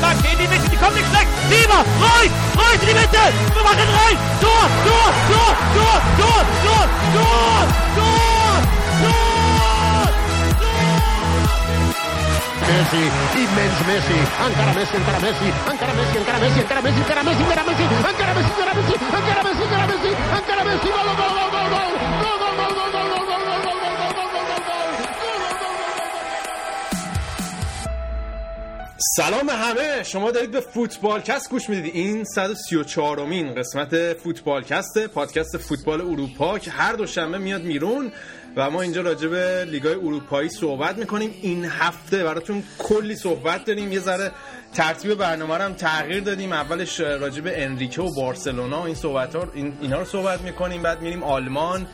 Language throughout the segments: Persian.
Vorschlag in die Mitte, die kommt nicht schlecht. Lieber, Reus, Reus in die Mitte. Wir machen rein. Tor, Tor, Tor, Tor, Tor, Tor, Tor, Tor, Tor. Messi, immens Messi, encara Messi, encara Messi, encara Messi, encara Messi, encara Messi, encara Messi, encara Messi, encara Messi, encara Messi, encara Messi, encara Messi, encara Messi, gol, gol, gol, gol, gol, سلام همه. شما دارید به فوتبالکست گوش می‌دید. این 134 امین قسمت فوتبالکسته پادکست فوتبال اروپا که هر دوشنبه میاد میرون و ما اینجا راجع به لیگای اروپایی صحبت می‌کنیم. این هفته براتون کلی صحبت داریم. یه ذره ترتیب برنامه هم تغییر دادیم. اولش راجع به انریکه و بارسلونا این صحبت ها این اینا رو صحبت می‌کنیم. بعد میریم آلمان.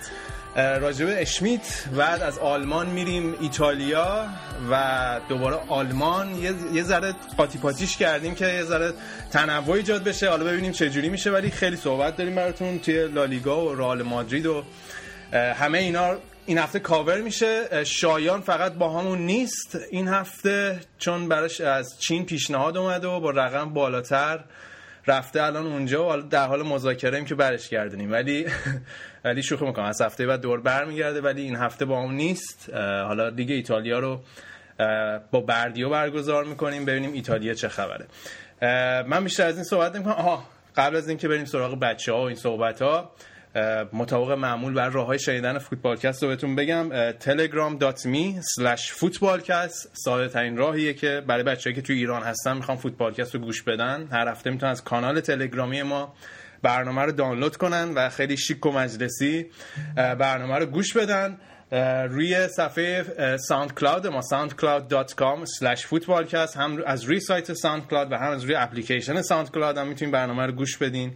راجب اشمیت بعد از آلمان میریم ایتالیا و دوباره آلمان. یه, ذره قاطی پاتیش کردیم که یه ذره تنوع ایجاد بشه. حالا ببینیم چه جوری میشه ولی خیلی صحبت داریم براتون توی لالیگا و رئال مادرید و همه اینا این هفته کاور میشه. شایان فقط با همون نیست این هفته چون براش از چین پیشنهاد اومده و با رقم بالاتر رفته الان اونجا و در حال مذاکره ایم که برش گردونیم. ولی ولی شوخی می‌کنم. از هفته بعد دور برمیگرده ولی این هفته با اون نیست. حالا لیگ ایتالیا رو با بردیو برگزار می‌کنیم. ببینیم ایتالیا چه خبره. من بیشتر از این صحبت نمی‌کنم. آها قبل از اینکه بریم سراغ بچه ها و این صحبت ها مطابق معمول بر راه های شنیدن فوتبالکست رو بهتون بگم. telegram.me slash footballcast. ساده ترین راهیه که برای بچه‌ای که توی ایران هستن می‌خوان فوتبالکست رو گوش بدن. هر هفته می‌تونن از کانال تلگرامی ما برنامه رو دانلود کنن و خیلی شیک و مجلسی برنامه رو گوش بدن روی صفحه SoundCloud ما soundcloud.com slash footballcast هم از روی سایت SoundCloud و هم از روی اپلیکیشن SoundCloud هم می‌تونید برنامه رو گوش بدین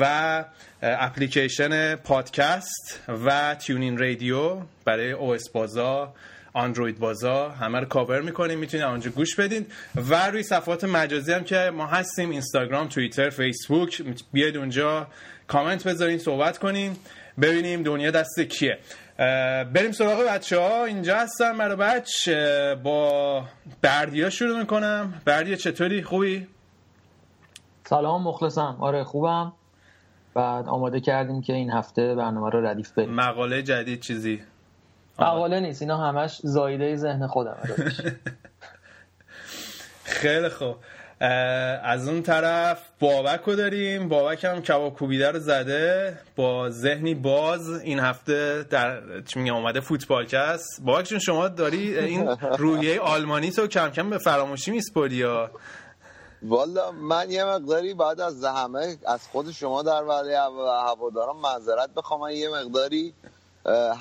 و اپلیکیشن پادکست و TuneIn Radio برای iOS بازا اندروید بازا همه رو کاور می‌کنیم می‌تونید اونجا گوش بدین. و روی صفحات مجازی هم که ما هستیم اینستاگرام توییتر فیسبوک بیاید اونجا کامنت بذارین صحبت کنیم ببینیم دنیا دست کیه. بریم سراغ بچه ها اینجا هستم برای بچ. با بردیا شروع می‌کنم. بردیا چطوری؟ خوبی؟ سلام مخلصم. آره خوبم. بعد آماده کردیم که این هفته برنامه رو ردیف بریم. مقاله جدید چیزی؟ مقاله نیست. اینا همش زایده ذهن خودم خیلی خوب. از اون طرف بابک رو داریم. بابک هم کباب کوبیده رو زده. با ذهنی باز این هفته در چی میگم اومده فوتبالکست بابک جون شما داری این رویه آلمانی تو کم کم به فراموشی میسپری یا؟ والا من یه مقداری بعد از همه از خود شما در ولی هواداران معذرت بخوام یه مقداری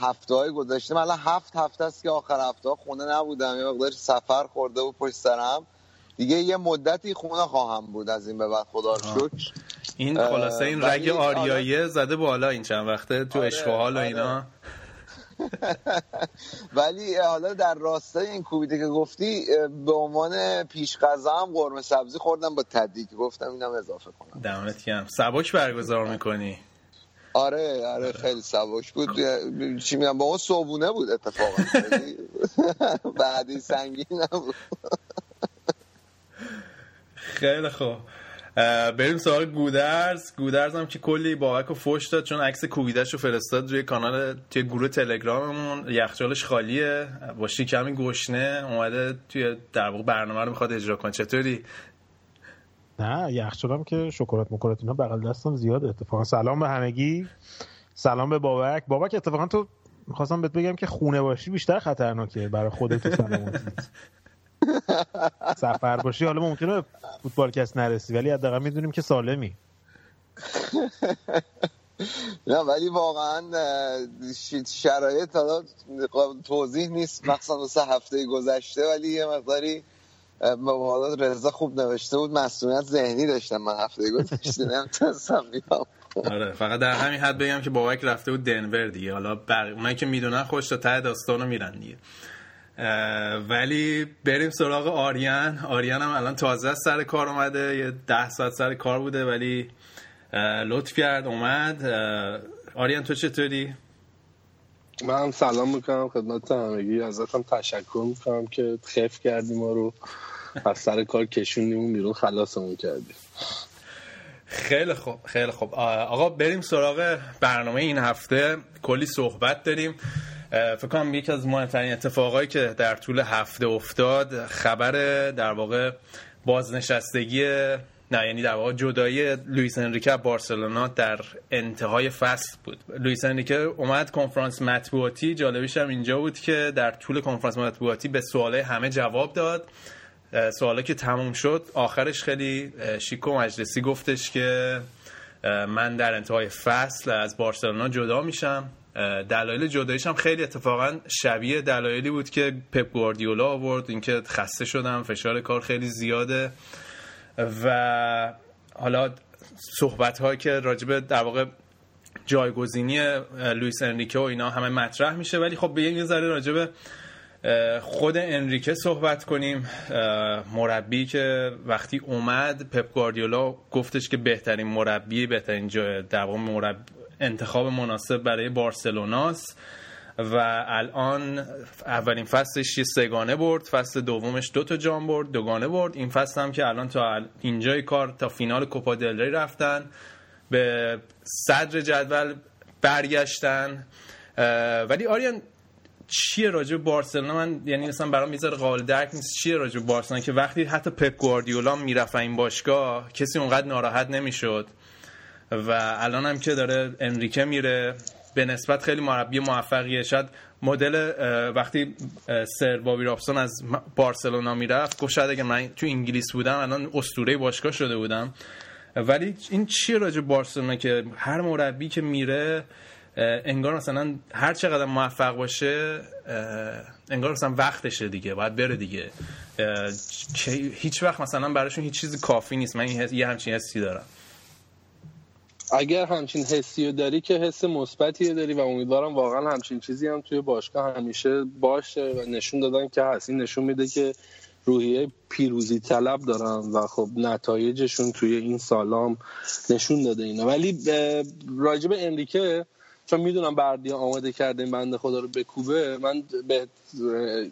هفته های گذشته. من هفت هفته است که آخر هفته ها خونه نبودم. یه مقداری سفر خورده و پشت سرم. دیگه یه مدتی خونه خواهم بود از این به بعد. خدا رو شکر. این خلاصه این رگ آریایه زده بالا این چند وقته تو آره، حال و اینا. ولی حالا در راستای این کوبیده که گفتی به عنوان پیش غذا هم قرمه سبزی خوردم با تدیک گفتم اینم اضافه کنم. دمت گرم. سبک برگزار می‌کنی. آره آره خیلی سبک بود. چی میگم با اون صبونه بود اتفاقا. بعدی سنگین نبود. خیلی خوب. بریم سراغ گودرز. گودرز هم که کلی بابک و فوش داد چون عکس کوبیدش رو فرستاد روی کانال توی گروه تلگراممون. یخچالش خالیه. با کمی گشنه اومده توی در واقع برنامه رو می‌خواد اجرا کنه. چطوری؟ نه یخچالم که شکلات مکولات اینا بغل دستم زیاد اتفاقا. سلام به همگی. سلام به بابک. بابک اتفاقا تو می‌خواستم بهت بگم که خونه باشی بیشتر خطرناکه برای خودت و سلامتیت سفر باشی حالا ممکنه فوتبال کس نرسی ولی حداقل می‌دونیم که سالمی. نه ولی واقعا شرایط حالا توضیح نیست مخصوصا هفته گذشته ولی یه مقداری حالا رضا خوب نوشته بود مسئولیت ذهنی داشتم من هفته گذشته نمی‌تونستم بیام. آره فقط در همین حد بگم که بابک رفته بود دنور دیگه. حالا بر... اونایی که می‌دونن خوش تا ته داستانو میرن دیگه. ولی بریم سراغ آریان. آریان هم الان تازه سر کار اومده یه ده ساعت سر کار بوده ولی لطف کرد اومد. آریان تو چطوری؟ من سلام می‌کنم خدمت همگی. ازتم تشکر می‌کنم که خف کردیم ما رو. از سر کار کشوندیم بیرون خلاصمون کردیم. خیلی خوب خیلی خوب. آقا بریم سراغ برنامه این هفته. کلی صحبت داریم. فکر کنم یکی از مهمترین اتفاقایی که در طول هفته افتاد خبر در واقع بازنشستگی نه یعنی در واقع جدایی لوئیس انریکه بارسلونا در انتهای فصل بود. لوئیس انریکه اومد کنفرانس مطبوعاتی جالبیش هم اینجا بود که در طول کنفرانس مطبوعاتی به سوالای همه جواب داد. سوالا که تموم شد آخرش خیلی شیک و مجلسی گفتش که من در انتهای فصل از بارسلونا جدا میشم. دلایل جداییش هم خیلی اتفاقا شبیه دلایلی بود که پپ گواردیولا آورد اینکه خسته شدم فشار کار خیلی زیاده. و حالا صحبت هایی که راجبه در واقع جایگزینی لوئیس انریکه و اینا همه مطرح میشه ولی خب به یه ذره راجبه خود انریکه صحبت کنیم. مربی که وقتی اومد پپ گواردیولا گفتش که بهترین مربی بهترین جای در واقع انتخاب مناسب برای بارسلوناست. و الان اولین فصلش یه سگانه برد فصل دومش دو تا جام برد دوگانه برد. این فصل هم که الان تا اینجای کار تا فینال کوپا دل ری رفتن به صدر جدول برگشتن. ولی آریان چیه راجع بارسلونا؟ من یعنی مثلا برام می‌ذاره قابل درک نیست چیه راجع بارسلونا که وقتی حتی پپ گواردیولا می‌رفت این باشگاه کسی اونقدر ناراحت نمی‌شد. و الان هم که داره انریکه میره. به نسبت خیلی مربی موفقیه. شاید مدل وقتی سر بابی رابسون از بارسلونا می‌رفت گفت شاید اگر من تو انگلیس بودم الان اسطوره باشگاه شده بودم. ولی این چیه راجع بارسلونا که هر مربی که میره انگار مثلا هر چقدر موفق باشه انگار مثلا وقتشه دیگه باید بره دیگه. هیچ وقت مثلا براشون هیچ چیزی کافی نیست. من یه همچین حسی دارم. اگر همچین حسی داری که حس مثبتی داری و امیدوارم واقعا همچین چیزی هم توی باشگاه همیشه باشه و نشون دادن که هست. این نشون میده که روحیه پیروزی طلب دارن و خب نتایجشون توی این سالام نشون داده اینا. ولی راجب انریکه چون می‌دونم بردی آماده کرده این بنده خدا رو بکوبه من به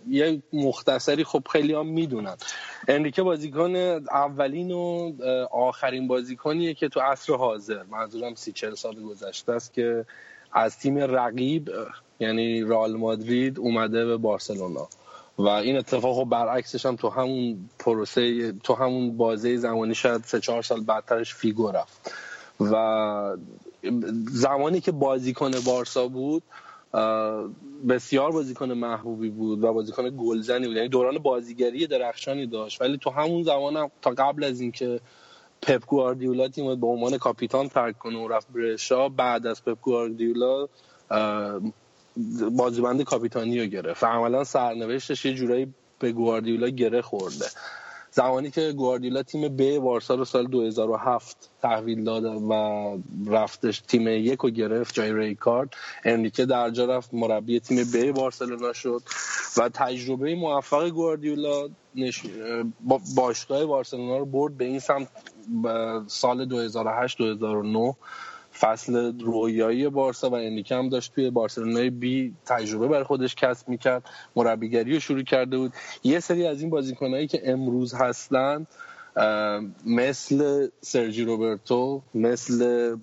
یه مختصری خب خیلی هم می‌دونن. انریکه بازیکن اولین و آخرین بازیکنیه که تو عصر حاضر منظورم سی چل سال گذشته است که از تیم رقیب یعنی رال مادرید اومده به بارسلونا. و این اتفاق خب برعکسش هم تو همون پروسه تو همون بازه زمانی شاید سه چهار سال بعدترش فیگو رفت. و زمانی که بازیکن بارسا بود بسیار بازیکن محبوبی بود و بازیکن گلزنی بود. یعنی دوران بازیگری درخشانی داشت. ولی تو همون زمان هم تا قبل از اینکه پپ گواردیولا تیم به عنوان کاپیتان ترک کنه و رفت برشا بعد از پپ گواردیولا بازیبند کاپیتانی رو گرفت. عملا سرنوشتش یه جورایی به گواردیولا گره خورده. زمانی که گواردیولا تیم ب بارسا رو سال 2007 تحویل داد و رفتش تیم یک رو گرفت جای ریکارد انریکه در جا رفت مربی تیم ب بارسلونا شد و تجربه موفق گواردیولا باشگاه بارسلونا رو برد به این سمت سال 2008 2009 فصل رویایی بارسا و انریکه هم داشت توی بارسلونای بی تجربه برای خودش کسب می‌کرد. مربیگری رو شروع کرده بود. یه سری از این بازیکنهایی که امروز هستن مثل سرجی روبرتو مثل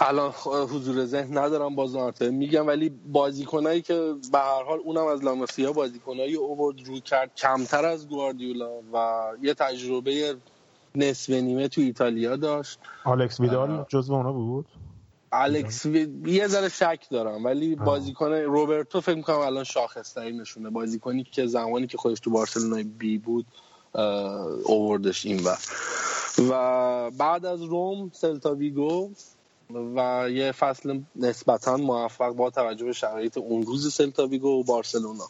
الان حضور ذهن ندارم باز میگم ولی بازیکنایی که به هر حال اونم از لاماسیا بازیکنایی اوورد رو کرد کمتر از گواردیولا و یه تجربه نصف نیمه تو ایتالیا داشت. آلکس ویدال جزو اونا بود؟ آلکس یه ذره شک دارم ولی بازیکن روبرتو فکر می‌کنم الان شاخصتری نشونه. بازیکنی که زمانی که خودش تو بارسلونای B بود اووردش این و و بعد از رم سلتا ویگو و یه فصل نسبتا موفق با توجه به شرایط اون روز سلتا ویگو و بارسلونا.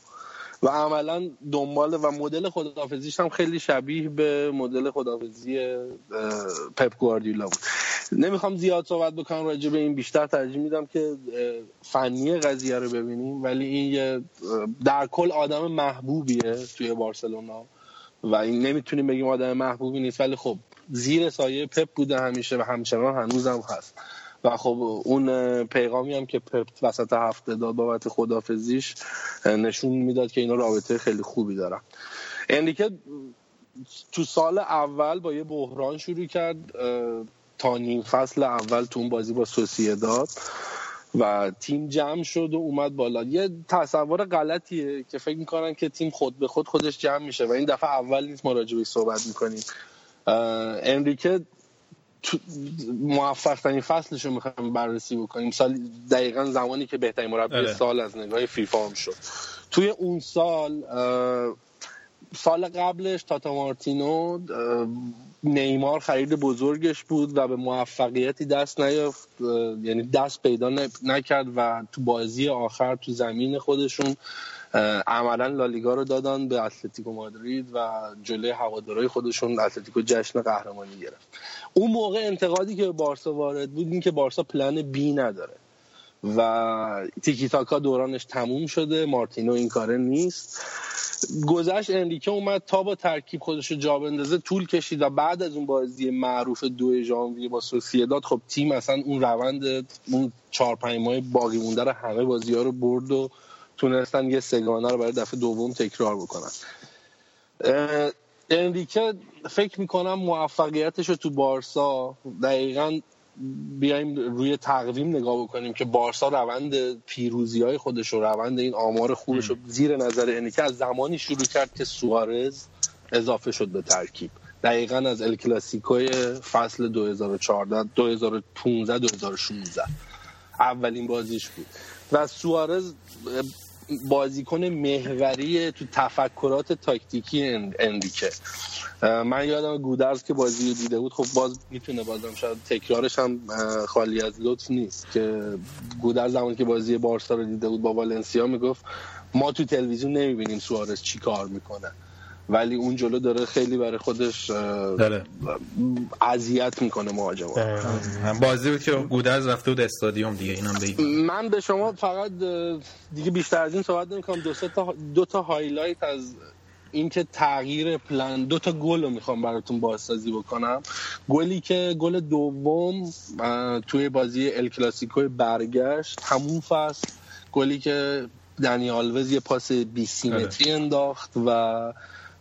و عملا دنبال و مدل خدافظیش هم خیلی شبیه به مدل خدافظی پپ گواردیولا بود. نمی‌خوام زیاد صحبت بکنم راجع به این بیشتر ترجیح میدم که فنی قضیه رو ببینیم ولی این یه در کل آدم محبوبیه توی بارسلونا و این نمی‌تونیم بگیم آدم محبوبی نیست ولی خب زیر سایه پپ بوده همیشه و همچنان هنوزم هست. و خب اون پیغامی هم که پپ وسط هفته داد بابت خدافزیش نشون می‌داد که اینا رابطه خیلی خوبی دارن. انریکه تو سال اول با یه بحران شروع کرد تا نیم فصل اول تو اون بازی با داد و تیم جمع شد و اومد بالا. یه تصور غلطیه که فکر می‌کنن که تیم خود به خود خودش جمع میشه و این دفعه اول نیست ما راجبی صحبت می‌کنیم. انریکه موفق ترین فصلش رو می‌خوایم بررسی بکنیم. سال دقیقا زمانی که بهترین مربی بله. سال از نگاه فیفا هم شد. توی اون سال سال قبلش تاتا مارتینو نیمار خرید بزرگش بود و به موفقیتی دست نیافت. یعنی دست پیدا نکرد و تو بازی آخر تو زمین خودشون عملا لالیگا رو دادن به اتلتیکو مادرید و جلوی هوادارهای خودشون اتلتیکو جشن قهرمانی گرفت. اون موقع انتقادی که به بارسا وارد بود این که بارسا پلن بی نداره و تیکی تاکا دورانش تموم شده مارتینو این کاره نیست. گذشت انریکه اومد تا با ترکیب خودش رو جا بندازه طول کشید و بعد از اون بازی معروف دو ژانویه با سوسیداد خب تیم اصلا اون روند اون چهار پنج ماه باقی مونده رو همه بازی ها رو برد و تونستن یه سگانه رو برای دفعه دوم تکرار بکنن. انریکه فکر می‌کنم موفقیتش رو تو بارسا دقیقا بیایم روی تقویم نگاه بکنیم که بارسا روند پیروزی های خودش و روند این آمار خوبش رو زیر نظر انریکه از زمانی شروع کرد که سوارز اضافه شد به ترکیب. دقیقا از الکلاسیکوی فصل 2014 2015 2016 اولین بازیش بود. و سوارز بازیکن محوری تو تفکرات تاکتیکی انریکه. من یادم گودرز که بازی رو دیده بود خب باز می‌تونه بازم شاید تکرارش هم خالی از لطف نیست که گودرز زمانی که بازی بارسا رو دیده بود با والنسیا می‌گفت ما تو تلویزیون نمی‌بینیم سوارز چی کار می‌کنه. ولی اون جلو داره خیلی برای خودش اذیت می‌کنه مهاجما. بازی بود که گودرز رفته بود استادیوم دیگه اینم بگیم. من به شما فقط دیگه بیشتر از این صحبت نمی‌کنم. دو تا دو تا highlight از اینکه تغییر پلن دو تا گل رو می‌خوام براتون بازسازی بکنم. گلی که گل دوم توی بازی ال کلاسیکو برگشت همون فصل. گلی که دنی آلوز یه پاس بیست متری آره. انداخت و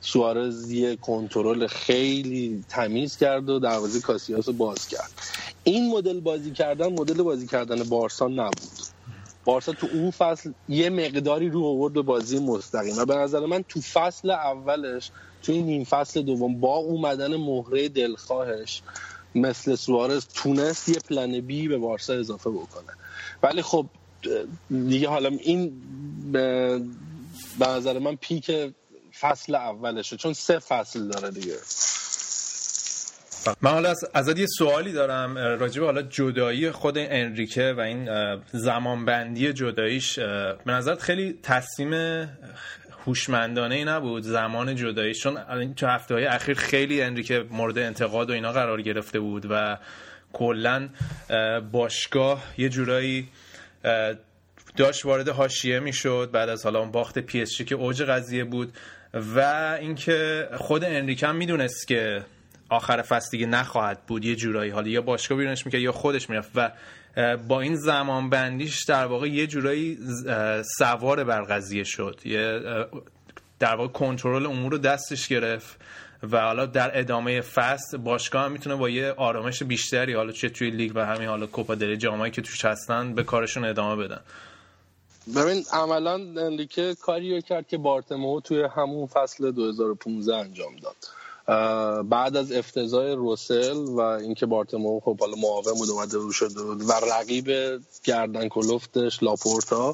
سوارز یه کنترل خیلی تمیز کرد و دروازه کاسیاس رو باز کرد. این مدل بازی کردن مدل بازی کردن بارسا نبود. بارسا تو اون فصل یه مقداری رو آورد به بازی مستقیم و به نظر من تو فصل اولش تو این نیم فصل دوم با اومدن مهره دلخواهش مثل سوارز تونست یه پلن بی به بارسا اضافه بکنه. ولی خب دیگه حالا این به نظر من پیک فصل اولشه چون سه فصل داره دیگه. من حالا ازت یه سوالی دارم راجب حالا جدایی خود انریکه و این زمانبندی جداییش به نظرت خیلی تصمیم هوشمندانه ای نبود زمان جداییش؟ چون تو هفته های اخیر خیلی انریکه مورد انتقاد و اینا قرار گرفته بود و کلا باشگاه یه جورایی داشت وارد حاشیه می‌شد بعد از حالا اون باخت پی که اوج قضیه بود. و اینکه خود انریکه هم می‌دونست که آخر فصل دیگه نخواهد بود یه جورایی. حالا یا باشگاه بیرونش می‌کرد یا خودش می‌رفت و با این زمان بندیش در واقع یه جورایی سوار بر قضیه شد. یه در واقع کنترل امور رو دستش گرفت و حالا در ادامه فصل باشگاه هم می‌تونه با یه آرامش بیشتری حالا چه توی لیگ و همین حالا کوپا دل جامایی که توش هستن به کارشون ادامه بدن. ببین عملا انریکه کاری کرد که بارتمو توی همون فصل 2015 انجام داد. بعد از افتضاح روسل و اینکه بارتمو خب حالا معاون بود اومده رو شده و رقیب گردن کلفتش لاپورتا.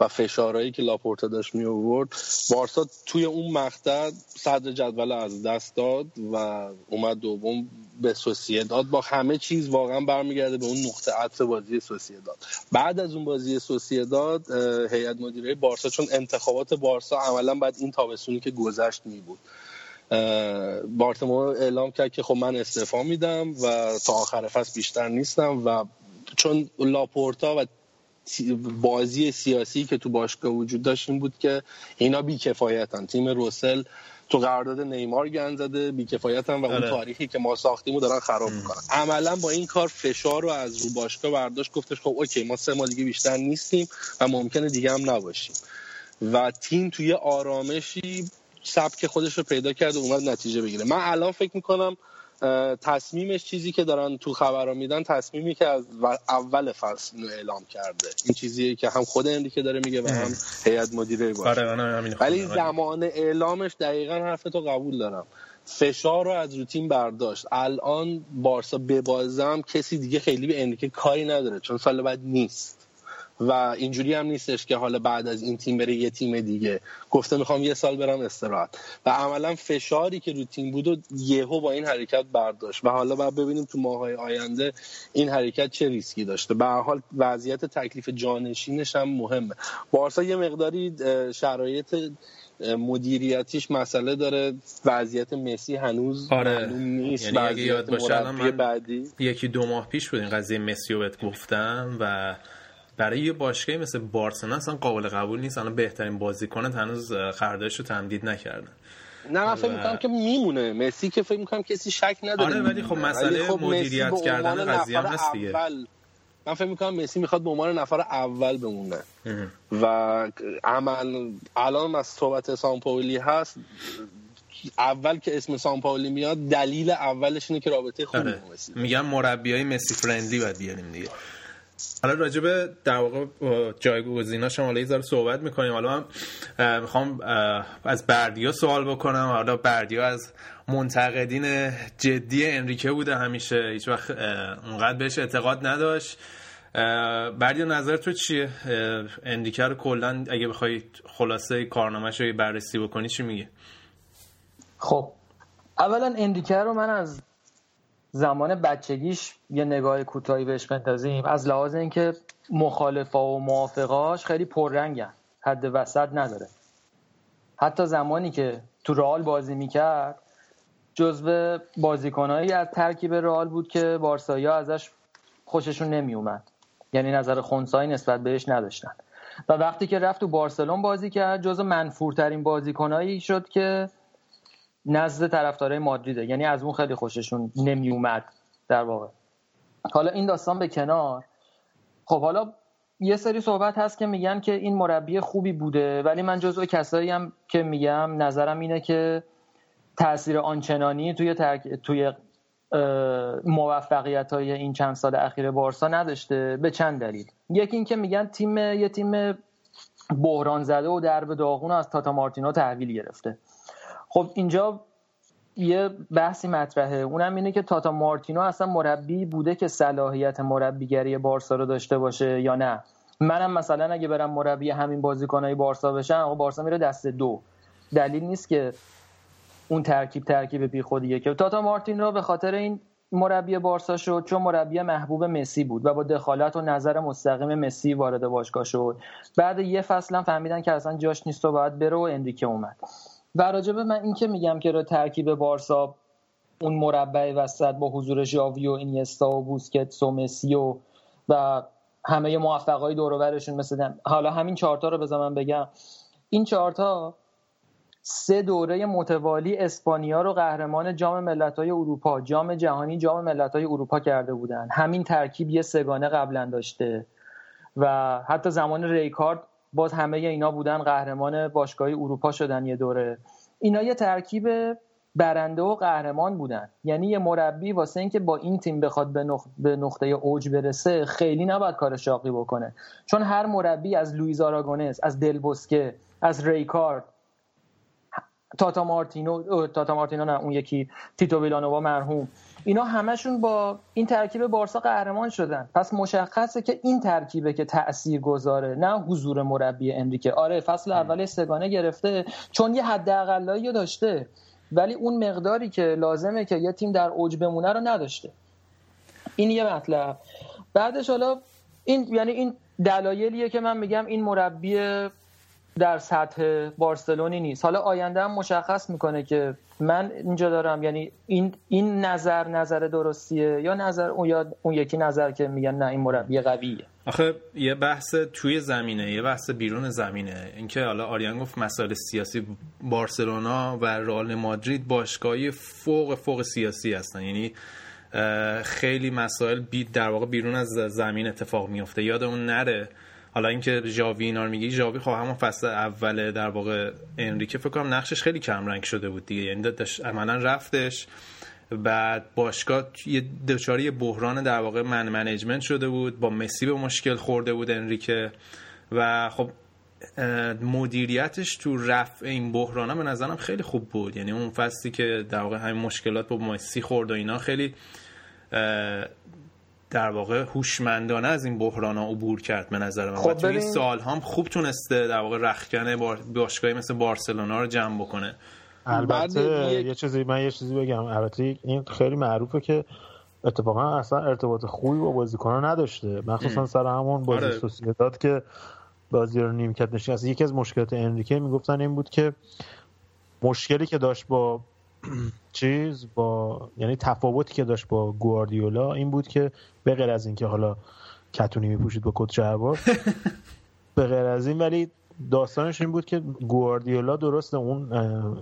و فشارهایی که لاپورتا داشت می آورد بارسا توی اون مقطع صدر جدول از دست داد و اومد دوم به داد. با همه چیز واقعا برمیگرده به اون نقطه عطف بازی داد. بعد از اون بازی داد هیئت مدیره بارسا چون انتخابات بارسا عملا بعد این تابستونی که گذشت می بود بارتمو اعلام کرد که خب من استعفا میدم و تا آخر فصل بیشتر نیستم و چون لاپورتا و بازی سیاسی که تو باشگاه وجود داشت این بود که اینا بیکفایتن. تیم روسل تو قرارداد نیمار گند زده بیکفایت هم و اون آره. تاریخی که ما ساختیم رو دارن خراب می‌کنن. عملا با این کار فشار رو از رو باشگاه برداشت گفتش خب okay ما سه ماه دیگه بیشتر نیستیم و ممکنه دیگه هم نباشیم. و تیم توی آرامشی سبک خودش رو پیدا کرد و اومد نتیجه بگیره. من الان فکر می‌کنم تصمیمش چیزی که دارن تو خبرها میدن تصمیمی که از اول فصل اعلام کرده. این چیزیه که هم خود امریکه داره میگه و هم هیئت مدیره باشه. آره همین ولی. زمان اعلامش دقیقا حرف تو قبول دارم. فشار رو از رو تیم برداشت. الان بارسا ببازم کسی دیگه خیلی به انریکه کاری نداره چون سال بعد نیست. و اینجوری هم نیستش که حالا بعد از این تیم بره یه تیم دیگه. گفته می‌خوام یه سال برم استراحت. و عملا فشاری که رو تیم بود و یهو با این حرکت برداشت. و حالا باید ببینیم تو ماهای آینده این حرکت چه ریسکی داشته. به حال وضعیت تکلیف جانشینش هم مهمه. بارسا یه مقداری شرایط مدیریتیش مسئله داره. وضعیت مسی هنوز آره. معلوم نیست. یعنی وضعیت یاد باشه من- بعدی. یکی دو ماه پیش بود این قضیه مسی رو بهت گفتم و برای یه باشگاهی مثل بارسلونا اصلا قابل قبول نیست. الان بهترین بازیکن هنوز خریدارش رو تمدید نکردن. نه من فکر می‌کنم که میمونه. مسی که فکر می‌کنم کسی شک نداره آره، ولی خب. مسئله خب مدیریت کردن قضیه هم هست دیگه. اول. من فکر می‌کنم مسی می‌خواد به عنوان نفر اول بمونه. و عمل الان از صحبت سامپولی هست. اول که اسم سامپولی میاد دلیل اولش اینه که رابطه خوبی آره. با مسی. میگن مربی های مسی فرندلی باید بیاریم دیگه. حالا راجع در واقع جایگزیناش هم حالا یه صحبت می‌کنیم. حالا من می‌خوام از بردیا سوال بکنم. حالا بردیا از منتقدین جدی انریکه بوده همیشه. هیچ وقت اونقدر بهش اعتقاد نداشت. بردیا نظر تو چیه؟ انریکه رو کلا اگه بخوای خلاصه کارنامه‌ش رو بررسی بکنی چی میگه؟ خب اولا اندیکر رو من از زمان بچگیش یه نگاه کوتاهی بهش بندازیم. از لحاظ اینکه مخالفا و موافقاش خیلی پررنگن. حد وسط نداره. حتی زمانی که تو رئال بازی می‌کرد جزو بازیکنهایی از ترکیب رئال بود که بارسایا ازش خوششون نمیومد یعنی نظر خونسایی نسبت بهش نداشتن. و وقتی که رفت تو بارسلون بازی کرد جزو منفورترین بازیکنهایی شد که نزد طرفدارای مادریده. یعنی از اون خیلی خوششون نمی اومد در واقع. حالا این داستان به کنار. خب حالا یه سری صحبت هست که میگن که این مربی خوبی بوده ولی من جزو کسایی هم که میگم نظرم اینه که تاثیر آنچنانی توی ترک... توی موفقیت های این چند سال اخیر بارسا نداشته به چند دلیل. یکی اینکه میگن تیم یه تیم بحران زده و درب داغون از تاتا مارتینو تحویل گرفته. خب اینجا یه بحثی مطرحه. اونم اینه که تاتا مارتینو اصلا مربی بوده که صلاحیت مربیگری بارسا رو داشته باشه یا نه. منم مثلا اگه برم مربی همین بازیکنای بارسا بشم آقا بارسا میره دست دو. دلیل نیست که اون ترکیب ترکیب بی خودیه که تاتا مارتینو به خاطر این مربی بارسا شد چون مربی محبوب مسی بود و با دخالت و نظر مستقیم مسی وارد باشگاه شد. بعد یه فصل هم فهمیدن که اصلا جاش نیست و باید بره و اندیکه اومد. و راجبه من این که میگم که رو ترکیب بارسا اون مربع وسط با حضور ژاوی و اینیستا و بوسکتس و مسی و و همه موفقای دور مثل حالا همین چهارتا رو بذار من بگم. این چهارتا سه دوره متوالی اسپانیا رو قهرمان جام ملت‌های اروپا جام جهانی جام ملت‌های اروپا کرده بودن. همین ترکیب یه سگانه قبلا داشته. و حتی زمان ریکارد باز همه اینا بودن قهرمان باشگاهی اروپا شدن یه دوره. اینا یه ترکیب برنده و قهرمان بودن. یعنی یه مربی واسه اینکه با این تیم بخواد به, نخ... به نقطه اوج برسه خیلی نباید کار شاقی بکنه. چون هر مربی از لوئیز آراگونس از دل بوسکه از ریکارد تاتا مارتینو تاتا مارتینو نه اون یکی تیتو ویلانووا مرحوم. اینا همشون با این ترکیب بارسا قهرمان شدن. پس مشخصه که این ترکیبه که تأثیر گذاره نه حضور مربی انریکه. آره فصل اول سگانه گرفته چون یه حد اقلایی داشته ولی اون مقداری که لازمه که یه تیم در اوج بمونه رو نداشته. این یه مطلب. بعدش حالا این یعنی این دلایلیه که من میگم این مربی در سطح بارسلونی نیست. حالا آینده هم مشخص می‌کنه که من اینجا دارم یعنی این این نظر نظر درستیه یا نظر اون یا اون یکی نظر که میگن نه این مربی قویه؟ آخه یه بحث توی زمینه یه بحث بیرون زمینه. اینکه حالا آریان گفت مسائل سیاسی بارسلونا و رئال مادرید باشگاهی فوق فوق سیاسی هستن. یعنی خیلی مسائل بی در واقع بیرون از زمین اتفاق میفته یاد اون نره حالا اینکه ژاوی اینا رو میگی ژاوی خب همون فصل اول در واقع انریکه فکر کنم نقشش خیلی کم رنگ شده بود دیگه. یعنی داشت عملا رفتش بعد باشگاه یه دچاری بحران در واقع من منیجمنت شده بود با مسی به مشکل خورده بود انریکه. و خب مدیریتش تو رفع این بحران به نظرم خیلی خوب بود. یعنی اون فصلی که در واقع همین مشکلات با مسی خورد و اینا خیلی در واقع هوشمندانه از این بحران ها عبور کرد به نظر من. خب تو این سال هم خوب تونسته در واقع رخکن باشگاهی مثل بارسلونا رو جمع بکنه. البته یه چیزی من یه چیزی بگم. البته این خیلی معروفه که اتفاقا اصلا ارتباط خوبی با بازیکنان نداشته. مخصوصا سر همون بازی آره. سوسیداد که بازی رو نیمکت نشین از یکی از مشکلات انریکه می‌گفتن این بود که مشکلی که داشت با چیز با یعنی تفاوتی که داشت با گواردیولا این بود که به غیر از اینکه حالا کتونی میپوشید با کت شلوار به غیر از این ولی داستانش این بود که گواردیولا درست اون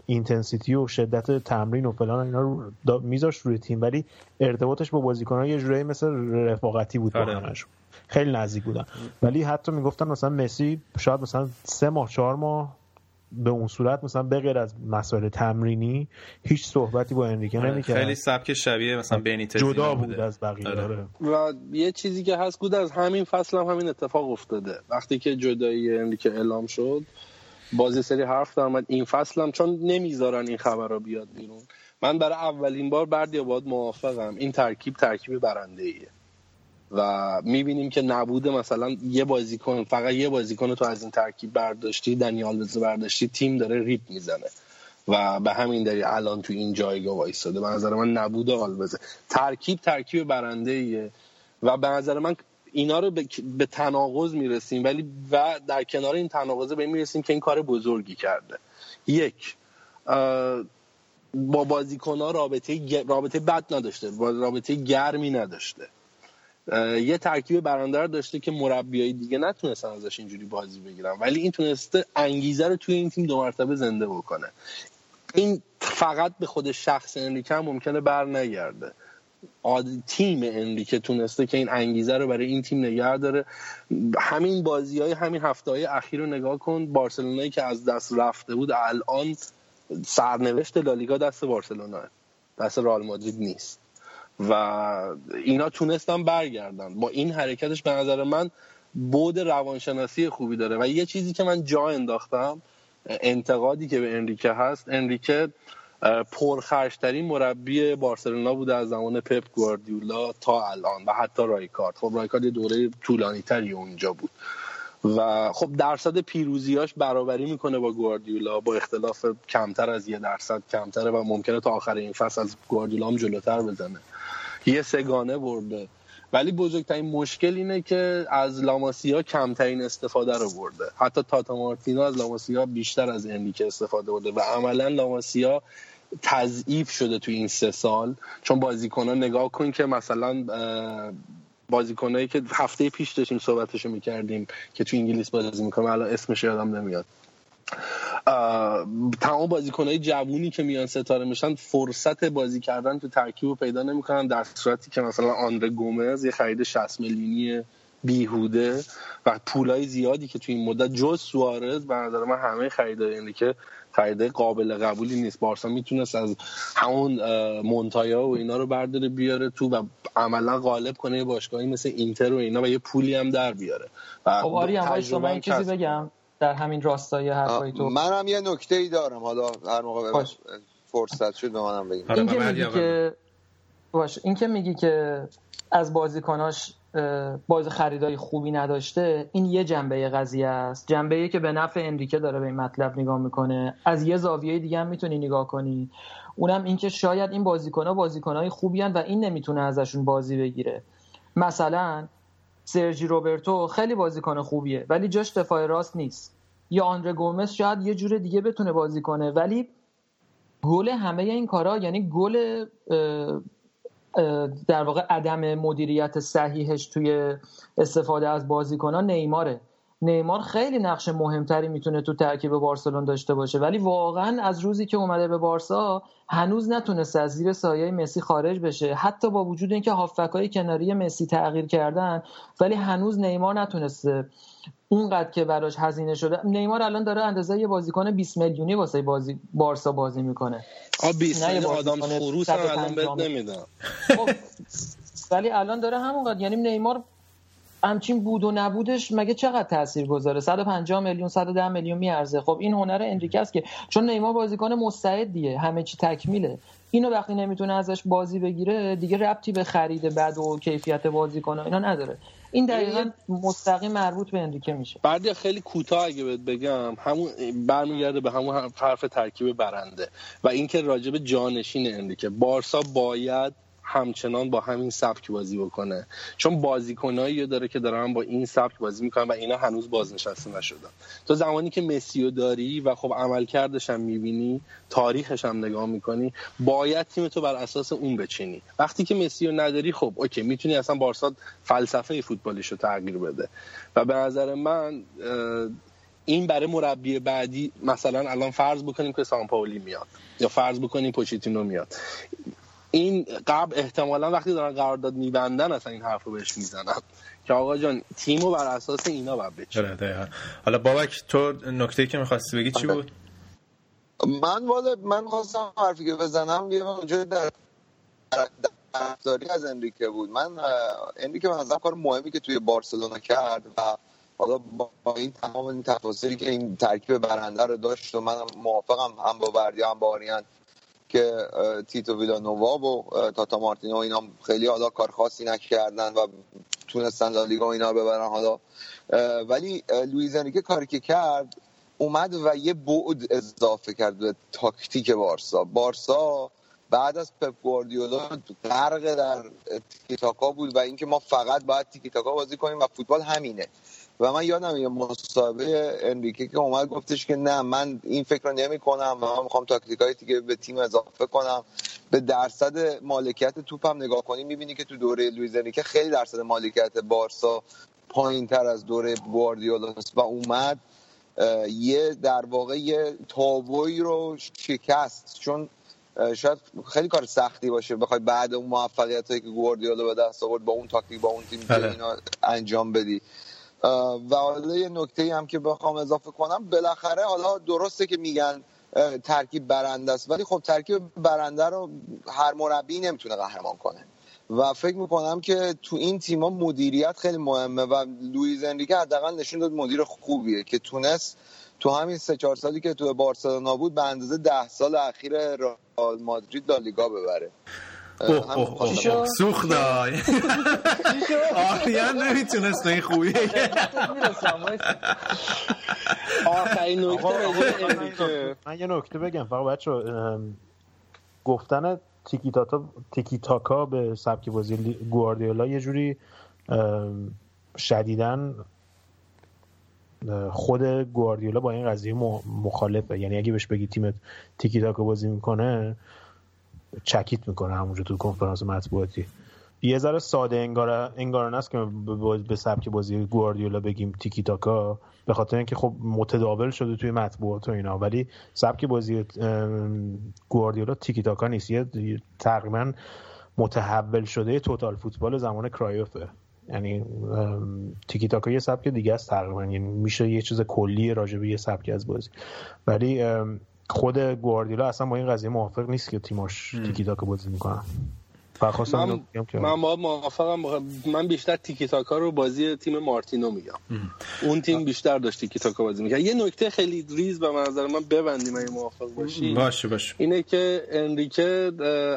اینتنسیتی و شدت تمرین و فلان اینا رو میذاشت روی تیم ولی ارتباطش با بازیکن‌ها یه جورایی مثل رفاقتی بود آره. خیلی نزدیک بودن. ولی حتی می‌گفتن مثلا مسی شاید مثلا سه ماه چهار ماه به اون صورت مثلا بغیر از مسائل تمرینی هیچ صحبتی با انریکه آره، نمی‌کرد. خیلی سبک شبیه مثلا بنیتز جدا بود از بقیه آره. آره. و یه چیزی که هست بود از همین فصل هم همین اتفاق افتاده. وقتی که جدایی انریکه اعلام شد بازی سری حرف در این فصل هم چون نمی‌ذارن این خبر رو بیاد بیرون. من برای اولین بار بردی باید موافقم. این ترکیب ترکیب برنده ایه و می‌بینیم که نبوده مثلا یه بازیکن فقط یه بازیکن تو از این ترکیب برداشتی دنیال بزه برداشتی تیم داره ریپ می‌زنه. و به همین دلیل الان تو این جایگاه وایستاده. به نظر من نبوده آلبزه ترکیب ترکیب برنده ایه و به نظر من اینا رو به, تناقض می‌رسیم. ولی و در کنار این تناقضه به می‌رسیم که این کار بزرگی کرده. یک با بازیکن ها رابطه رابطه بد نداشته. رابطه گرمی نداشته. یه ترکیب برنده داشته که مربیای دیگه نتونستن ازش اینجوری بازی بگیرن. ولی این تونسته انگیزه رو توی این تیم دو مرتبه زنده بکنه. این فقط به خود شخص انریکه هم ممکنه بر نگرده. تیم انریکه تونسته که این انگیزه رو برای این تیم نگه داره. همین بازی های همین هفته های اخیر رو نگاه کن. بارسلونایی که از دست رفته بود الان سرنوشت لالیگا دست بارسلونا دست رئال مادرید نیست. و اینا تونستن برگردن. با این حرکتش به نظر من بود روانشناسی خوبی داره. و یه چیزی که من جا انداختم انتقادی که به انریکه هست انریکه پرخرشترین مربی بارسلونا بوده از زمان پپ گواردیولا تا الان و حتی رایکارد. خب رایکارد یه دوره طولانی تری اونجا بود. و خب درصد پیروزیاش برابری می‌کنه با گواردیولا با اختلاف کمتر از یه درصد کمتره و ممکنه تا آخر این فصل از گواردیولا هم جلوتر بزنه. یه سگانه برده. ولی بزرگترین مشکل اینه که از لاماسیا کمترین استفاده رو برده. حتی تاتا مارتینو از لاماسیا بیشتر از انریکه استفاده برده و عملا لاماسیا تضعیف شده تو این سه سال. چون بازیکنها نگاه کن که مثلا بازیکنایی که هفته پیش داشتیم صحبتشو می‌کردیم که تو انگلیس بازی می‌کنه الان اسمش یادم نمیاد. تمام بازیکنهای جوونی که میان ستاره میشن فرصت بازی کردن تو ترکیب رو پیدا نمی‌کنن. در صورتی که مثلا آندره گومز یه خرید 60 میلیونی بیهوده و پولای زیادی که تو این مدت جز سوارز به نظر من همه خریدای اینه که خریده قابل قبولی نیست. بارسا می‌تونست از همون مونتایا و اینا رو برداره بیاره تو و عملا غالب کنه یه باشگاهی مثل اینتر و اینا و یه پولی هم در بیاره. و خب آری من چیزی بگم. در همین راستای حرفای تو. منم یه نکته ای دارم. حالا هر موقع فرصت شد به منم بگیم این که میگی که باش این که میگی که از بازیکناش باز خریدای خوبی نداشته این یه جنبه قضیه است. جنبه که به نفع انریکه داره به این مطلب نگاه می‌کنه. از یه زاویه دیگه هم می‌تونی نگاه کنی. اونم اینکه شاید این بازیکنها بازیکنهای خوبی هن و این نمی‌تونه ازشون بازی بگیره. مثلا سرجی روبرتو خیلی بازیکن خوبیه ولی جاش دفاع راست نیست. یا آندره گومز شاید یه جور دیگه بتونه بازی کنه ولی گل همه این کارا یعنی گل در واقع عدم مدیریت صحیحش توی استفاده از بازیکنان نیماره. نیمار خیلی نقش مهمتری می‌تونه تو ترکیب بارسلون داشته باشه. ولی واقعا از روزی که اومده به بارسا هنوز نتونسته از زیر سایه مسی خارج بشه. حتی با وجود اینکه هافکای کناری مسی تغییر کردن ولی هنوز نیمار نتونسته اونقدر که براش هزینه شده. نیمار الان داره اندازه یه بازیکن 20 میلیونی واسه بازی بارسا بازی می‌کنه. آ 20 آدم خروس الان بهت نمیدم خب، ولی الان داره همونقدر. یعنی نیمار همچین بود و نبودش مگه چقدر تاثیر گذاره؟ 150 میلیون 110 میلیون میارزه. خب این هنر انریکه است که چون نیمار بازیکن مستعدیه همه چی تکمیله. اینو وقتی نمی‌تونه ازش بازی بگیره دیگه ربطی به خرید بعد و کیفیت بازیکن اینا نداره. این دقیقا مستقیم مربوط به انریکه میشه. بعد خیلی کوتاه اگه بهت بگم همون برمیگرده به همون حرف ترکیب برنده و اینکه راجب جانشین انریکه. بارسا باید همچنان با همین سبک بازی بکنه. چون بازیکنایی داره که دارن با این سبک بازی می‌کنن و اینا هنوز بازنشسته نشدن. تو زمانی که مسیو داری و خب عملکردش هم می‌بینی تاریخش هم نگاه می‌کنی باید تیم تو بر اساس اون بچینی. وقتی که مسیو نداری خب اوکی می‌تونی اصلا بارسا فلسفه فوتبالیش تغییر بده. و به نظر من این برای مربی بعدی مثلا الان فرض بکنیم که سامپاولی میاد یا فرض بکنیم پوچیتینو میاد. این قبل احتمالا وقتی دارن قرارداد میبندن اصلا این حرف رو بهش می‌زنن. که آقا جان تیمو بر اساس اینا باید بچینه آره، حالا بابک تو نکته که می‌خواستی بگی چی بود؟ من والا من خواستم حرفی که بزنم یه اونجا در از انریکه بود. من انریکه من کار مهمی که توی بارسلونا کرد و حالا با این تمام این تفاصیلی که این ترکیب برنده رو داشت و من موافقم هم با بردی هم با آریان. که تیتو ویلانووا و تاتا مارتینو اینا خیلی حالا کار خاصی نکردن و تونستن لالیگا اینا ببرن حالا. ولی لویز انریکه کاری که کرد اومد و یه بعد اضافه کرد به تاکتیک بارسا. بارسا بعد از پپ گواردیولا غرق در تیکی تاکا بود و اینکه ما فقط باید تیکی تاکا بازی کنیم و فوتبال همینه. و من یادم یه مصاحبه انریکه که اومد گفتش که نه من این فکر رو نمی کنم و من می‌خوام تاکتیک های دیگه به تیم اضافه کنم. به درصد مالکیت توپ هم نگاه کنی می‌بینی که تو دوره لویز انریکه خیلی درصد مالکیت بارسا پایین تر از دوره گواردیولا و اومد یه در واقع یه تابوی رو شکست. چون شاید خیلی کار سختی باشه بخوای بعد اون موفقیت هایی که گواردیولا به دست آورد با اون تاکتیک با اون تیم بله. اینا انجام بدی. و حالا یه نکته هم که بخوام اضافه کنم بالاخره حالا درسته که میگن ترکیب برنده است ولی خب ترکیب برنده رو هر مربی نمی‌تونه قهرمان کنه. و فکر می‌کنم که تو این تیما مدیریت خیلی مهمه و لوئیز انریکه حداقل نشون داد مدیر خوبیه که تونست تو همین سه چهار سالی که تو بارسلونا بود به اندازه ده سال اخیر رئال مادرید لالیگا ببره. سوخ دای آریان نمی‌تونست این خوبیه من یه نکته بگم. فقط بچه گفتن تیکی, تیکی تاکا به سبک بازی گواردیولا یه جوری شدیدن خود گواردیولا با این قضیه مخالفه. یعنی اگه بهش بگی تیمت تیکی تاکا بازی می‌کنه چکیت می‌کنه همونجا تو کنفرانس مطبوعاتی. یه ذره ساده انگار انگارانه است که به سبک بازی گواردیولا بگیم تیکی تاکا به خاطر اینکه خب متداول شده توی مطبوعات و اینا ولی سبک بازی گواردیولا تیکی تاکا نیست. یه تقریبا متحول شده توتال فوتبال زمان کرایوفه. یعنی تیکی تاکا یه سبک دیگه است تقریبا. یعنی میشه یه چیز کلی راجع به یه سبکی از بازی. ولی خود گواردیولا اصلا با این قضیه موافق نیست که تیماش تیکی تاکا بازی می‌کنن. من, من با موافقم. من بیشتر تیکی تاکا رو بازی تیم مارتینو میگم. اون تیم بیشتر داشت تیکی تاکا بازی می‌کرد. یه نکته خیلی ریز به نظر من ببندیم اگه موافق باشی. باشه باشه. اینه که انریکه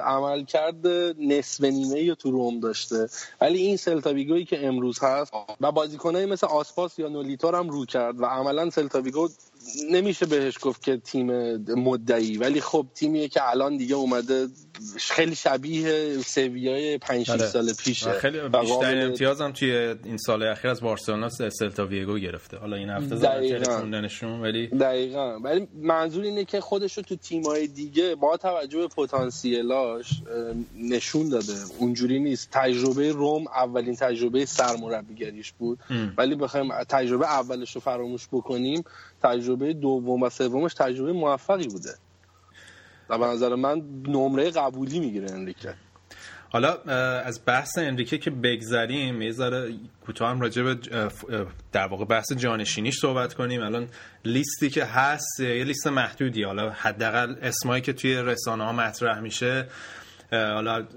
عمل کرد نصف نیمه‌ای تو رم داشته. ولی این سلتاویگویی که امروز هست و بازیکنایی مثل آسپاس یا نولیتو رو هم رو کرد و عملا سلتاویگو نمیشه بهش گفت که تیم مدعی ولی خب تیمیه که الان دیگه اومده خیلی شبیه سویای 5 6 آره. سال پیشه. خیلی بیشتر امتیاز هم توی این سال اخیر از بارسلونا سلتا ویگو گرفته. حالا این هفته. زدن خوندنشون ولی دقیقا. ولی منظور اینه که خودش رو تو تیمای دیگه با توجه به پتانسیلاش نشون داده. اونجوری نیست. تجربه روم اولین تجربه سرمربیگریش بود. ام. ولی بخوایم تجربه اولش رو فراموش بکنیم تجربه دوم و سومش تجربه موفقی بوده. و به نظر من نمره قبولی می‌گیره انریکه. حالا از بحث انریکه که بگذریم یه ذره کوتاه هم راجع به در واقع بحث جانشینیش صحبت کنیم. الان لیستی که هست یه لیست محدودی. حالا حداقل اسمایی که توی رسانه ها مطرح میشه. حالا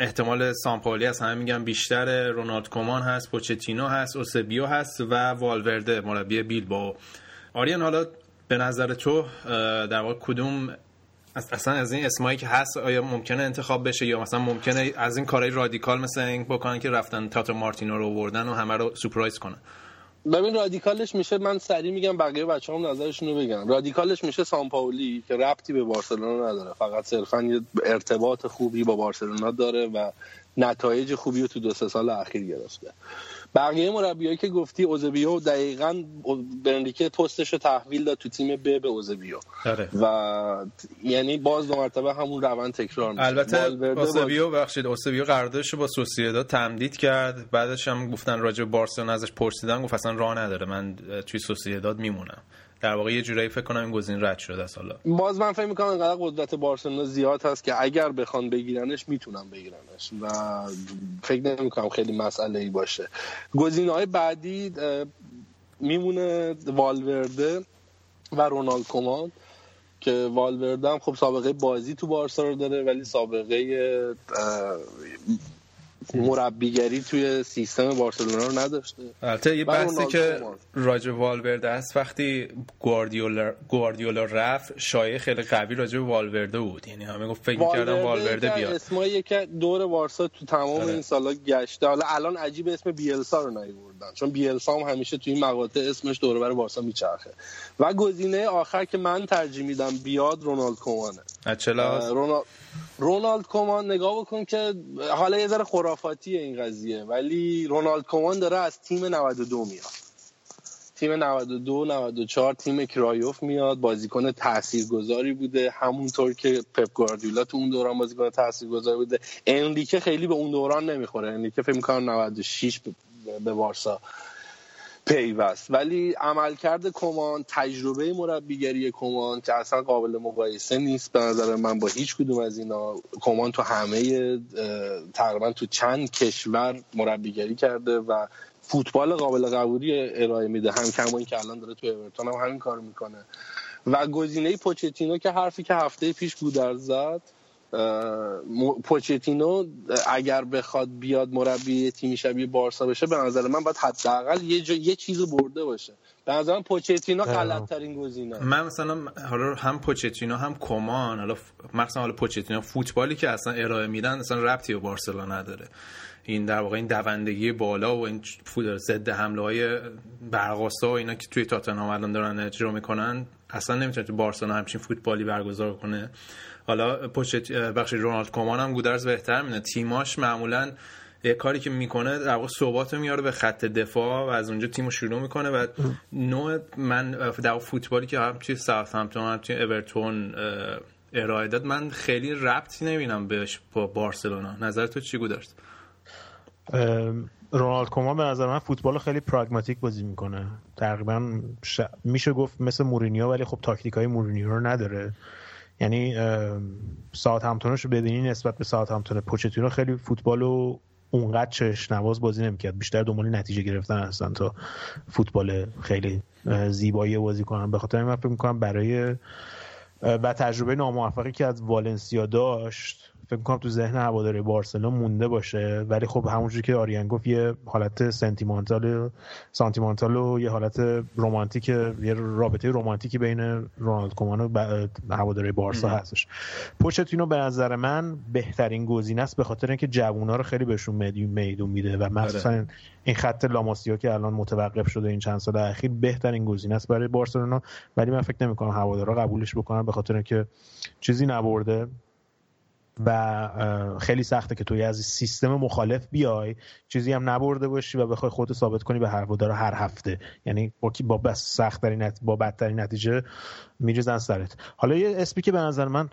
احتمال سامپولی هست همه میگن بیشتر رونالد کومان هست پوچتینو هست اوسبیو هست و والورده مربی بیلبائو. آریان حالا به نظر تو در واقع کدوم اصلا از این اسمایی که هست آیا ممکنه انتخاب بشه یا مثلا ممکنه از این کارهای رادیکال مثل این بکنن که رفتن تاتو مارتینو رو آوردن و همه رو سورپرایز کنن؟ ببین رادیکالش میشه من سریع میگم بقیه بچه هم نظرشون رو بگم. رادیکالش میشه سامپاولی که ربطی به بارسلونا نداره. فقط صرفا یه ارتباط خوبی با بارسلونا داره و نتایج خوبی رو تو دو سه سال اخیر گرفته. بقیه مربیایی که گفتی اوزبیو دقیقا برنریکه پستش رو تحویل داد تو تیم ب به اوزبیو. آره. و یعنی باز دو مرتبه همون روند تکرار میشه البته با- اوسبیو بخشید اوسبیو قراردادش رو با سوسییداد تمدید کرد. بعدش هم گفتن راجع بارسلونا ازش پرسیدن گفت اصلا راه نداره من توی سوسییداد میمونم. در واقع یه جورایی فکر کنم این گزینه رد شده است حالا. باز من فکر می‌کنم انقدر قدرت بارسلونا زیاد هست که اگر بخوان بگیرنش می‌تونن بگیرنش و فکر نمی‌کنم خیلی مسئله ای باشه. گزینه های بعدی میمونه والورده و رونالد کومان که والورده هم خب سابقه بازی تو بارسا رو داره ولی سابقه مربیگری توی سیستم بارسلونا رو نداشته البته یه بحثی که. راجع والورده است وقتی گواردیولا گواردیولا رفت شایعه خیلی قوی راجع به والورده بود یعنی همه گفت فکر می‌کردن والورده بیاد اسمایی که دور بارسا تو تمام آره. این سالا گشته حالا الان عجیب اسم بیلسا رو نیوردن چون بیلسا هم همیشه توی این مقاطع اسمش دور بر بارسا میچرخه و گزینه آخر که من ترجیح میدم بیاد رونالد کومانه؟ رونالد رونالد کومان نگاه بکن که حالا یه ذره خرافاتیه این قضیه ولی رونالد کومان داره از تیم 92 میاد. تیم 92 94 تیم کرایوف میاد بازیکن تاثیرگذاری بوده. همونطور که پپ گواردیولا تو اون دوران بازیکن تاثیرگذاری بوده. انریکه خیلی به اون دوران نمی‌خوره. انریکه فکر می‌کنم 96 به- به بارسا. پیوست. ولی عملکرد کمان تجربه مربیگری کمان که اصلا قابل مقایسه نیست به نظر من با هیچ کدوم از اینا. کمان تو همه تقریبا تو چند کشور مربیگری کرده و فوتبال قابل قبولی ارائه میده. هم کمان که الان داره تو اورتون هم همین کارو می‌کنه. و گزینه پوچتینو که حرفی که هفته پیش گودر زد اه، م- پوچتینو اگر بخواد بیاد مربی تیمی شبیه بارسا بشه به نظر من باید حداقل یه جا یه چیزو برده باشه. به نظر من پوچتینو. غلط ترین گزینه. من مثلا حالا هم پوچتینو هم کمان حالا مثلا حالا پوچتینو فوتبالی که اصلا ارائه میدن اصلا ربطی به بارسلونا نداره. این در واقع این دوندگی بالا و این فوت- ضد حمله های برقاسا و اینا که توی تاتنهام الان دارن اجرا می‌کنن اصلا نمی‌تونه تو بارسلونا همچین فوتبالی برگزار کنه. حالا پوچت بخش رونالد کومان هم گودرز بهتر می‌دونه. تیماش معمولا یه کاری که می‌کنه در واقع ثبات میاره به خط دفاع و از اونجا تیم رو شروع می‌کنه و نوع مدل فوتبالی که هم توی ساوثهمپتون هم توی اورتون ارائه داد من خیلی ربطی نمی‌بینم بهش با بارسلونا. نظر تو چی گودرز؟ رونالد کومان به نظر من فوتبال خیلی پراگماتیک بازی می‌کنه. تقریبا ش... میشه گفت مثل مورینیو ولی خب تاکتیک های مورینیو رو نداره. یعنی ساعت همتونش بدینی نسبت به ساعت همتون پوچتینو خیلی فوتبال رو اونقدر چش نواز بازی نمی‌کرد. بیشتر دنبال نتیجه گرفتن هستن تا فوتبال خیلی زیبایی بازی کنن. به خاطر من فکر می‌کنم برای و تجربه ناموفقی که از والنسیا داشت فکر می‌کنم تو ذهن هواداری بارسلونا مونده باشه. ولی خب همونجوری که آریان گفت یه حالت سنتیمانتال سانتیمانتال و یه حالت رمانتیک یه رابطه رمانتیکی بین رونالد کومان و هواداری بارسا هستش. پوچتینو به نظر من بهترین گزینه است به خاطر اینکه جوونا رو خیلی بهشون میدون میدون میده و مخصوصا این خط لاماسیا که الان متوقف شده این چند سال اخیر بهترین گزینه است برای بارسلونا. ولی من فکر نمی‌کنم هوادارا قبولش بکنن به خاطر اینکه چیزی نبرده. و خیلی سخته که توی از سیستم مخالف بیای چیزی هم نبرده باشی و بخوای خودت ثابت کنی به هوادار هر هفته. یعنی با بس سخت نت... با بدترین نتیجه میریزن سرت. حالا یه اسمی که به نظر من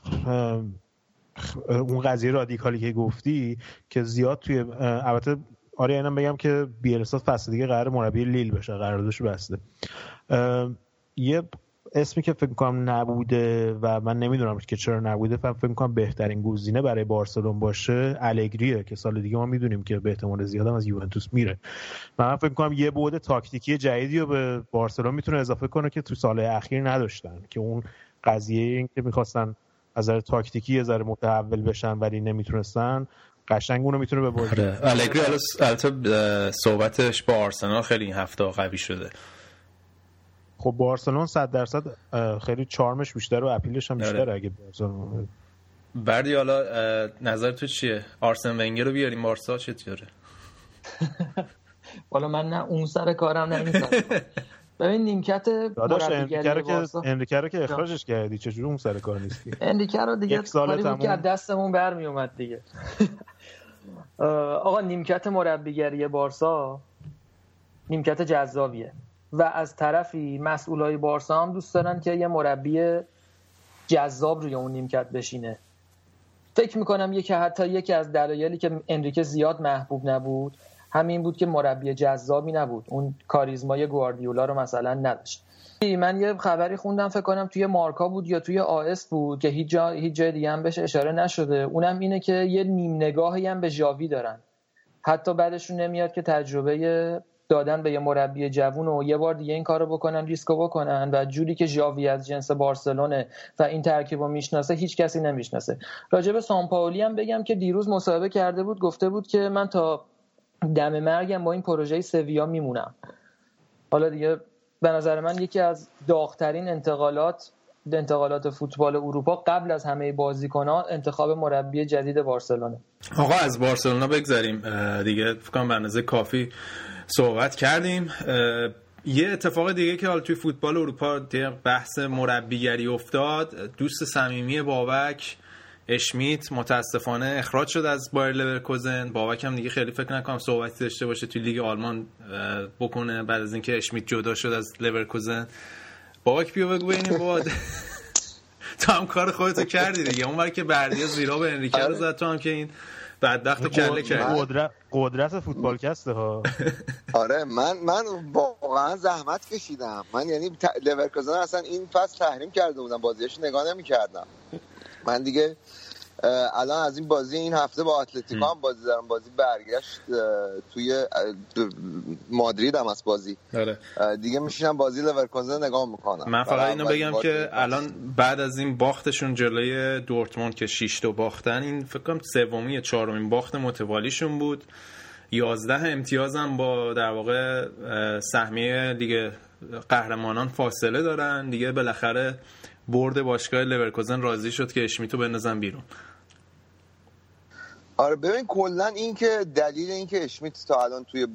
اون قضیه رادیکالی که گفتی که زیاد توی البته آره اینم بگم که بیلسا فصل دیگه قرار مربی لیل بشه قراردادش بسته. یه اسمی که فکر کنم نبوده و من نمی‌دونم که چرا نبوده فکر کنم بهترین گزینه برای بارسلون باشه الگریه که سال دیگه ما می‌دونیم که به احتمال زیاد از یوونتوس میره. من فکر کنم یه بود تاکتیکی جدیدی رو به بارسلون می‌تونه اضافه کنه که تو سال اخیر نداشتن. که اون قضیه این که می‌خواستن از نظر تاکتیکی یه ذره متحول بشن ولی نمی‌تونستن قشنگ اونو می‌تونه به بازی آره. الگری البته صحبتش با آرسنال خیلی این هفته قوی شده. خب بارسلون 100 درصد خیلی چارمش بیشتر و اپیلش هم بیشتر آره. اگه بارسلون بردی حالا نظر تو چیه؟ آرسن ونگر رو بیاریم بارسا چطوره حالا من نه اون سر کارم نمی‌ذارم ببین نیمکت داداش انریکه رو که اخراجش کردی چجوری اون سر کار نیستی؟ انریکه رو دیگه کاری بود که دستمون برمی اومد دیگه. آقا نیمکت مربیگری بارسا نیمکت جذابیه. و از طرفی مسئولای بارسا هم دوست دارن که یه مربی جذاب روی اون نیمکت بشینه. فکر می‌کنم یکی حتی یکی از دلایلی که انریکه زیاد محبوب نبود همین بود که مربی جذابی نبود. اون کاریزمای گواردیولا رو مثلا نداشت. من یه خبری خوندم فکر کنم توی مارکا بود یا توی آس بود که هیچ, جا، هیچ جای دیگه هم بهش اشاره نشده. اونم اینه که یه نیم نگاهی هم به ژاوی دارن. حتی بعدشون نمیاد که تجربه دادن به یه مربی جوون و یه بار دیگه این کارو بکنن ریسکو بکنن و جوری که ژاوی از جنس بارسلونه و این ترکیب رو می‌شناسه هیچ کسی نمی‌شناسه. راجب سامپاولی هم بگم که دیروز مصاحبه کرده بود گفته بود که من تا دم مرگم با این پروژه سویا میمونم. حالا دیگه به نظر من یکی از داغترین انتقالات انتقالات فوتبال اروپا قبل از همه بازیکنان انتخاب مربی جدید بارسلونه. آقا از بارسلونا بگذاریم دیگه فکر کنم کافی صحبت کردیم. یه اتفاق دیگه که حالا توی فوتبال اروپا بحث مربیگری افتاد. دوست صمیمی بابک اشمیت متاسفانه اخراج شد از بایر لورکوزن. بابک هم دیگه خیلی فکر نکنم صحبتی داشته باشه توی لیگ آلمان بکنه بعد از اینکه اشمیت جدا شد از لورکوزن. بابک بیا بگو ببینیم بابا تو هم کار خودتو کردی دیگه. اون که بردیا زیرآب انریکه رو زد تو هم که این بدبخت کله کرد. قدرت قدرت فوتبالکسته ها. آره من من واقعا زحمت کشیدم. من یعنی لورکوزن اصلا این فصل تحریم کرده بودم بازیش نگاه نمی‌کردم. من دیگه الان از این بازی این هفته با اتلتیکو هم بازی دارم. بازی برگشت توی مادرید هم از بازی. داره. دیگه میشینم بازی لورکوزن نگاه می‌کنم. من فقط اینو بگم که الان بعد از این باختشون جلوی دورتموند که 6 تا باختن این فکر کنم سومی یا چهارمین باخت متوالیشون بود. 11 امتیاز هم با در واقع سهمیه دیگه قهرمانان فاصله دارن. دیگه بالاخره برد باشگاه لورکوزن راضی شد که اشمیتو بندازن بیرون. آره ببین کلا این که دلیل این که اشمیت تا الان توی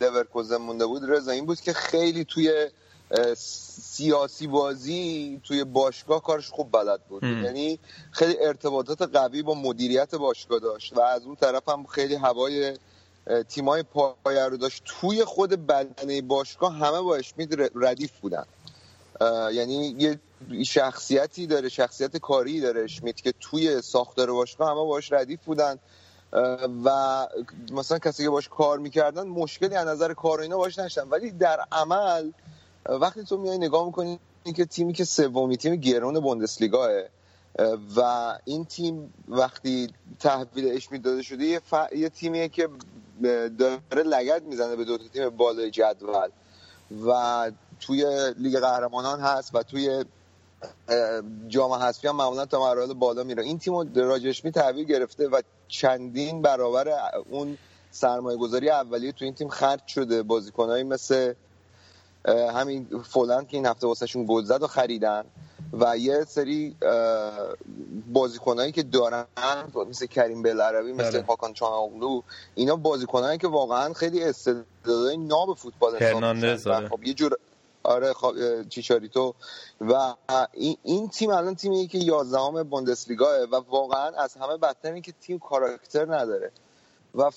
لورکوزن مونده بود رضا این بود که خیلی توی سیاسی بازی توی باشگاه کارش خوب بلد بود. یعنی خیلی ارتباطات قوی با مدیریت باشگاه داشت و از اون طرف هم خیلی هوای تیمای پایه رو داشت. توی خود بدنه باشگاه همه با اشمیت ردیف بودن. یعنی یه شخصیتی داره شخصیت کاری داره. اشمیت که توی ساختار باشگاه همه باش ردیف بودن. و مثلا کسی که باش کار می‌کردن مشکلی از نظر کار اینا باش نشدن ولی در عمل وقتی تو میای نگاه می‌کنی که تیمی که سومی تیم گرون بوندسلیگاه و این تیم وقتی تحویل اشمیت داده شده یه, ف... یه تیمیه که داره لگد می‌زنه به دو تیم بالای جدول. و توی لیگ قهرمانان هست و توی جام حذفی هم معمولا تا مراحل بالا میره. این تیم راجشمی تحویل گرفته و چندین برابر اون سرمایه گذاری اولیه تو این تیم خرج شده. بازیکنهایی مثل همین فولند که این هفته واسهشون گل زد و خریدن و یه سری بازیکنایی که دارن مثل کریم بلعربی مثل بله. هاکان چاناغلو اینا بازیکنایی که واقعا خیلی استعدادهای ناب فوتبال هرناندز خب یه جور آره چیچاریتو. و این, این تیم الان تیمیه که 11 بوندسلیگاه و واقعا از همه بدتر این که تیم کاراکتر نداره. و,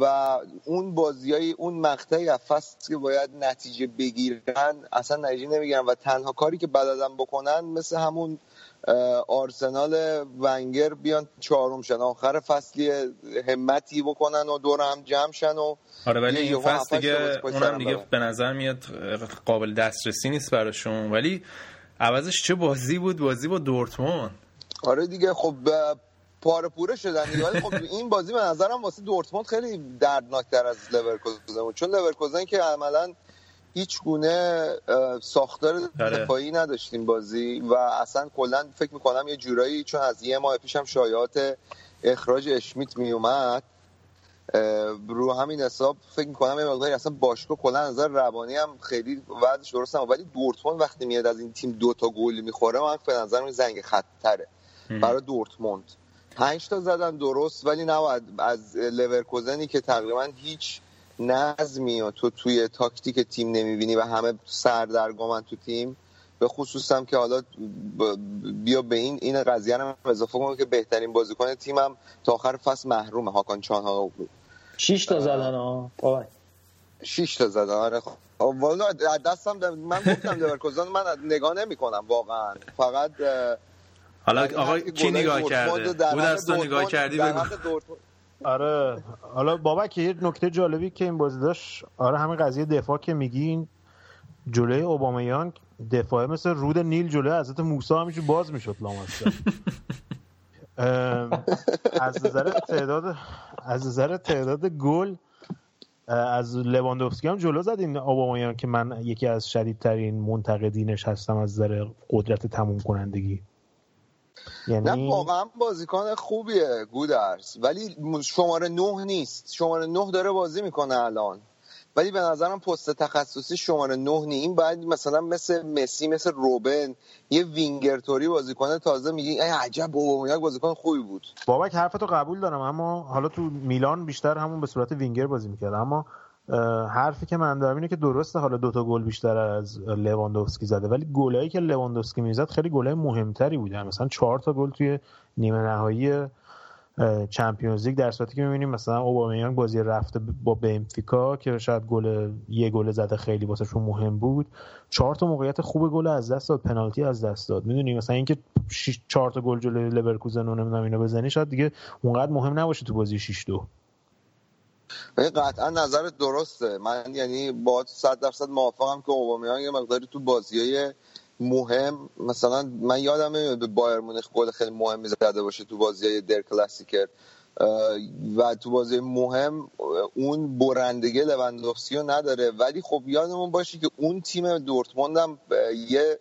و اون بازیای اون مقطعی از فصل که باید نتیجه بگیرن اصلا نتیجه نمی‌گیرن و تنها کاری که بلدن بکنن مثل همون آرسنال ونگر بیان چهارم شن. آخر فصلی همتی بکنن و دور هم جمع شن و آره ولی این فصل دیگه اونم دیگه به نظر میاد قابل دسترسی نیست براشون. ولی عوضش چه بازی بود؟ بازی با دورتموند. آره دیگه خب پاره پوره شدن ولی خب این بازی به نظرم واسه دورتموند خیلی دردناکتر از لورکوزن بود. چون لورکوزن که عملا هیچ گونه ساختار آره. دفاعی نداشتیم بازی و اصلا کلا فکر می‌کنم یه جورایی چون از یه ماه پیشم شایعات اخراج اشمیت میومد رو همین حساب فکر می‌کنم یه مقداری اصلا باشگاه کلا نظر روانی هم خیلی وضعش درست هم ولی دورتموند وقتی میاد از این تیم دو تا گل می‌خوره من به نظر زنگ خطره برای دورتموند. پنج تا زدن درست ولی نباید از لورکوزنی که تقریبا هیچ نظمی و تو توی تاکتیک تیم نمی‌بینی و همه سردرگمن تو تیم به خصوص هم که حالا بیا به این این قضیه هم اضافه کنم که بهترین بازیکن تیمم تا آخر فصل محرومه هاکان چانها بود 6 تا زدن ها. 6 تا زدن آره. خب والا دستم من گفتم لورکوزن من نگاه نمی کنم واقعا. فقط حالا آقا کی نگاه کرده؟ بود دست نگاه کردی بگو. آره. حالا بابک یه نکته جالبی که این بازی داشت آره همین قضیه دفاع که میگین جلوی اوبامیان دفاع مثل رود نیل جلوی حضرت موسی همیشه باز می‌شد لامصب. از نظر تعداد از نظر تعداد گل از لواندوفسکی هم جلو زد این اوبامیان که من یکی از شدیدترین منتقدینش هستم از نظر قدرت تموم کنندگی یعنی... نه واقعا بازیکن خوبیه گودرز ولی شماره نه نیست. شماره نه داره بازی می‌کنه الان. ولی به نظرم پست تخصصی شماره نه نی. این باید مثلا مثل مسی مثل روبن یه وینگر توری بازیکن تازه میگی ای عجب بابا بازیکن خوبی بود. بابک حرفتو قبول دارم اما حالا تو میلان بیشتر همون به صورت وینگر بازی می‌کرد. اما حرفی که من دارم اینه که درسته حالا دوتا گل بیشتر از لواندوفسکی زده ولی گلایی که لواندوفسکی می‌زد خیلی گلای مهمتری بودن مثلا چهار تا گل توی نیمه نهایی چمپیونز لیگ در صورتی که می‌بینیم مثلا اوبامیانگ بازی رفته با بنفیکا که شاید گل یه گل زده خیلی واسهشون مهم بود. چهار تا موقعیت خوب گل از دست داد پنالتی از دست داد. می‌دونی مثلا اینکه چهار تا گل جلوی لورکوزن و نمی‌دونم اینا بزنی شاید دیگه اونقدر مهم نباشه تو بازی 6 2 قطعا نظرت درسته. من یعنی با صد درصد موافقم که اوبامیان یه مقداری تو بازیای مهم مثلا من یادم به بایر مونیخ گل خیلی مهمی زده باشه تو بازی در کلاسیکر. و تو بازی مهم اون برندگی لوندوفسکی رو نداره. ولی خب یادمون باشه که اون تیم دورتموند هم یه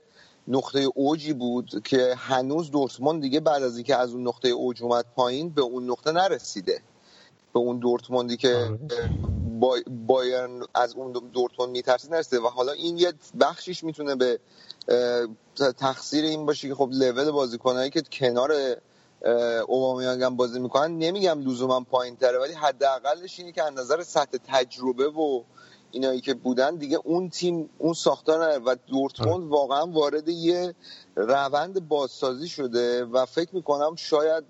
نقطه اوجی بود که هنوز دورتموند دیگه بعد از اینکه از اون نقطه اوج اومد پایین به اون نقطه نرسیده. به اون دورتموندی که آره. بایرن از اون دورتموند میترسید نرسیده و حالا این یه بخشیش می‌تونه به تقصیر این باشه که خب لول بازیکنایی که کنار اوبامیانگ هم بازی می‌کنن نمیگم لزوما پایین تره ولی حداقلش اینه که از نظر سطح تجربه و اینایی که بودن دیگه اون تیم اون ساختار و دورتموند واقعا وارد یه روند بازسازی شده و فکر می‌کنم شاید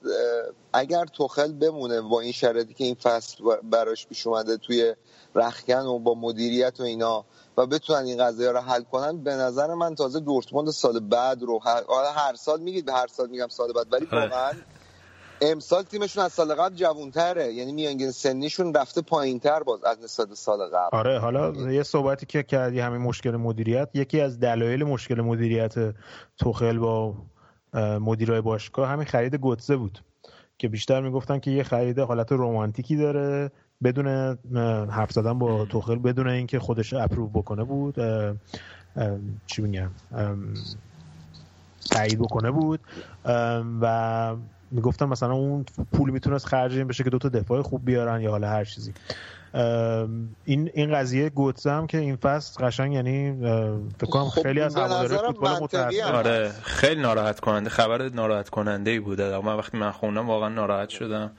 اگر توخل بمونه با این شرایطی که این فصل براش پیش اومده توی رخکن و با مدیریت و اینا و بتونن این قضیه رو حل کنن به نظر من تازه دورتموند سال بعد رو هر, هر سال میگید به هر سال میگم سال بعد ولی آره. واقعا امسال تیمشون از سال قبل جوونتره یعنی میانگین سنیشون رفته پایینتر باز از نسبت سال قبل. آره حالا یه صحبتی که کردی همین مشکل مدیریت. یکی از دلایل مشکل مدیریت توخل با مدیرای باشگاه همین خرید گوتزه بود. که بیشتر می‌گفتن که یه خرید حالت رومانتیکی داره. بدون حرف زدن با توخل بدون اینکه خودش اپروو بکنه بود. چی میگم تایید بکنه بود. و می‌گفتن مثلا اون پول می‌تونست خرج این بشه که دو تا دفاع خوب بیارن یا حالا هر چیزی. این این قضیه گوتزه هم که این فصل قشنگ یعنی فکر کنم خب خیلی از هواداره فوتبال متأثر آره خیلی ناراحت کننده خبر ناراحت کننده ای بوده. من وقتی من خوندم واقعا ناراحت شدم.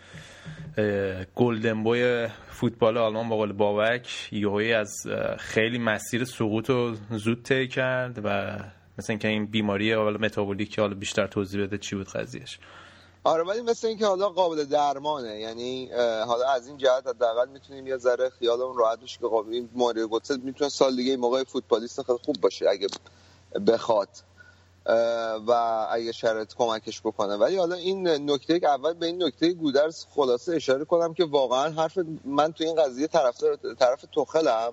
گلدن بوی فوتبال آلمان با قول بابک یوهی از خیلی مسیر سقوط رو زود طی کرد و مثل اینکه این بیماری حالا متابولیک حالا بیشتر توضیح بده چی بود قضیهش. آره ولی مثل اینکه حالا قابل درمانه. یعنی حالا از این جهت حداقل می‌تونیم یه ذره خیالمون راحت بشه که قابل این ماریو گوتسه می‌تونه سال دیگه موقع فوتبالیست خیلی خوب باشه اگه بخواد. و اگه شرط کمکش بکنه. ولی حالا این نکته که اول به این نکته گودرز خلاصه اشاره کنم که واقعا حرف من تو این قضیه طرف طرف توخلم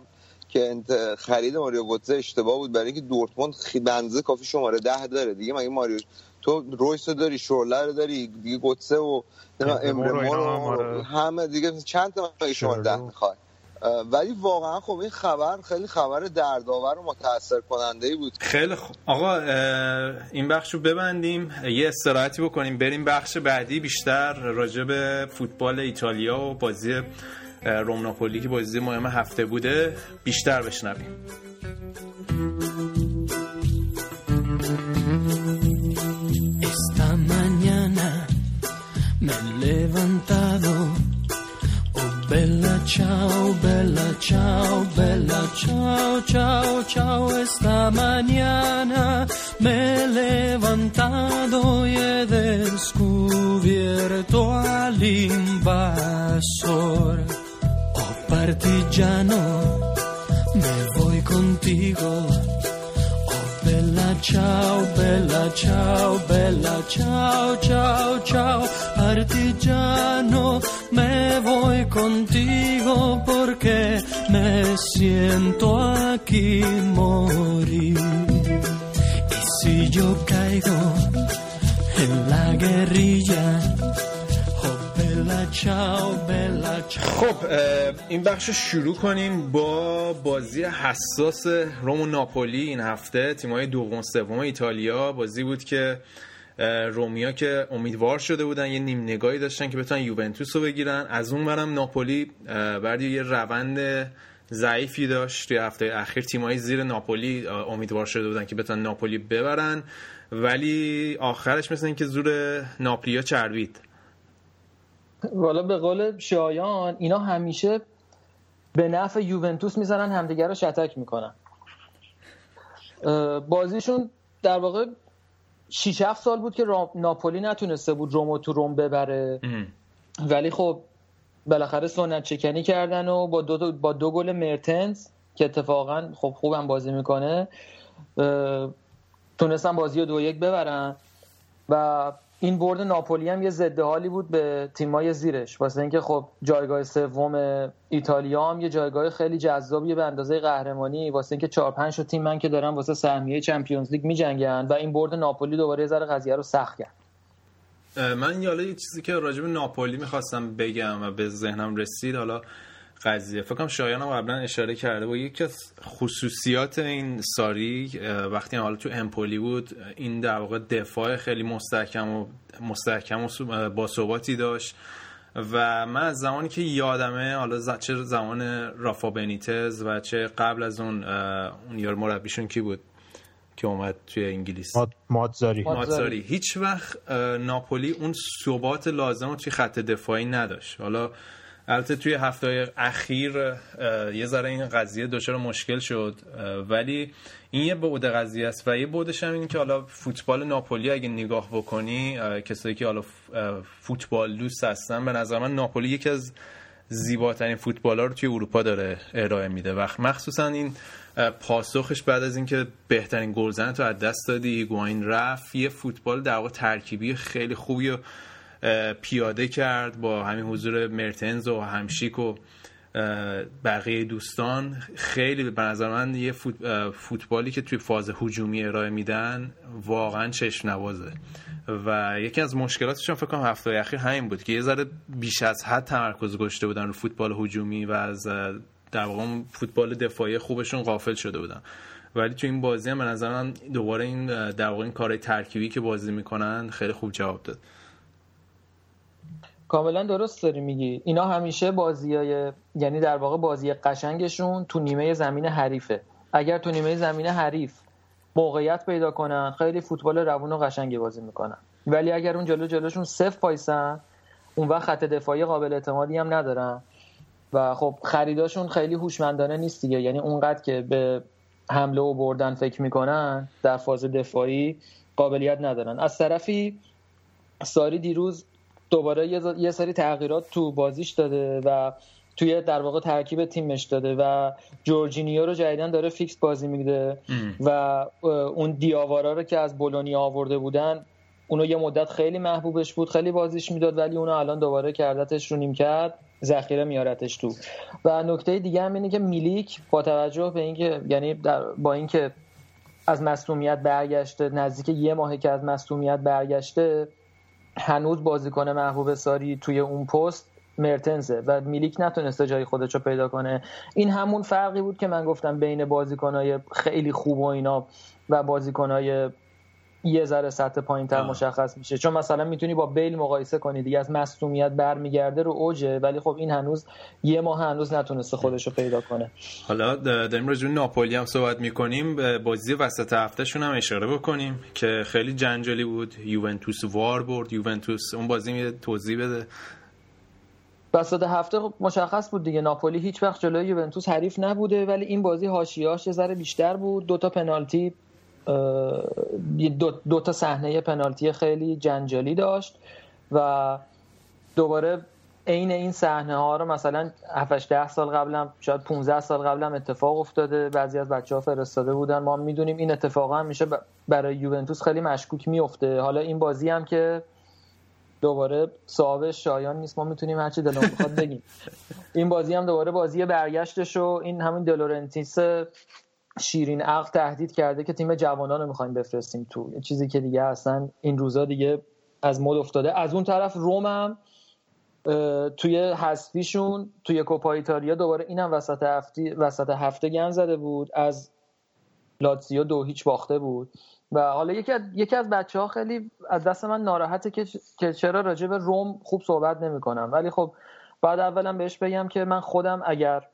که خرید ماریو گوتزه اشتباه بود برای اینکه دورتموند بنزه کافی شماره ده داره. دیگه مگه ماریو تو رویس داری شورلر رو داری دیگه گوتسه و امرمو همه دیگه چند تا شماره ده می‌خواد ولی واقعا خب این خبر خیلی خبر دردآور و متاثر کننده ای بود. خیلی خوب آقا این بخش رو ببندیم. یه استراحتی بکنیم. بریم بخش بعدی. بیشتر راجع به فوتبال ایتالیا و بازی روم ناپولی که بازی مهم هفته بوده بیشتر بشنویم. Me he levantado Bella ciao, bella ciao, bella ciao, ciao, ciao. Esta mañana me he levantado y he descubierto al invasor. Oh partigiano, me voy contigo. Ciao, bella ciao, bella ciao, ciao, ciao. Partigiano, me voy contigo porque me siento aquí morir. Y si yo caigo en la guerrilla, خب این بخش شروع کنیم با بازی حساس روم و ناپولی این هفته. تیمای دوم سوم ایتالیا. بازی بود که رومیا که امیدوار شده بودن یه نیم نگاهی داشتن که بتونن یوونتوس رو بگیرن. از اون برم ناپولی بعد یه روند ضعیفی داشت توی هفته اخیر. تیمایی زیر ناپولی امیدوار شده بودن که بتونن ناپولی ببرن. ولی آخرش مثل اینکه زور ناپلیا چربید. والا به قول شایان اینا همیشه به نفع یوونتوس می‌زنن همدیگه رو شتک می‌کنن. بازیشون در واقع 6 7 سال بود که ناپولی نتونسته بود رومو تو روم ببره. ولی خب بالاخره سنت چکنی کردن و با دو, با دو گل مرتنز که اتفاقا خب خوبم بازی می‌کنه تونستن بازی رو دو یک ببرن و این برد ناپولی هم یه ضد حالی بود به تیمای زیرش. واسه اینکه خب جایگاه سوم ایتالیا هم یه جایگاه خیلی جذابیه به اندازه قهرمانی. واسه اینکه 4 5 تا تیم من که دارن واسه سهمیه چمپیونز لیگ میجنگن و این برد ناپولی دوباره ذره قضیه رو سخت کرد. من یالا یه چیزی که راجع به ناپولی می‌خواستم بگم و به ذهنم رسید حالا قضیه. فکرم شایان هم قبلا اشاره کرده و یکی از خصوصیات این ساری وقتی حالا تو امپولی بود این در واقع دفاع خیلی مستحکم و مستحکم و با ثباتی داشت. و من از زمانی که یادمه حالا چه زمان رافا بنیتز و چه قبل از اون اون یار مربیشون کی بود که اومد توی انگلیس؟ مادزاری. مادزاری. هیچ وقت ناپولی اون ثبات لازم رو توی خط دفاعی نداشت. حالا البته توی هفته اخیر یه ذره این قضیه دچار مشکل شد. ولی این یه بعد قضیه است و یه بعدش هم این که حالا فوتبال ناپولی اگه نگاه بکنی کسایی که حالا فوتبال دوست هستن به نظر من ناپولی یکی از زیباترین فوتبال ها رو توی اروپا داره ارائه میده. و مخصوصا این پاسخش بعد از اینکه بهترین گلزن تو از دست دادی هیگواین رفت یه فوتبال در ترکیبی خیلی خوبی و پیاده کرد با همین حضور مرتنز و همشیک و بقیه دوستان. خیلی به نظر من یه فوتبالی که توی فاز هجومی ارائه میدن واقعا چشم نوازه و یکی از مشکلاتشون فکر کنم هفته اخیر همین بود که یه ذره بیش از حد تمرکز گذاشته بودن رو فوتبال هجومی و از در واقع فوتبال دفاعی خوبشون غافل شده بودن. ولی تو این بازی هم به نظر من دوباره این در واقع این کارهای ترکیبی که بازی می‌کنن خیلی خوب جواب داد. کاملا درست داری میگی. اینا همیشه بازیای یعنی در واقع بازی قشنگشون تو نیمه زمین حریفه. اگر تو نیمه زمین حریف موقعیت پیدا کنن خیلی فوتبال روون و قشنگی بازی می‌کنن. ولی اگر اون جلو جلوشون صفر پایسن اون وقت خط دفاعی قابل اعتمادی هم ندارن. و خب خریداشون خیلی هوشمندانه نیست دیگه. یعنی اونقدر که به حمله و بردن فکر می‌کنن در فاز دفاعی قابلیت ندارن. از طرفی ساری دیروز دوباره یه سری تغییرات تو بازیش داده و توی در واقع ترکیب تیمش داده و جورجینیو رو جدیدن داره فیکس بازی میده و اون دیاوارا رو که از بولونیا آورده بودن اونو یه مدت خیلی محبوبش بود خیلی بازیش می‌داد ولی اونو الان دوباره کردتش رو نیم کرد ذخیره میارتش تو. و نکته دیگه هم اینه که میلیک با توجه به اینکه یعنی با اینکه از مصومیت برگشته نزدیک یه ماهه که از مصومیت برگشته هنوز بازیکن محبوب ساری توی اون پست مرتنزه و میلیک نتونسته جای خودش رو پیدا کنه. این همون فرقی بود که من گفتم بین بازیکنهای خیلی خوب و اینا و بازیکنهای یه ذره سطح پایین تر مشخص میشه. چون مثلا می‌تونی با بیل مقایسه کنی دیگه از مصومیت برمیگرده رو اوجه ولی خب این هنوز یه ماه هنوز نتونسته خودش رو پیدا کنه. حالا داریم راجع ناپولی هم صحبت می‌کنیم. بازی وسط هفتهشون هم اشاره بکنیم که خیلی جنجالی بود. یوونتوس وار برد. یوونتوس اون بازی می توضیح بده. وسط هفته خب مشخص بود دیگه. ناپولی هیچ وقت جلوی یوونتوس حریف نبوده ولی این بازی حاشیه‌اش یه ذره بیشتر بود. دو تا پنالتی دو, دو تا صحنه پنالتی خیلی جنجالی داشت و دوباره عین این صحنه ها رو مثلا 7 ده سال قبلم شاید 15 سال قبلم اتفاق افتاده. بعضی از بچه ها فرستاده بودن. ما می‌دونیم این اتفاق هم میشه برای یوونتوس خیلی مشکوک میفته حالا این بازی هم که دوباره صاحب شایان نیست. ما می‌تونیم هرچی دلمون بخواد بگیم. این بازی هم دوباره بازی برگشتش و این همین دلورنتیس شیرین عقل تهدید کرده که تیم جوانان رو می‌خوایم بفرستیم تو چیزی که دیگه اصلا این روزا دیگه از مد افتاده. از اون طرف روم هم توی حذفیشون توی کوپا ایتالیا دوباره اینم وسط هفته وسط هفته گن زده بود. از لاتزیو دو هیچ باخته بود. و حالا یکی از یکی از بچه ها خیلی از دست من ناراحته که که چرا راجع به روم خوب صحبت نمی‌کنم. ولی خب بعد اولا بهش بگم که من خودم اگر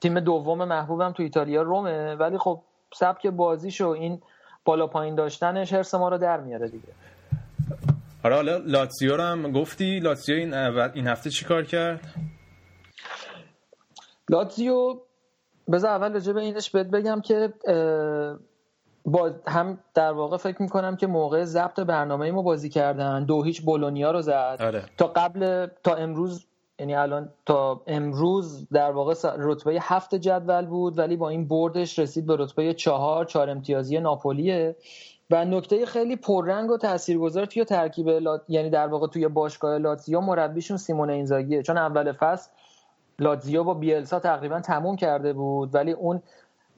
تیم دوم محبوبم تو ایتالیا رومه ولی خب سبک بازیش و این بالا پایین داشتنش حرس ما رو در میاره دیگه آره حالا لاتزیو رو هم گفتی لاتزیو این, این هفته چی کار کرد؟ لاتزیو بذار اول راجع به اینش بهت بگم که با هم در واقع فکر می‌کنم که موقع ضبط برنامه ما بازی کردن دو هیچ بولونیا رو زد آره. تا قبل تا امروز یعنی الان تا امروز در واقع رتبه هفت جدول بود ولی با این بردش رسید به رتبه چهار چهار امتیازی ناپولیه. و نکته خیلی پررنگ و تاثیرگذار توی ترکیب لات... یعنی در واقع توی باشگاه لاتزیو مربیشون سیمون اینزاگیه چون اول فصل لاتزیو با بیلسا تقریبا تموم کرده بود ولی اون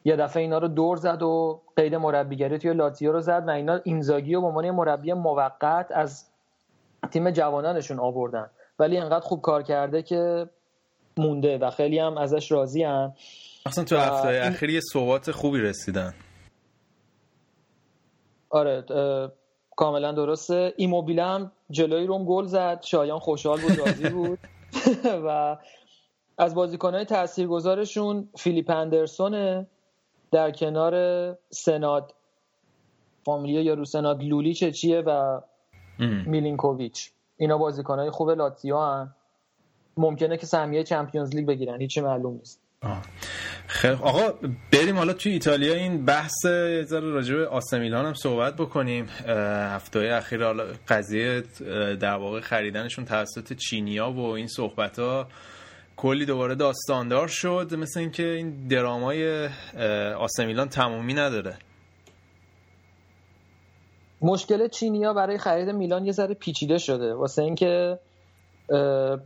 یه دفعه اینا رو دور زد و قید مربیگری توی لاتزیو رو زد و اینا اینزاگی رو به عنوان مربی موقت از تیم جوانانشون آوردن. ولی انقدر خوب کار کرده که مونده و خیلی هم ازش راضی هم. اصلا تو هفته این... اخیر یه صحبات خوبی رسیدن. آره کاملا درسته. ایموبیل هم جلوی روم گل زد. شایان خوشحال بود راضی بود. و از بازیکنهای تاثیرگذارشون فیلیپ اندرسونه در کنار سناد فامیلیا یا رو سناد لولیچ چیه و میلینکوویچ. اینا بازیکنهای خوب لاتزیو هم ممکنه که سهمیه چمپیونز لیگ بگیرن هیچی معلوم نیست. خیلی آقا بریم حالا توی ایتالیا این بحث ذره راجع به آسمیلان هم صحبت بکنیم. هفته اخیر حالا قضیه در واقع خریدنشون توسط چینیا و این صحبت ها کلی دوباره داستاندار شد. مثل اینکه این درامای آسمیلان تمومی نداره. مشکل چینیا برای خرید میلان یه ذره پیچیده شده. واسه اینکه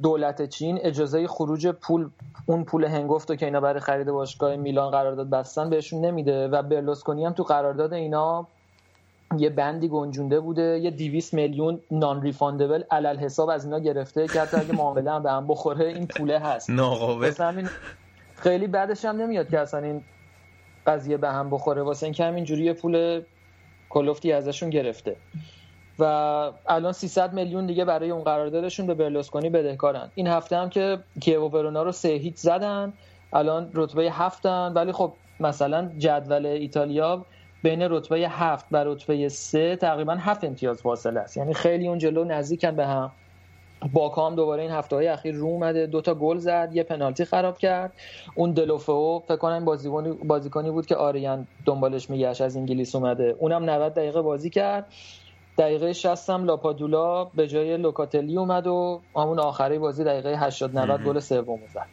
دولت چین اجازه خروج پول اون پول هنگفت که اینا برای خرید باشگاه میلان قرارداد بستن بهشون نمیده و برلوسکونی هم تو قرارداد اینا یه بندی گنجونده بوده یه 200 میلیون نان ریفاندبل علل حساب از اینا گرفته که حتی اگه معامله هم به هم بخوره این پوله هست. ناقابل. خیلی بعدش هم نمیاد که اصلا این قضیه به هم بخوره. واسه اینکه همینجوری یه پول کلوفتی ازشون گرفته. و الان 300 میلیون دیگه برای اون قراردادشون به برلوسکونی بدهکارن. این هفته هم که کیو ورونا رو سه هیچ زدن الان رتبه هفتن. ولی خب مثلا جدول ایتالیا بین رتبه هفت و رتبه سه تقریبا هفت امتیاز فاصله است. یعنی خیلی اون جلو نزدیکن به هم. باکا هم دوباره این هفته های اخیر رو اومده دو تا گل زد یه پنالتی خراب کرد. اون دلوفو فکر کنم بازیکنی بازیکنی بود که آریان دنبالش میگشت از انگلیس اومده. اونم 90 دقیقه بازی کرد. دقیقه 60 هم لاپادولا به جای لوکاتلی اومد و همون آخری بازی دقیقه 80 90 گل سوم زد.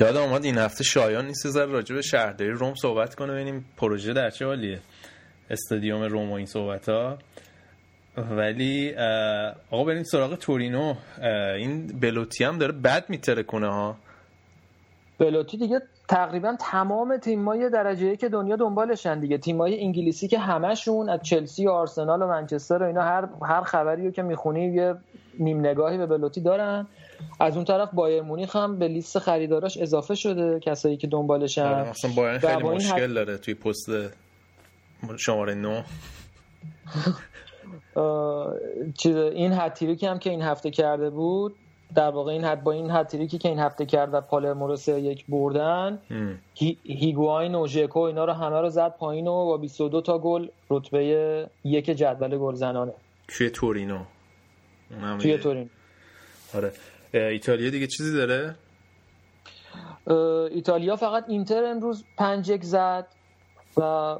یاد آمد این هفته شایان نیست زر راجع به شهرداری روم صحبت کنه ببینیم پروژه در چه حالیه. استادیوم روم و این صحبت ها ولی آقا بریم سراغ تورینو. این بلوتی هم داره بد میتره کنه ها. بلوتی دیگه تقریبا تمام تیمای درجه که دنیا دنبالشن دیگه. تیمای انگلیسی که همشون از چلسی و آرسنال و منچستر و اینا هر هر خبری رو که می‌خونی یه نیم نگاهی به بلوتی دارن. از اون طرف بایر مونیخ هم به لیست خریداراش اضافه شده کسایی که دنبالشن. اصلا بایر خیلی مشکل داره توی پست شماره 9 چیز این هتریکی هم که این هفته کرده بود در واقع این حد با این هتریکی که این هفته کرد و پالرمو رو سه یک بردن هی، هیگواین و ژکو اینا رو همه رو زد پایین و با 22 تا گل رتبه یک جدول گلزنانه. توی تورینو. توی تورینو. آره. ایتالیا دیگه چیزی داره؟ ایتالیا فقط اینتر امروز پنج یک زد و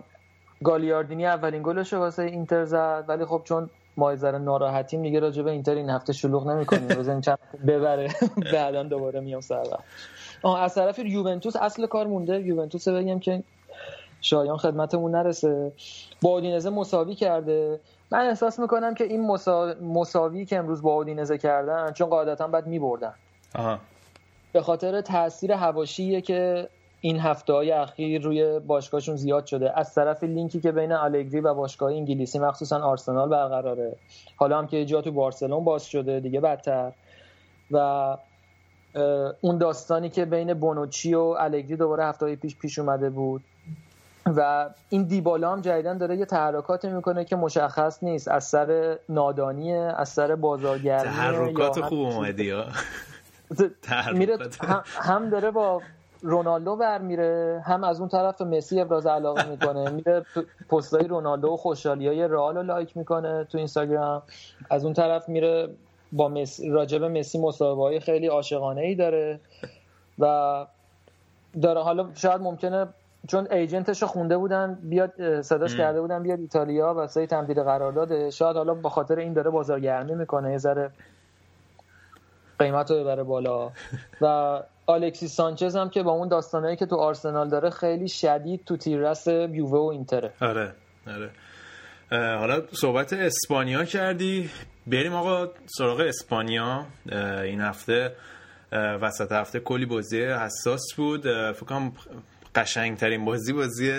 گالیاردینی اولین گلش واسه اینتر زد ولی خب چون ما ذره ناراحتیم دیگه راجع به اینتر این هفته شلوغ نمی‌کنیم. بزنیم چند ببره. بعدا دوباره میام سر آه از طرف یوونتوس اصل کار مونده. یوونتوس بگم که شایان خدمتمون نرسه. با اودینزه مساوی کرده. من احساس می‌کنم که این مسا... مساوی که امروز با اودینزه کردن چون قاعدتا باید میبردن. به خاطر تاثیر هواشیه که این هفته های اخیر روی باشگاهشون زیاد شده. از طرف لینکی که بین آلگری و باشگاه انگلیسی مخصوصا آرسنال برقراره. حالا هم که جا تو بارسلون باز شده دیگه بدتر. و اون داستانی که بین بونوچی و الگری دوباره هفته های پیش پیش اومده بود. و این دیبالا هم جدیدن داره یه تحرکاتی می‌کنه که مشخص نیست. از سر نادانیه از سر بازارگرمی تحرکات خوب اومدی میره هم داره با رونالدو بر میره. هم از اون طرف مسی ابراز علاقه می‌کنه. میره پستای رونالدو و خوشحالی های رئال رو لایک می‌کنه تو اینستاگرام. از اون طرف میره با مسی راجب مسی مصاحبه های خیلی عاشقانه ای داره و داره. حالا شاید ممکنه چون ایجنتش رو خونده بودن بیاد صداش کرده بودن بیاد ایتالیا و سه تمدید قرار داده. شاید حالا با خاطر این داره بازارگرمی می‌کنه یه ذره قیمت رو ببره بالا. و الکسیس سانچز هم که با اون داستانهایی که تو آرسنال داره خیلی شدید تو تیررس یووه و اینتره. آره آره. حالا صحبت اسپانیا کردی. بریم آقا سراغ اسپانیا. این هفته وسط هفته کلی بازی حساس بود. فکر کنم قشنگترین بازی بازی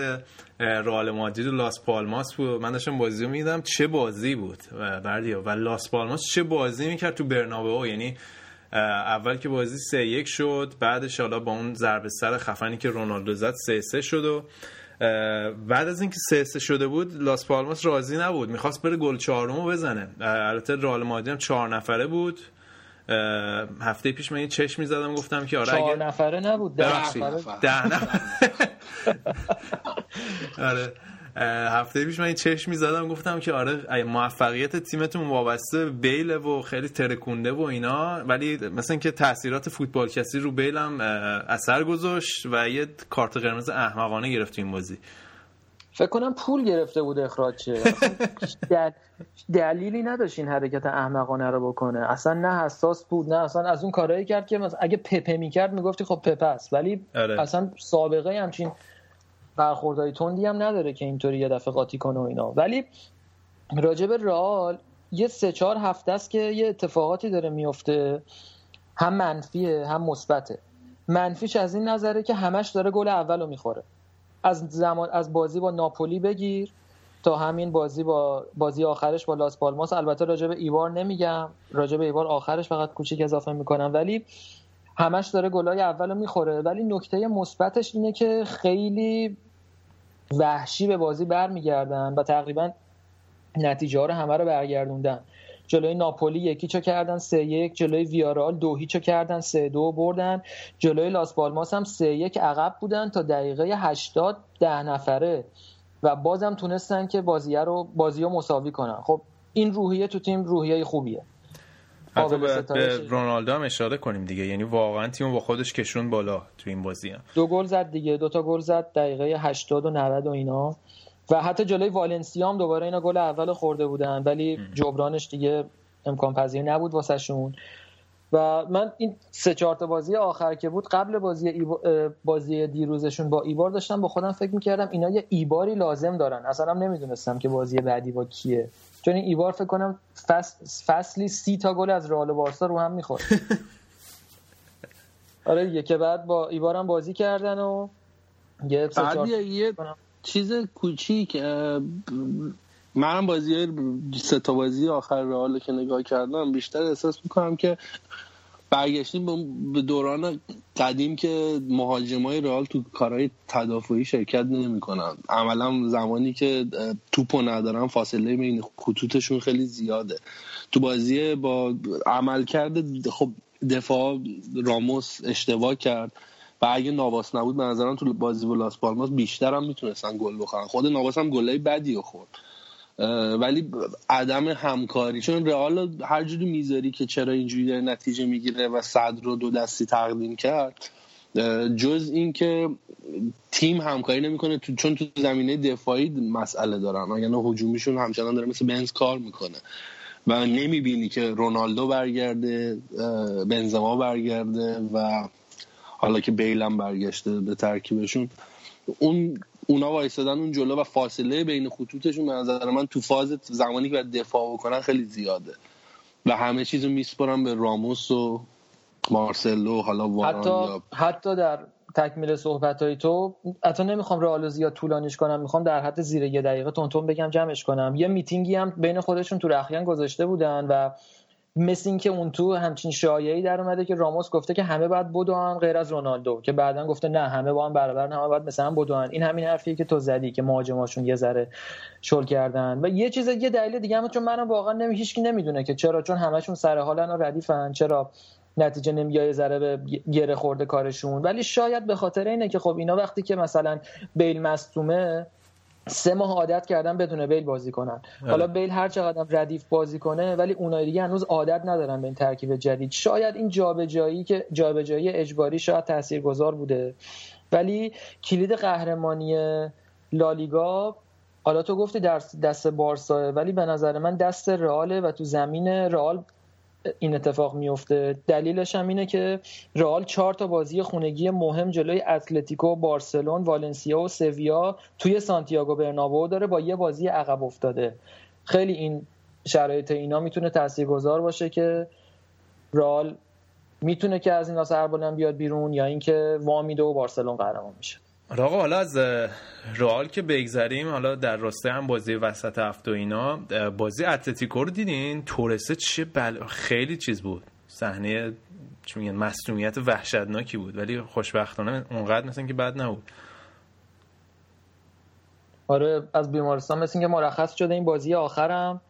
رئال مادرید و لاس پالماس بود. من داشتم بازی رو چه بازی بود؟ بردیا و لاس پالماس چه بازی می‌کرد تو برنابئو؟ یعنی اول که بازی سه یک شد بعدش حالا با اون ضربه سر خفنی که رونالدو زد سه سه شد و بعد از اینکه سه سه شده بود لاس پالماس راضی نبود. می‌خواست بره گل چهارمو بزنه. البته رئال مادرید هم چهار نفره بود. هفته پیش من یه چشمی زدم گفتم که آره چهار نفره نبود ده نفره. ده نفره. آره. هفته پیش من این چشمی زدم گفتم که آره موفقیت تیمتون وابسته بیل و خیلی ترکونده و اینا ولی مثلا که تاثیرات فوتبال کسی رو بیل هم اثر گذاشت و یه کارت قرمز احمقانه گرفت این بازی. فکر کنم پول گرفته بود اخراج چه. دل... دلیلی نداشت این حرکت احمقانه رو بکنه. اصلا نه حساس بود نه اصلا از اون کارهایی کرد که مثلا اگه پپه می‌کرد می‌گفتی خب پپه است. ولی آره. اصلا سابقه همچین برخوردهای تندی هم نداره که اینطوری یه دفعه قاطی کنه و اینا. ولی راجب رئال یه سه چهار هفته است که یه اتفاقاتی داره میفته. هم منفیه هم مثبته. منفیش از این نظره که همش داره گل اولو می‌خوره. از زمان از بازی با ناپولی بگیر تا همین بازی با بازی آخرش با لاس پالماس. البته راجب ایوار نمیگم. راجب ایوار آخرش فقط کوچیک اضافه می‌کنم. ولی همش داره گلای اولو می‌خوره. ولی نکته مثبتش اینه که خیلی وحشی به بازی برمیگردن و تقریبا نتیجه ها رو همه رو برگردوندن. جلوی ناپولی یکی چو کردن سه یک. جلوی ویارال دو هیچو کردن سه دو بردن. جلوی لاس پالماس هم سه یک عقب بودن تا دقیقه هشتاد ده نفره. و بازم تونستن که بازی رو بازی رو مساوی کنن. خب این روحیه تو تیم روحیه خوبیه. حتی. به رونالدو هم اشاره کنیم دیگه. یعنی واقعا تیم با خودش کشون بالا تو این بازی هم. دو گل زد دیگه. دو تا گل زد دقیقه 80 و 90 و اینا. و حتی جلوی والنسیا هم دوباره اینا گل اول خورده بودن. ولی جبرانش دیگه امکان پذیر نبود واسه شون و من این سه چهار تا بازی آخر که بود قبل بازی بازی دیروزشون با ایبار داشتم. با خودم فکر می‌کردم اینا یه ایباری لازم دارن. اصلا هم نمی‌دونستم که بازی بعدی با کیه. چون این ایبار فکر کنم فصل فصلی سی تا گل از رئال و بارسا رو هم می‌خورد آره دیگه که بعد با ایبار هم بازی کردن و یه بعد یه-. چیز کوچیک منم بازی سه تا بازی آخر رئال که نگاه کردم بیشتر احساس می‌کنم که برگشتیم به- دوران قدیم که مهاجمای رئال تو کارهای تدافعی شرکت نمی‌کنن. عملا زمانی که توپو ندارن فاصله بین خطوطشون خیلی زیاده. تو بازی با عملکرد خب دفاع راموس اشتباه کرد. و اگه نواس نبود به تو بازی با لاس پالماس بیشتر هم می‌تونستن گل بخورن. خود نواس هم گلای بدی خورد. ولی عدم همکاری. چون رئال هر جوری می‌ذاری که چرا اینجوری داره نتیجه می‌گیره و صدر رو دو دستی تقدیم کرد جز این که تیم همکاری نمی‌کنه. چون تو زمینه دفاعی مسئله دارن. یعنی هجومیشون همچنان داره مثل بنز کار می‌کنه. و نمی‌بینی که رونالدو برگرده بنزما برگرده و حالا که بیلم برگشته به ترکیبشون. اون اونا وایستادن اون جلو و فاصله بین خطوطشون به نظر من تو فاز زمانی که باید دفاع بکنن خیلی زیاده. و همه چیزو میسپرن به راموس و مارسلو حالا واران حتی یا حتی در تکمیل صحبت های تو حتی نمی‌خوام رئال زیاد طولانیش کنم می‌خوام در حد زیر یه دقیقه تونتون بگم جمعش کنم. یه میتینگی هم بین خودشون تو رخیان گذاشته بودن و مثل این که اون تو همچین شایعی در اومده که راموس گفته که همه باید بدوان غیر از رونالدو که بعدا گفته نه همه با هم برابر همه باید مثلا بدوان. این همین حرفیه که تو زدی که مهاجماشون یه ذره شل کردن. و یه چیز یه دلیل دیگه هم چون منم واقعا نمی هیچکی نمی‌دونه که چرا چون همشون سر حالن و ردیفن چرا نتیجه نمیاد یه ذره به گره خورده کارشون. ولی شاید به خاطر اینه که خب اینا وقتی که مثلا بیل مصدومه سه ماه عادت کردن بدون بیل بازی کنن. حالا بیل هر چقدر ردیف بازی کنه ولی اونای دیگه هنوز عادت ندارن به این ترکیب جدید. شاید این جابجایی که جابجایی اجباری شاید تاثیرگذار بوده. ولی کلید قهرمانی لالیگا حالا تو گفتی در دست بارسا ولی به نظر من دست رئاله و تو زمین رئال این اتفاق میفته دلیلش هم اینه که رئال چهار تا بازی خونگی مهم جلوی اتلتیکو بارسلون والنسیا و سویا توی سانتیاگو برنابو داره با یه بازی عقب افتاده. خیلی این شرایط اینا می‌تونه تاثیرگذار باشه که رئال می‌تونه که از این سربلند بیاد بیرون یا اینکه وامیده و بارسلون قهرمان میشه. آقا حالا از رئال که بگذریم حالا در راسته هم بازی وسط هفته و اینا بازی اتلتیکو رو دیدین؟ تورسه چه بل... خیلی چیز بود. صحنه چی میگن مصدومیت وحشتناکی بود ولی خوشبختانه اونقدر مثلا که بد نبود. آره از بیمارستان مثل اینکه مرخص شده این بازی آخرم.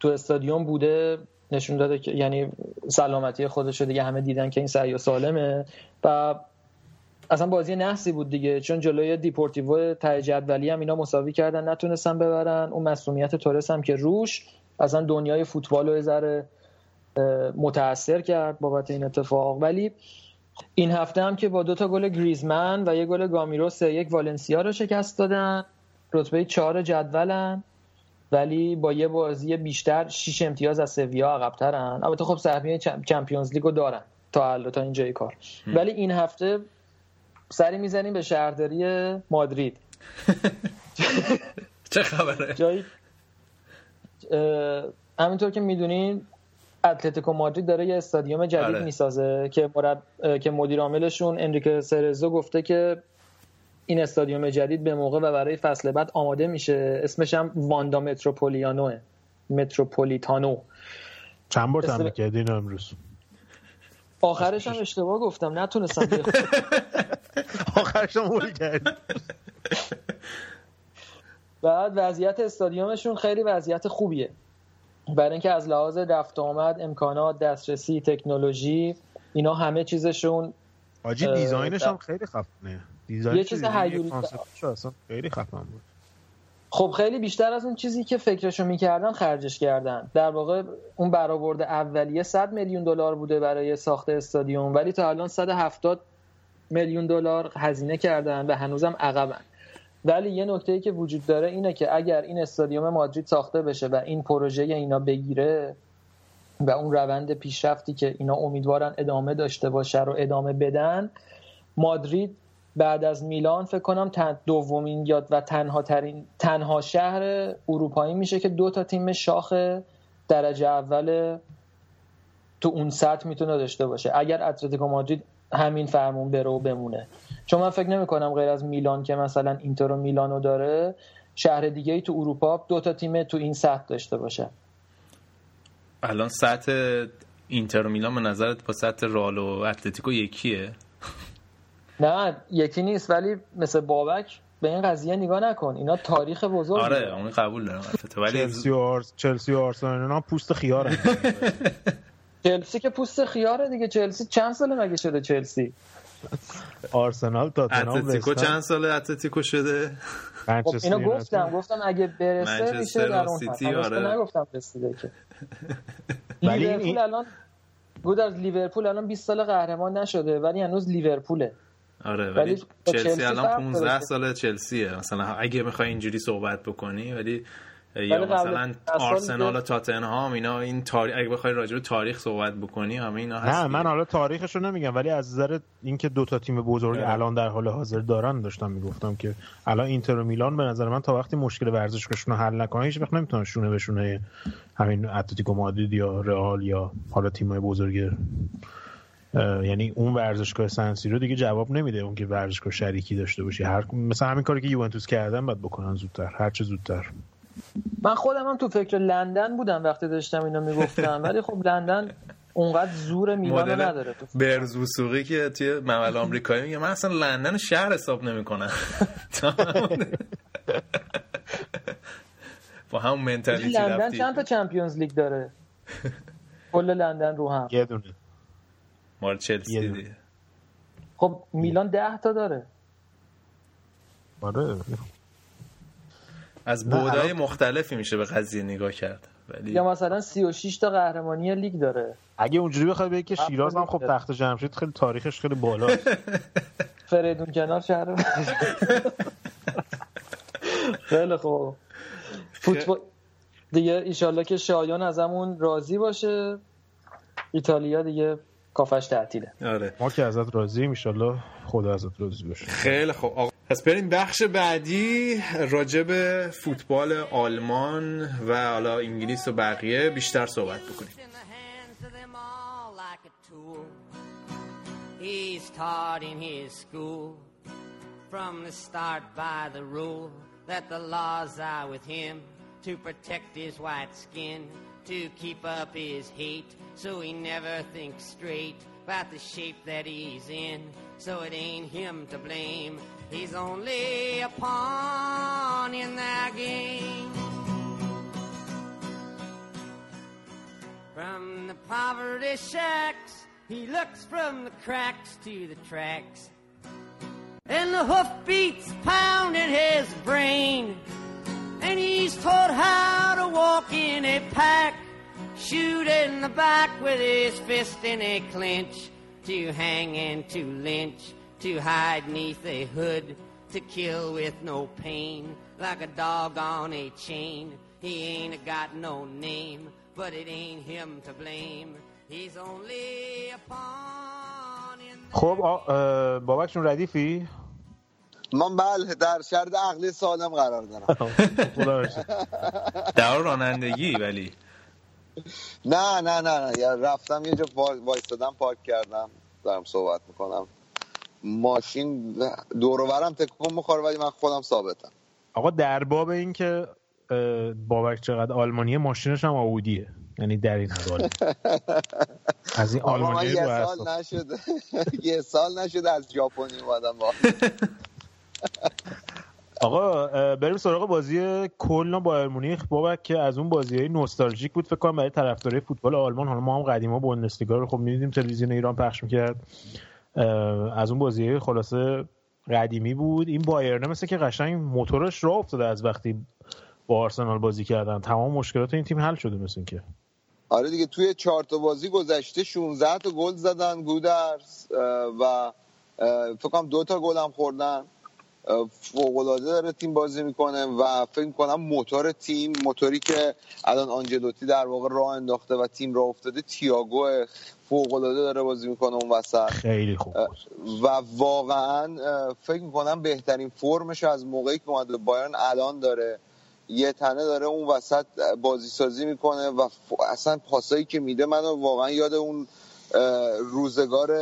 تو استادیوم بوده نشون داده که یعنی سلامتی خودش دیگه همه دیدن که این صحیح سالمه. و اصلا بازی نحسی بود دیگه. چون جلوی دیپورتیو ته جدولی هم اینا مساوی کردن نتونستن ببرن. اون مصدومیت تورس هم که روش اصلا دنیای فوتبال رو ذره متاثر کرد بابت این اتفاق. ولی این هفته هم که با دو تا گل گریزمن و یه گل گامیرو سه یک والنسیا رو شکست دادن. رتبه چهار جدولن. ولی با یه بازی بیشتر شیش امتیاز از سویا عقبترن. البته خب سهمیه چمپیونز لیگو دارن تا حالا تا اینجای کار. ولی این هفته سری می‌زنیم به شهرداری مادرید. چه خبره؟ جایی همینطور که می‌دونین اتلتیکو مادرید داره یه استادیوم جدید آره. می‌سازه که مرب... که مدیر عاملشون انریکه سرزو گفته که این استادیوم جدید به موقع و برای فصل بعد آماده میشه. اسمش هم واندا متروپولیانو متروپولیتانو. چند بار تمرین. کردین امروز؟ آخرش هم اشتباه گفتم نتونستم آخرش هم کردی. بعد وضعیت استادیومشون خیلی وضعیت خوبیه. برای اینکه از لحاظ رفت آمد امکانات دسترسی تکنولوژی اینا همه چیزشون آجی دیزاینش هم خیلی خفنه. یه چیز هیولی اصلا خیلی خفن بود. خب خیلی بیشتر از اون چیزی که فکرشو می‌کردن خرجش کردن. در واقع اون برآورد اولیه 100 میلیون دلار بوده برای ساخت استادیوم ولی تا الان 170 میلیون دلار هزینه کردن و هنوزم عقبن. ولی یه نکته ای که وجود داره اینه که اگر این استادیوم مادرید ساخته بشه و این پروژه اینا بگیره و اون روند پیشرفتی که اینا امیدوارن ادامه داشته باشه رو ادامه بدن مادرید بعد از میلان فکر کنم دومین یاد و تنها ترین تنها شهر اروپایی میشه که دو تا تیم شاخ درجه اول تو اون سطح می‌تونه داشته باشه. اگر اتلتیکو مادرید همین فرمون بره و بمونه. چون من فکر نمی کنم غیر از میلان که مثلا اینتر و میلانو داره شهر دیگه ای تو اروپا دو تا تیم تو این سطح داشته باشه. الان سطح اینتر و میلان به نظرت با سطح رال و اتلتیکو یکیه؟ نه یکی نیست ولی مثل بابک به این قضیه نگاه نکن. اینا تاریخ بزرگ. آره اون قبول دارم ولی چلسی و آرس... چلسی و آرسنال اینا پوست خیاره. چلسی که پوست خیاره دیگه. چلسی چند سال مگه شده چلسی؟ آرسنال تاتنهام اتلتیکو چند سال اتلتیکو شده؟ خب اینو گفتم گفتم اگه برسه میشه در اون سیتی آره. نگفتم رسیده که لیورپول الان بود از لیورپول الان 20 سال قهرمان نشده ولی هنوز لیورپوله. آره ولی چلسی الان 15 سال چلسیه. مثلا اگه می‌خوای اینجوری صحبت بکنی ولی یا مثلا آرسنال و تاتنهام اینا این تاریخ اگه بخوای راجع به تاریخ صحبت بکنی همه اینا هست نه من حالا تاریخش رو نمیگم ولی از نظر اینکه دو تا تیم بزرگ الان در حال حاضر دارن داشتم می‌گفتم که الان اینتر و میلان به نظر من تا وقتی مشکل ورزشگاهشون رو حل نکنن هیچ وقت نمی‌تونن شونه بشونه همین اتلتیکو مادرید یا رئال یا حالا تیمای بزرگ یعنی اون ورزشگاه سنسی رو دیگه جواب نمیده اون که ورزشگاه شریکی داشته باشی هر مثلا همین کاری که یوونتوس کردن باید بکنن زودتر. هر چه زودتر. من خودم هم تو فکر لندن بودم وقتی داشتم اینو می‌گفتم. ولی خب لندن اونقدر زور میلان نداره تو برز وسوقی که توی ممل آمریکایی میگه من اصلا لندن شهر حساب نمی‌کنم. با همون منتالیتی لندن چند تا چمپیونز لیگ داره؟ کل لندن رو هم. یه دونه. مال چلسی دیگه. خب میلان ده تا داره. آره. از بودای مختلفی میشه به قضیه نگاه کرد ولی یا مثلا 36 تا قهرمانی لیگ داره. اگه اونجوری بخوای بگی که شیراز هم خب تخت جمشید خیلی تاریخش خیلی بالا فریدون کنار شهر خیلی خوب. فوتبال دیگه ایشالله که شایان ازمون راضی باشه. ایتالیا دیگه کافش تعطیله. آره. ما که ازت راضی ان خدا ازت راضی باشه. خیلی خوب. آقا پس بریم بخش بعدی. راجب فوتبال آلمان و حالا انگلیس و بقیه بیشتر صحبت بکنیم. He's taught in his school from the start by the rule that the laws are with him to protect his white skin, to keep up his hate so he never thinks straight about the shape that he's in. So it ain't him to blame He's only a pawn in their game. From the poverty shacks, he looks from the cracks to the tracks. And the hoofbeats pound in his brain. And he's taught how to walk in a pack, shoot in the back with his fist in a clinch, to hang and to lynch to hide neath a hood, to kill with no pain, like a dog on a chain. He ain't got no name, but it ain't him to blame. He's only a pawn in the... خب بابکشون ردیفی؟ من بله در شرط عقلی سالم قرار دارم در رانندگی ولی نه نه نه نه. رفتم یه جا وایستادم پارک کردم. دارم صحبت می‌کنم. ماشین دور و برم تکون می‌خوره ولی من خودم ثابتم. آقا در باب این که بابک چقدر آلمانیه ماشینش هم آودیه. یعنی در این حال. از این آلمانی یه سال نشده. یه سال نشده از ژاپنی اومدم با آقا بریم سراغ بازی کلن بایر مونیخ. بابک که از اون بازی های نوستالژیک بود فکر کنم برای طرفدارای فوتبال آلمان. حالا ما هم قدیما بوندسلیگا رو خب می‌دیدیم تلویزیون ایران پخش می‌کرد. از اون بازی خلاصه قدیمی بود. این بایرنه مثل که قشنگ موتورش راه افتاده از وقتی با آرسنال بازی کردن. تمام مشکلات این تیم حل شده مثل اینکه آره دیگه توی چهار تا بازی گذشته 16 تا گل زدن گودرز. و فکر کنم دو تا گل هم خوردن. فوق العاده داره تیم بازی می‌کنه و فکر کنم موتور تیم موتوری که الان آنجلوتی در واقع راه انداخته و تیم راه افتاده تییاگو فوق العاده داره بازی می‌کنه اون وسط. خیلی خوب و واقعا فکر می‌کنم بهترین فرمش از موقعی که اومد به بایرن الان داره. یه تنه داره اون وسط بازی سازی می‌کنه و اصلا پاسایی که میده منو واقعا یاد اون روزگار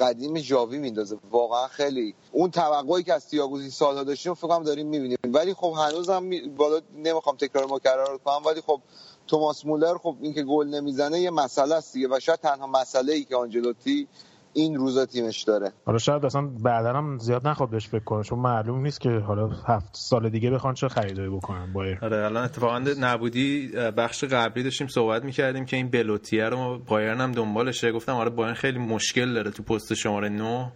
قدیم ژاوی میندازه واقعا خیلی اون توقعی که از تییاگو سالها داشتیم فکر کنم داریم می‌بینیم ولی خب هنوزم. بالا نمی‌خوام تکرار مکرر کنم ولی خب توماس مولر خب این که گل نمی‌زنه یه مسئله است دیگه و شاید تنها مسئله ای که آنجلوتی این روزا تیمش داره. حالا شاید اصلا بعدا هم زیاد نخواد بهش فکر کنه چون معلوم نیست که حالا هفت سال دیگه بخوان چه خریدایی بکنن بایر آره الان اتفاقا نبودی بخش قبلی داشتیم صحبت می‌کردیم که این بلوتیه رو ما بایرن هم دنبالشه. گفتم آره بایرن خیلی مشکل داره تو پست شماره 9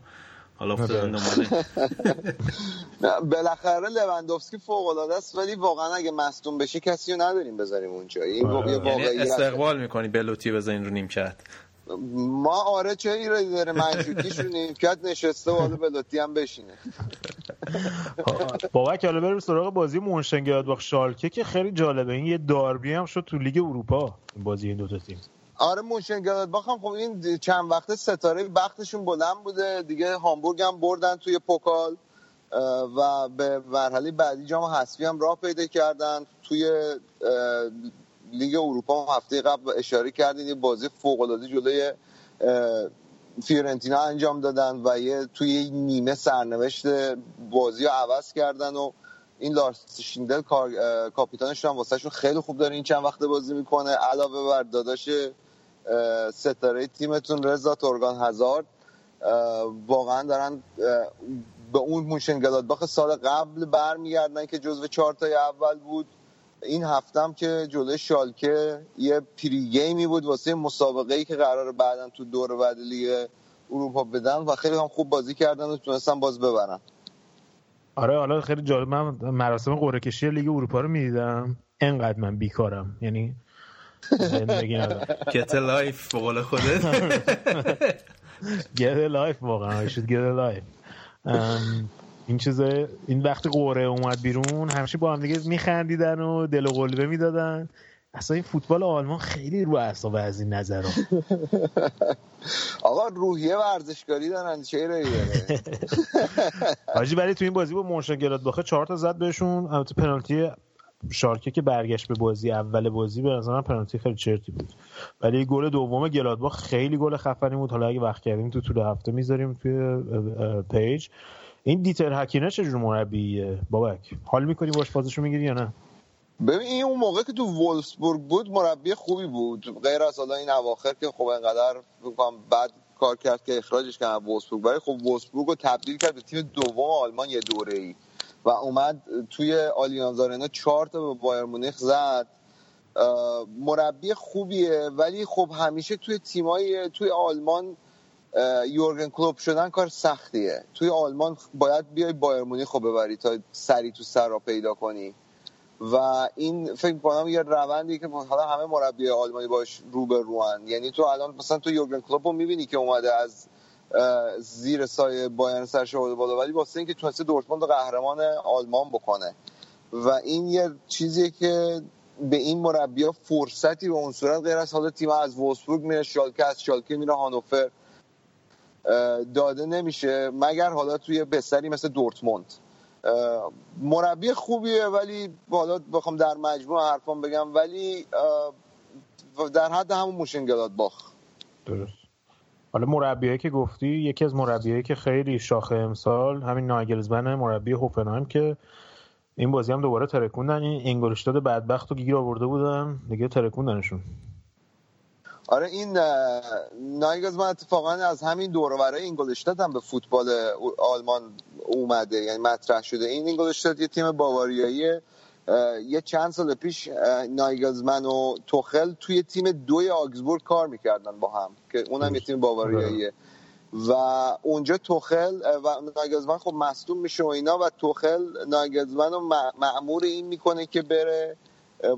حالا نه، بالاخره لوندوفسکی فوق العاده است ولی واقعا اگه مصدوم بشه کسی رو نداریم بذاریم اونجا. این آره. یه یعنی استقبال می‌کنی بلوتی بزنین رو نیمکت. ما آره چه ایرادی داره منشوکیش رو نیمکت نشسته و حالا بلوتی هم بشینه. بابک حالا بریم سراغ بازی مونشنگلادباخ شالکه که خیلی جالبه. این یه داربی هم شد تو لیگ اروپا این بازی این دوتا تیم. آره مونشنگلادباخ هم خب این چند وقته ستاره بختشون بلند بوده. دیگه هامبورگ هم بردن توی پوکال و به مرحله بعدی جام حذفی هم راه پیدا کردن. توی لیگ اروپا هفته قبل اشاره کردین یه بازی فوق العاده جلوی فیورنتینا انجام دادن و یه توی نیمه سرنوشت بازی رو عوض کردن و این لارس استیندل کار کاپیتانشون واسهشون خیلی خوب داره این چند وقته بازی می‌کنه. علاوه بر داداش ستاره تیمتون رضا تورگان هازارد واقعا دارن به اون مونشن‌گلادباخ سال قبل برمیگردن که جزو چهارتای اول بود. این هفتم که جلوی شالکه یه pre-game ی بود واسه مسابقه ای که قرار بعدا تو دور بعد لیگ اروپا بدن و خیلی هم خوب بازی کردن و تونستن باز ببرن. آره حالا خیلی جالب من مراسم قرعه کشی لیگ اروپا رو می‌دیدم. انقدر من بیکارم. یعنی زندگی ندارم. Get life به قول خودت. Get a life واقعا. I should get a life. ام، این چیزه این وقتی قرعه اومد بیرون همیشه با هم دیگه میخندیدن و دل و قلوه می‌دادن. اصلا این فوتبال آلمان خیلی رو اعصاب از این نظر آقا روحیه ورزشکاری دارن چه داره؟ حاجی ولی تو این بازی با مونشن باخه چهار تا زد بهشون. البته پنالتی شالکه که برگشت به بازی اول بازی به نظر من پنالتی خیلی چرتی بود. ولی گل دوم گلادباخ خیلی گل خفنی بود. حالا اگه وقت کردیم تو طول هفته می‌ذاریم توی پیج. این دیتر هکینگه چجور مربیه؟ بابک حال می‌کنی باش بازیشو می‌گیری یا نه؟ ببین این اون موقع که تو وولفسبورگ بود مربی خوبی بود. غیر از حالا این اواخر که خب انقدر بکنم بعد کار کرد که اخراجش کردن وولفسبورگ. ولی خب وولفسبورگ رو تبدیل کرد به تیم دوم آلمان یه دوره ای و اومد توی آلیانز آرنا چهار تا به بایر مونیخ زد. مربی خوبیه ولی خب همیشه توی تیمای توی آلمان یورگن کلوپ شدن کار سختیه. توی آلمان باید بیای بایر مونیخ رو ببری تا سری تو سر را پیدا کنی. و این فکر کنم یه روندی که حالا همه مربی آلمانی باش رو به روان یعنی تو الان مثلا تو یورگن کلوپ رو می‌بینی که اومده از زیر سایه بایرن سرش آورده بالا ولی واسه اینکه تونسته دورتموند قهرمان آلمان بکنه. و این یه چیزیه که به این مربی فرصتی به اون صورت غیر از حالا تیم از وولسبورگ میره شالکه از شالکه میره هانوفر داده نمیشه مگر حالا توی بستری مثل دورتموند. مربی خوبیه ولی حالا بخوام در مجموع حرفان بگم ولی در حد همون موشنگلادباخ. درست. حالا مربیایی که گفتی یکی از مربیایی که خیلی شاخه امسال همین ناگلزمن مربی هوفنهایم که این بازی هم دوباره ترکوندن. این انگلشتاد بدبخت و گیر آورده بودن. دیگه ترکوندنشون. آره این نایگز من اتفاقا از همین دور برای هم به فوتبال آلمان اومده یعنی مطرح شده. این اینگلشتاد یه تیم باواریاییه. اه، یه چند سال پیش اه، نایگلزمن و توخل توی تیم دوی آگزبورگ کار می‌کردن با هم که اونم یه تیم باواریاییه. و اونجا توخل و ناگزمن خب مصدوم میشه و اینا و توخل ناگزمن رو معمور این می‌کنه که بره.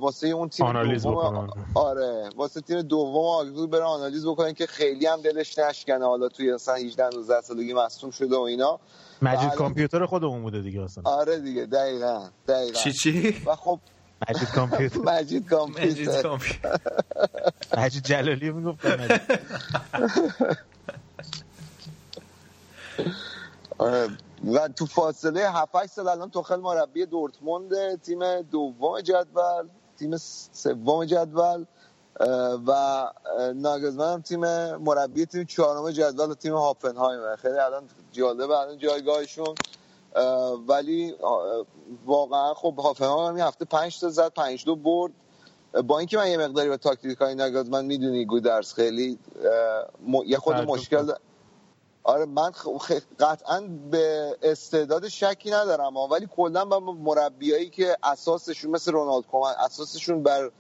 واسه اون تیم آنالیز دوم بکنن. آره. واسه تیم دوم آگزو بره آنالیز بکنه که خیلی هم دلش نشکنه. حالا توی مثلا 18 19 سالگی مصدوم شده و اینا. مجید. کامپیوتر خودمون بوده دیگه اصلا. آره دیگه. دقیقا. دقیقا. چی چی؟ و خب مجید کامپیوتر. مجید مجید کامپیوتر. کامپیوتر مجید جلالی می‌گفت آره. و تو فاصله 7 8 سال الان توخل مربی دورتموند تیم دوم جدول تیم سوم جدول و ناگزمن هم تیم مربی تیم چهارم جدول و تیم هافنهایم. خیلی الان جالبه الان جایگاهشون اه، ولی واقعا خب هافنهایم هم این هفته 5 تا زد 5 دو برد. با اینکه من یه مقداری به تاکتیک های ناگزمن می‌دونی گودرس خیلی م- یه خود مشکل آره من خ- خ- قطعا به استعداد شکی ندارم ها. ولی کلا با مربیایی که اساسشون مثل رونالد کومن اساسشون بر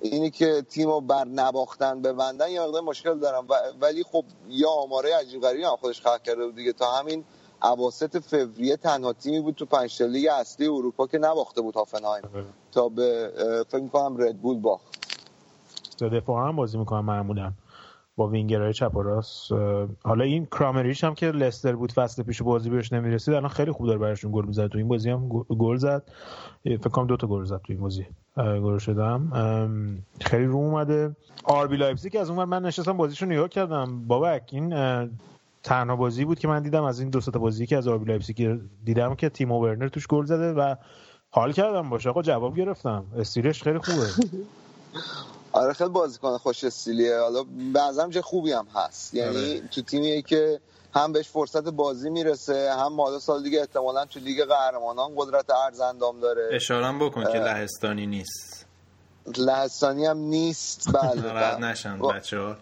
اینی که تیم رو بر نباختن ببندن یه مقدار مشکل دارم. و ولی خب یا آماره عجیب غریبی هم خودش خلق کرده بود دیگه. تا همین اواسط فوریه تنها تیمی بود تو پنج تا لیگ اصلی اروپا که نباخته بود هافنهایم. تا به فکر می‌کنم ردبول باخت. تو دفاع هم بازی می‌کنن معمولا. با وینگرهای چپ و راست حالا این کرامریچ هم که لستر بود فصل پیش بازی بهش نمی‌رسید الان خیلی خوب داره براشون گل می‌زد تو این بازی هم گل- زد. فکر کنم دو تا گل زد تو این بازی. گل شدم. خیلی رو اومده. آربی لایپزیگ که از اون من نشستم بازیشو نگاه کردم. بابک این تنها بازی بود که من دیدم از این دو تا بازی که از آربی لایپزیگ دیدم که تیمو ورنر توش گل زده و حال کردم باشه آقا جواب گرفتم. استیلش خیلی خوبه. آره خیلی بازیکن خوش استیلیه. حالا به نظرم بچه خوبی هم هست. یعنی تو تیمیه که هم بهش فرصت بازی می‌رسه هم حالا سال دیگه احتمالا تو لیگ قهرمانان قدرت عرض اندام داره. اشارم بکن که لهستانی نیست. لهستانی هم نیست. بله ناراحت بله. نشن و- بچه ها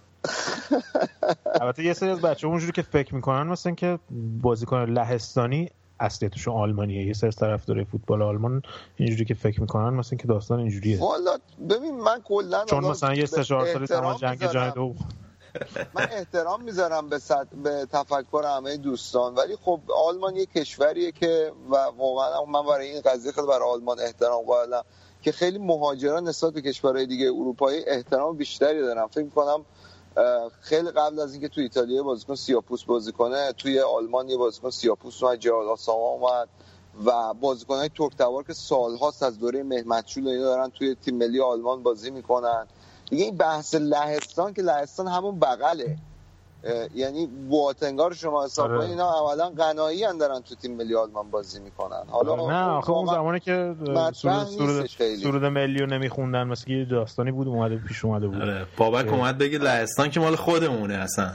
البته یه سری از بچه اونجوری که فکر می‌کنن مثلا که بازیکن لهستانی اصلیتشون آلمانیه. یه سری از طرفدارای فوتبال آلمان. اینجوری که فکر می‌کنن مثلا که داستان اینجوریه. والا ببین من کلا چون مثلا یه سه چهار احترام تمام جنگ. جهانی دو من احترام می‌ذارم به, صد... به تفکر همه دوستان. ولی خب آلمان یه کشوریه که و واقعا من برای این قضیه خیلی برای آلمان احترام قائلم. که خیلی مهاجران نسبت به کشورهای دیگه اروپایی احترام بیشتری دارم فکر کنم خیلی قبل از اینکه تو ایتالیا بازیکن سیاپوس بازی کنه توی آلمان یه بازیکن سیاپوس اومد جواد آساما اومد و بازیکنهای ترکتوار که سالهاست از دوره مهمتشول اینا دارن توی تیم ملی آلمان بازی می‌کنن. دیگه این بحث لهستان که لهستان همون بغله. یعنی بواتنگار شما حساب آره. کنید اینا اولا قنایی هم دارن تو تیم ملی آلمان بازی می‌کنن. حالا نه آخه اون زمانی که سرود سرود نیستش خیلی. سرود ملی رو نمیخوندن مثل یه داستانی بود اومده پیش اومده بود. آره بابک اومد بگه لهستان که مال خودمونه اصلا.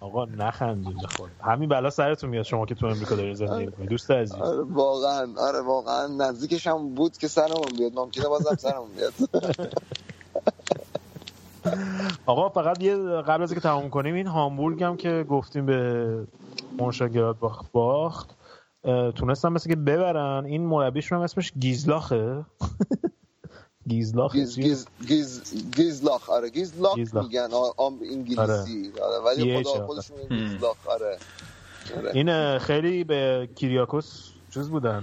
آقا نخندید بخور همین بلا سرتون میاد شما که تو امریکا دارین زندگی می‌کنید دوست عزیز. آره واقعا آره واقعا نزدیکش هم بود که سرمون بیاد. ممکنه بازم سرمون بیاد. آقا فقط یه قبل از اینکه تموم کنیم این هامبورگ هم که گفتیم به مونشاگراد باخت باخت اه، تونستن مثل که ببرن. این مربیشون هم اسمش گیزلاخه. گیزلاخ گیز گیز گیز گیزلاخ آره. گیزلاخ گیزلاخ. میگن آم انگلیسی آره. ولی یه خدا خودشون گیزلاخ آره. آره. این خیلی به کیریاکوس چیز بودن.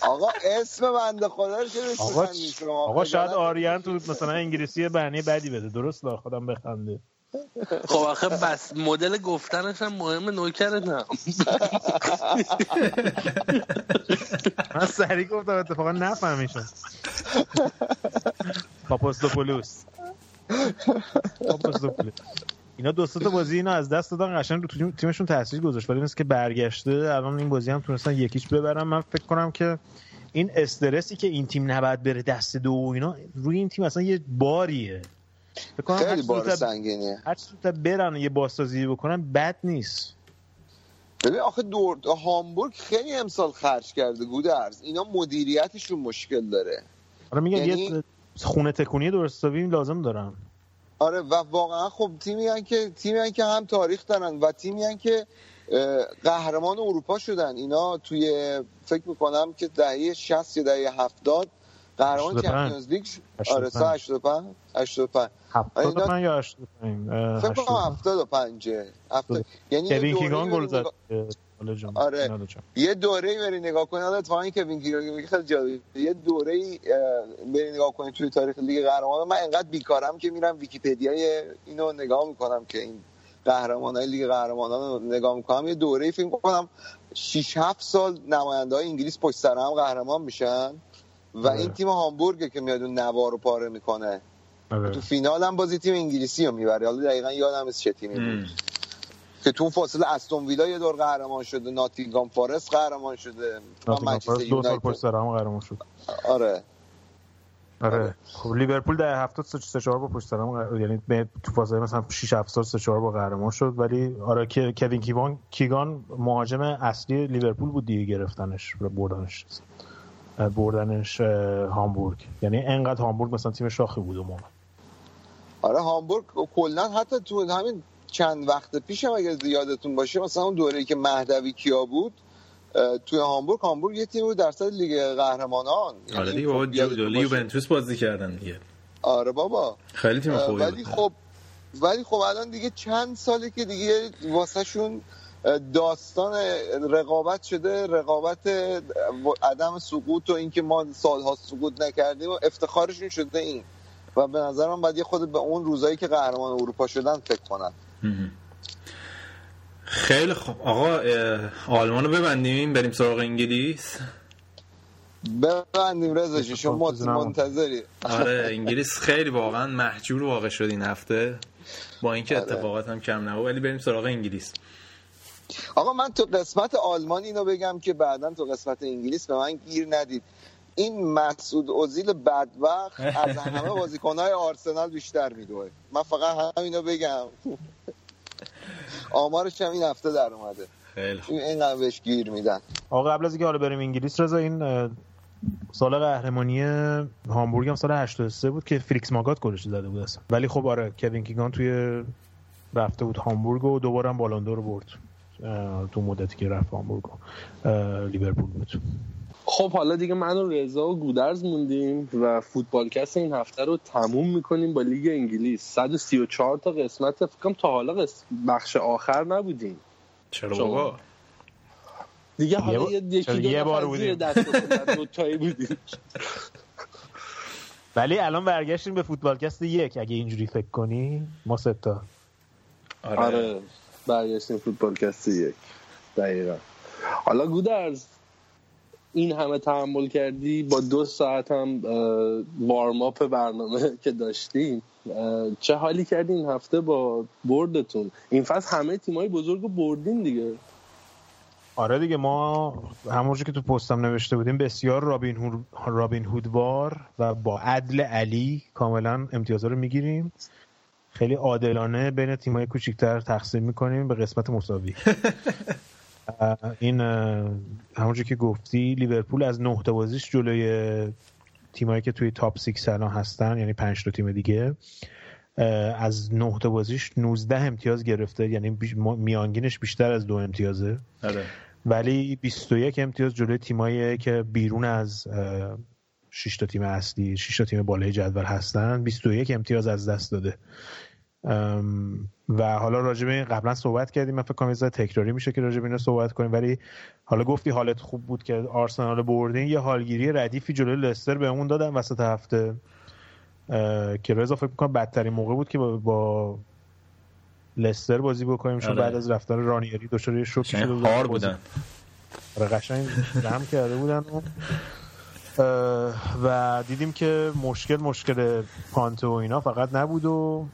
آقا اسم بنده خدا رو چه آقا آقا شاید آریان تو مثلا انگلیسی بعنی بدی بده. درست لا خودم بخنده. خب آخه بس مدل گفتنش هم مهمه نوکرتم من سریع گفتم اتفاقا نفهمیشم. پاپوستوپولوس اینا دو تا بازی اینا از دست دادن قشنگ رو تیمشون تاثیر گذاشت. ولی مثل که برگشته الان این بازی هم تونستن یکیش ببرن. من فکر کنم که این استرسی که این تیم نباید بره دست دو و اینا روی این تیم اصلا یه باریه. فکر کنم هر خیلی بار سنگینیه. هر زودتر برن یه بازسازی بکنن بد نیست. ببین آخه دور هامبورگ خیلی امسال خرج کرده گودرز. اینا مدیریتشون مشکل داره. آره میگم یعنی- یه خونه تکونی درست حسابی لازم دارن آره و واقعا خب تیمی هن که تیمی هن که هم تاریخ دارن و تیمی هن که قهرمان اروپا شدن اینا توی فکر می‌کنم که دهه 60 یا دهه 70 قهرمان 85. چمپیونز لیگ ش- 85. آره سال 85 85 75 یا 85 اه، فکر کنم 85. 75 هفتاد- یعنی یه کوین دوره‌ای کیگان بری گل زد. آره. یه دوره بری نگاه کنی. حالا اتفاقا کوین کیگان خیلی جالبه. یه دوره ای بری نگاه کنی توی تاریخ لیگ قهرمانان من انقدر بیکارم که میرم ویکی‌پدیای اینو نگاه می‌کنم که این قهرمانای لیگ قهرمانان رو نگاه می‌کنم. یه دوره فکر کنم 6 7 سال نماینده های انگلیس پشت سر هم قهرمان میشن و آره. این تیم هامبورگ که میاد اون نوار رو پاره می‌کنه. آره. تو فینال هم بازی تیم انگلیسی رو می‌بره. حالا دقیقا یادم نیست چه تیمی بود. که تو فاصله استون ویلا یه دور قهرمان شده ناتینگهام فارست قهرمان شده. فارست دو سال. پشت سر هم قهرمان شد. آره. آره. خب لیورپول در 70 سه چهار با پشت سر هم قهر- یعنی تو فاصله مثلا 6 7 سال سه چهار با قهرمان شد. ولی آره کوین کیوان کیگان مهاجم اصلی لیورپول بود دیگه گرفتنش بردنش. بردنش هامبورگ. یعنی انقدر هامبورگ مثلا تیم شاخی بود اون موقع. آره هامبورگ کلا حتی تو همین چند وقت پیش هم اگه یادتون باشه مثلا اون دوره‌ای که مهدوی کیا بود توی هامبورگ هامبورگ یه تیم بود در سطح لیگ قهرمانان. آره دیگه بابا. یوونتوس بازی کردن دیگه. آره بابا. خیلی تیم خوبی ولی خب ولی خب الان دیگه چند ساله که دیگه واسه شون داستان رقابت شده رقابت عدم سقوط و اینکه ما سالها سقوط نکردیم و افتخارشون شده این. و به نظر من باید یه خود به اون روزایی که قهرمان اروپا شدن فکر کنن. خیلی خوب. آقا آلمان رو ببندیم بریم سراغ انگلیس. ببندیم رضا شما. منتظری. آره انگلیس خیلی واقعا محجور واقع شد این هفته. با اینکه آره. اتفاقات هم کم نبود ولی بریم سراغ انگلیس. آقا من تو قسمت آلمان اینو بگم که بعدا تو قسمت انگلیس به من گیر ندید. این مسعود اوزیل بدبخت از همه بازیکنهای آرسنال بیشتر میدوه. من فقط همینو بگم. آمارش هم این هفته در اومده. خیلی خوب. این اینقدر بهش گیر میدن. آقا قبل از اینکه حالا بریم انگلیس رضا این سال قهرمانی هامبورگ هم سال 83 بود که فلیکس ماگات گلش زده بود اصلا. ولی خب آره کوین کیگان توی رفته بود هامبورگ و دوباره هم بالوندور رو برد تو مدتی که رفت هامبورگ لیورپول بود. خب حالا دیگه من و رضا و گودرز موندیم و فوتبالکست این هفته رو تموم می‌کنیم با لیگ انگلیس. 134 تا قسمت فکر کنم تا حالا بخش آخر نبودیم. چرا؟ بابا؟ دیگه حالا با- یه یکی چرا دو یه بار بودیم؟ دست دو تایی بودیم. ولی الان برگشتیم به فوتبالکست یک اگه اینجوری فکر کنی. ما سه تا. آره, آره برگشتیم فوتبالکست یک. دقیقا. حالا گودرز این همه تحمل کردی با دو ساعت هم وارم اپ برنامه که داشتیم چه حالی کردی این هفته با بردتون؟ این فصل همه تیمای بزرگ رو بردین دیگه. آره دیگه ما همونجور که تو پستم نوشته بودیم بسیار رابین, هود رابین هودوار و با عدل علی کاملا امتیازها رو می‌گیریم. خیلی عادلانه بین تیمای کوچیکتر تقسیم می‌کنیم به قسمت مساوی. این همونجور که گفتی لیورپول از نه تا بازیش جلوی تیمایی که توی تاپ 6 الان هستن یعنی 5 تا تیم دیگه از نه تا بازیش 19 امتیاز گرفته. یعنی بیش- میانگینش بیشتر از دو امتیازه. آره. ولی 21 امتیاز جلوی تیمایی که بیرون از 6 تا تیم اصلی 6 تا تیم بالای جدول هستن 21 امتیاز از دست داده. و حالا راجع به این قبلا صحبت کردیم. من فکر کنم یه تکراری میشه که راجع به اینو صحبت کنیم. ولی حالا گفتی حالت خوب بود که آرسنال بردین. یه حالگیری ردیفی جلوی لستر بهمون دادن وسط هفته. که رضا فکر می‌کنم بدترین موقع بود که با, با لستر بازی بکنیم. چون آره. بعد از رفتن رانیری دچار یه شوکی شده بودن. بودن. آره قشنگ جمع کرده بودن و, و دیدیم که مشکل مشکل پانته و اینا فقط نبود و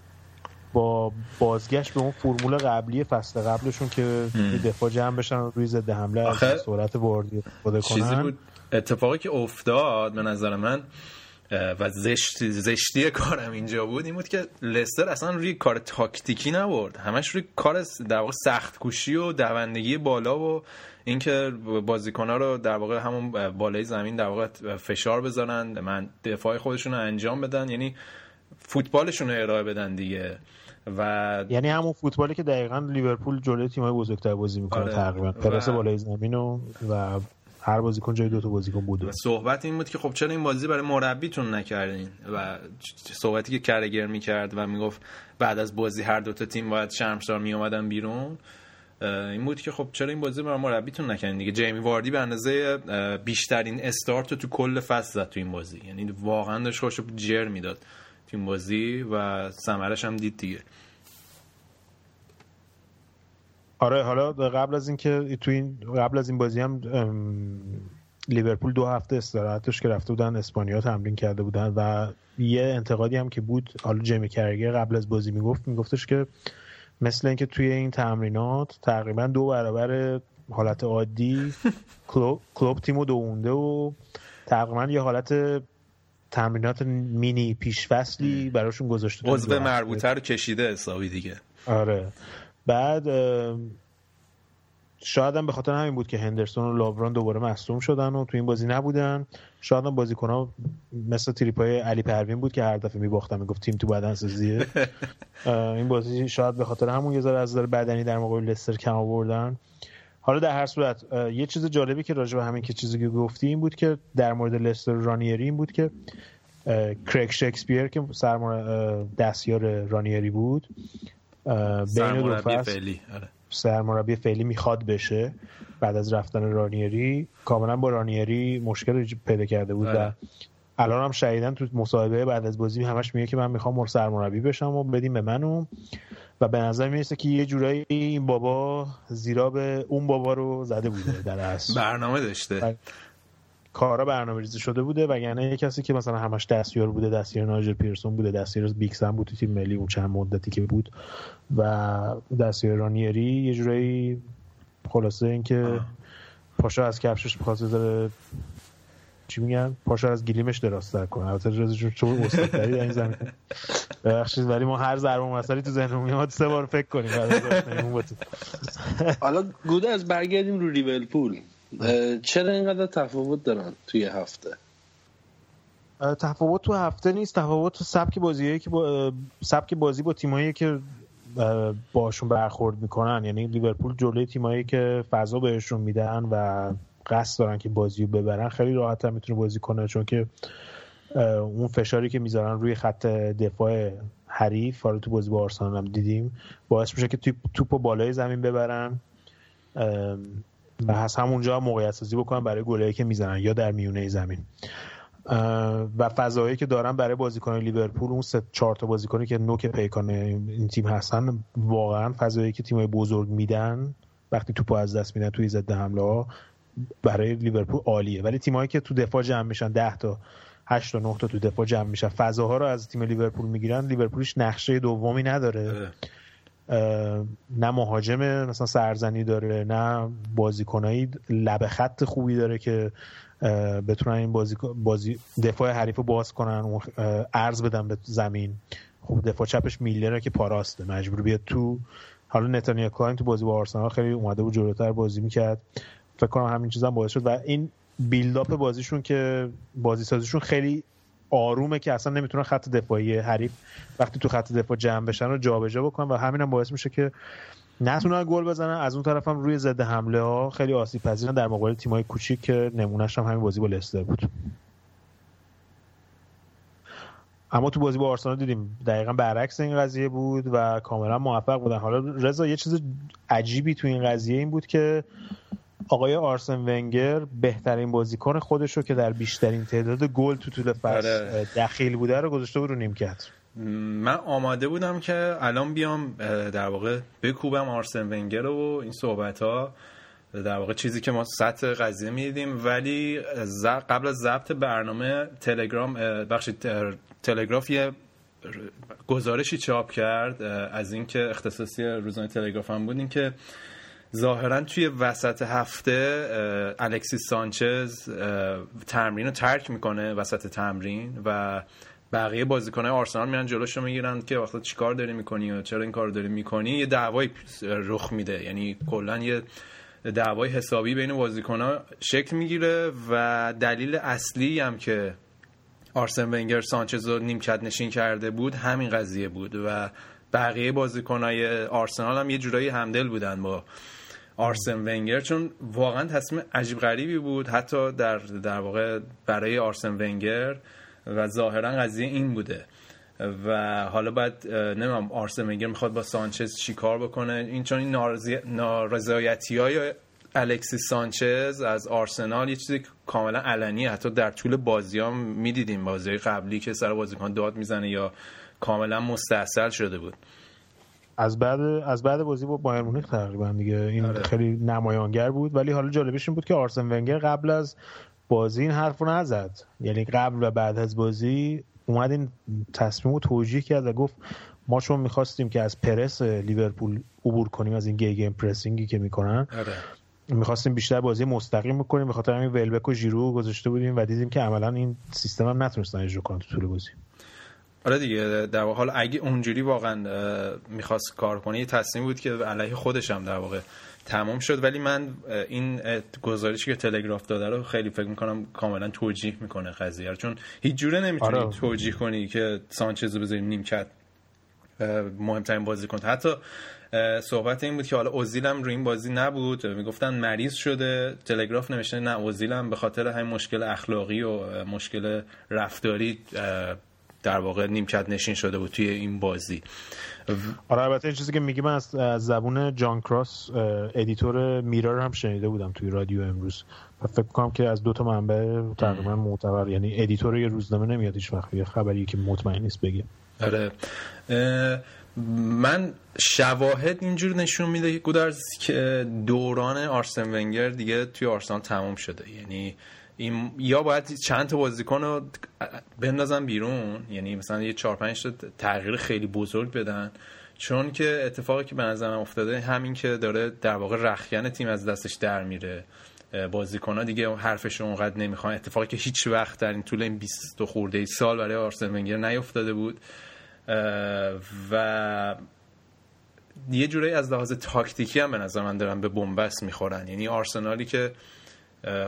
با بازگشت به اون فرمول قبلی فصل قبلشون که. دفاع جمع بشن روی ضد حمله از سرعت استفاده چیزی کنن. بود اتفاقی که افتاد به نظر من و زشت زشتی کارم اینجا بود این بود که لستر اصلا روی کار تاکتیکی نبرد. همش روی کار در واقع سخت کوشی و دوندگی بالا و اینکه بازیکن‌ها رو در واقع همون بالای زمین در واقع فشار بذارن من دفاع خودشون رو انجام بدن یعنی فوتبالشون رو ارائه بدن دیگه. و یعنی همون فوتبالی که دقیقا لیورپول جلوی تیم‌های بزرگتر بازی می‌کنه آره. تقریبا. پرس و- بالای زمین و, و هر بازیکن جای دو تا بازیکن بوده. و صحبت این بود که خب چرا این بازی برای مربیتون نکردین؟ و صحبتی که کرگر می‌کرد و می‌گفت بعد از بازی هر دوتا تیم باید شرمسار میومدن بیرون این بود که خب چرا این بازی برای مربیتون نکردین؟ دیگه جیمی واردی به اندازه بیشترین استارت تو کل فصل زد تو این بازی. یعنی واقعا داشت خوش جر می‌داد. این بازی و ثمرش هم دید دیگه. آره حالا قبل از اینکه تو این قبل از این بازی هم لیورپول دو هفته استراحتش که رفته بودن اسپانیا تمرین کرده بودن و یه انتقادی هم که بود حالا جیمی کرگر قبل از بازی می‌گفت میگفتش که مثل اینکه توی این تمرینات تقریبا دو برابر حالت عادی کلوب, کلوب تیمو دوونده و تقریبا یه حالت تمرینات مینی پیشفصلی براشون گذاشته عضو. مربوطه رو کشیده حسابی دیگه. آره. بعد شاید هم به خاطر همین بود که هندرسون و لاوران دوباره مصدوم شدن و تو این بازی نبودن. شاید هم بازیکن ها مثل تریپای علی پروین بود که هر دفعه میباختن می‌گفت تیم تو بدن سازیه. این بازی شاید به خاطر همون یه ذره از نظر بدنی در مقابل لستر کم آوردن. حالا در هر صورت یه چیز جالبی که راجع به همین که چیزی که گفتی این بود که در مورد لستر رانیری این بود که کریگ شکسپیر که سرمر... اه، دستیار رانیری بود بین دو سرمربی فصل فعلی آره سرمربی فعلی می‌خواد بشه بعد از رفتن رانیری کاملا با رانیری مشکل پیدا کرده بود و آره. الان هم شدیدن تو مصاحبه بعد از بازی همش میگه که من می‌خوام سرمربی بشم و بدیم به منو و به نظر می‌رسه که یه جورایی این بابا زیرا به اون بابا رو زده بوده در اصل برنامه داشته. کارا برنامه ریزی شده بوده وگرنه یه کسی که مثلا همش دستیار بوده دستیار ناجر پیرسون بوده دستیار بیکس هم بود تیم ملی اون چند مدتی که بود و دستیار رانیری یه جورایی خلاصه اینکه پاشا از کفشش می‌خواست داره چی میگن؟ پاشا از گلیمش دراستر کنه البته رضا جون چون استادتری این زمین. ببخشید ولی ما هر ضربه مسئله تو ذهنمون میاد سه بار فکر کنیم. حالا گوده از برگردیم رو لیورپول. چرا اینقدر تفاوت دارن توی هفته؟ تفاوت تو هفته نیست. تفاوت تو سبک بازیه که با سبک بازی با تیمایی که باشون برخورد می‌کنن. یعنی لیورپول جلوی تیمایی که فضا بهشون میدن و قصد دارن که بازی رو ببرن خیلی راحت می‌تونه بازی کنه چون که اون فشاری که می‌ذارن روی خط دفاع حریف حالا تو بازی با آرسنال هم دیدیم باعث میشه که توپ بالای زمین ببرن و از همونجا موقعیت سازی بکنن برای گلایی که می‌زنن یا در میونه زمین. و فضایی که دارن برای بازیکن لیورپول اون سه چهار تا بازیکنی که نوک پیکان این تیم هستن واقعا فضایی که تیمای بزرگ میدن وقتی توپو از دست میدن توی ضد حمله ها برای لیورپول عالیه. ولی تیمایی که تو دفاع جمع میشن 10 تا 8 تا 9 تا تو دفاع جمع میشن. فضاها رو از تیم لیورپول می‌گیرن. لیورپولش نقشه دومی نداره. نه مهاجم مثلا سرزنی داره نه بازیکنایی لب خط خوبی داره که بتونن این بازی, بازی دفاع حریف رو باز کنن عرض بدن به زمین. خب دفاع چپش میلره که پاراسته. مجبور بیاد تو حالا نتانیل کلاین تو بازی با آرسنال خیلی اومده بود جلوتر بازی می‌کرد. فکر کنم همین چیزا هم باعث شد. و این build-up بازیشون که بازی سازیشون خیلی آرومه که اصلا نمی‌تونن خط دفاعی حریف وقتی تو خط دفاع جمع بشن رو جابجا بکنن و همین هم باعث میشه که نتونن گل بزنن از اون طرف هم روی ضد حمله ها خیلی آسیب پذیرن در مقابل تیمای کوچیک که نمونهش هم همین بازی با لستر بود. اما تو بازی با آرسنال دیدیم دقیقا برعکس این قضیه بود و کاملا موفق بودن. حالا رضا یه چیز عجیبی تو این قضیه این بود که آقای آرسن ونگر بهترین بازیکن خودش رو که در بیشترین تعداد گل تو طول فصل آره. دخیل بوده رو گذاشته بود رو نیمکت من آماده بودم که الان بیام در واقع بکوبم آرسن ونگر و این صحبت ها در واقع چیزی که ما سطح قضیه می‌دیدیم ولی قبل از ضبط برنامه تلگرام بخشید اه، تلگراف یه گزارشی چاپ کرد از اینکه اختصاصی روزنامه تلگراف هم بود اینکه ظاهرا توی وسط هفته الکسیس سانچز تمرین رو ترک می‌کنه وسط تمرین و بقیه بازیکنهای آرسنال میرن جلوش رو می‌گیرن که وقتا چیکار داری می‌کنی و چرا این کار داری می‌کنی؟ یه دعوای رخ میده. یعنی کلا یه دعوای حسابی بین بازیکنها شکل می‌گیره و دلیل اصلی هم که آرسن ونگر سانچز رو نیمکت نشین کرده بود همین قضیه بود و بقیه بازیکنهای آرسنال هم یه جورایی همدل بودن با آرسن ونگر چون واقعا تصمیم عجیب غریبی بود حتی در در واقع برای آرسن ونگر و ظاهرا قضیه این بوده. و حالا بعد نمی‌دونم آرسن ونگر می‌خواد با سانچز چیکار بکنه؟ این چون این نارضایتی های الکسی سانچز از آرسنال یه چیزی کاملا علنیه. حتی در طول بازی ها می‌دیدیم بازی قبلی که سر بازیکن داد می‌زنه یا کاملا مستحصل شده بود. از بعد از بعد بازی با بایر مونیخ تقریبا دیگه این آره. خیلی نمایانگر بود ولی حالا جالبش این بود که آرسن ونگر قبل از بازی این حرف رو نزد یعنی قبل و بعد از بازی اومد این تصمیم رو توجیه کرد و گفت ما چون می‌خواستیم که از پرس لیورپول عبور کنیم از این گیم پرسینگی که می‌کنن آره. می‌خواستیم بیشتر بازی مستقیم بکنیم به خاطر همین ولبک و ژیرو گذاشته بودیم و دیدیم که عملا این سیستم هم نتونستن اجرا کنن تو طول بازی آره دیگه در واقع حالا اگه اونجوری واقعا می‌خواست کار کنه یه تصمیم بود که علیه خودش هم در واقع تمام شد. ولی من این گزارشی که تلگراف داده رو خیلی فکر می‌کنم کاملا توجیه می‌کنه قضیه رو. چون هیچ جوره نمی‌تونی آره. توجیه کنی که سانچز رو بذاریم نیمکت مهمترین بازی کن حتی صحبت این بود که حالا اوزیلم رو این بازی نبود. می‌گفتن مریض شده. تلگراف نوشته نه اوزیلم به خاطر همین مشکل اخلاقی و مشکل رفتاری در واقع نیمکت نشین شده بود توی این بازی. آره البته این چیزی که میگی من از زبون جان کراس editor میرر هم شنیده بودم توی رادیو امروز. و فکر کنم که از دو تا منبع تقریبا معتبر یعنی editor یه روزنامه نمیاد هیچ وقت یه خبری که مطمئن نیست بگه. آره. من شواهد اینجور نشون میده که گودرز که دوران آرسن ونگر دیگه توی آرسنال تموم شده. یعنی این یا باید چند تا بازیکن رو بندازن بیرون یعنی مثلا یه 4 5 تا تغییر خیلی بزرگ بدن. چون که اتفاقی که به نظرم افتاده همین که داره در واقع رخیان تیم از دستش در میره. بازیکن ها دیگه حرفش رو اونقدر نمی‌خوان. اتفاقی که هیچ وقت در این طول این 20 خورده ای سال برای آرسن ونگر نیفتاده بود. و یه جورایی از لحاظ تاکتیکی هم به نظر من دارن به بنبست می‌خورن. یعنی آرسنالی که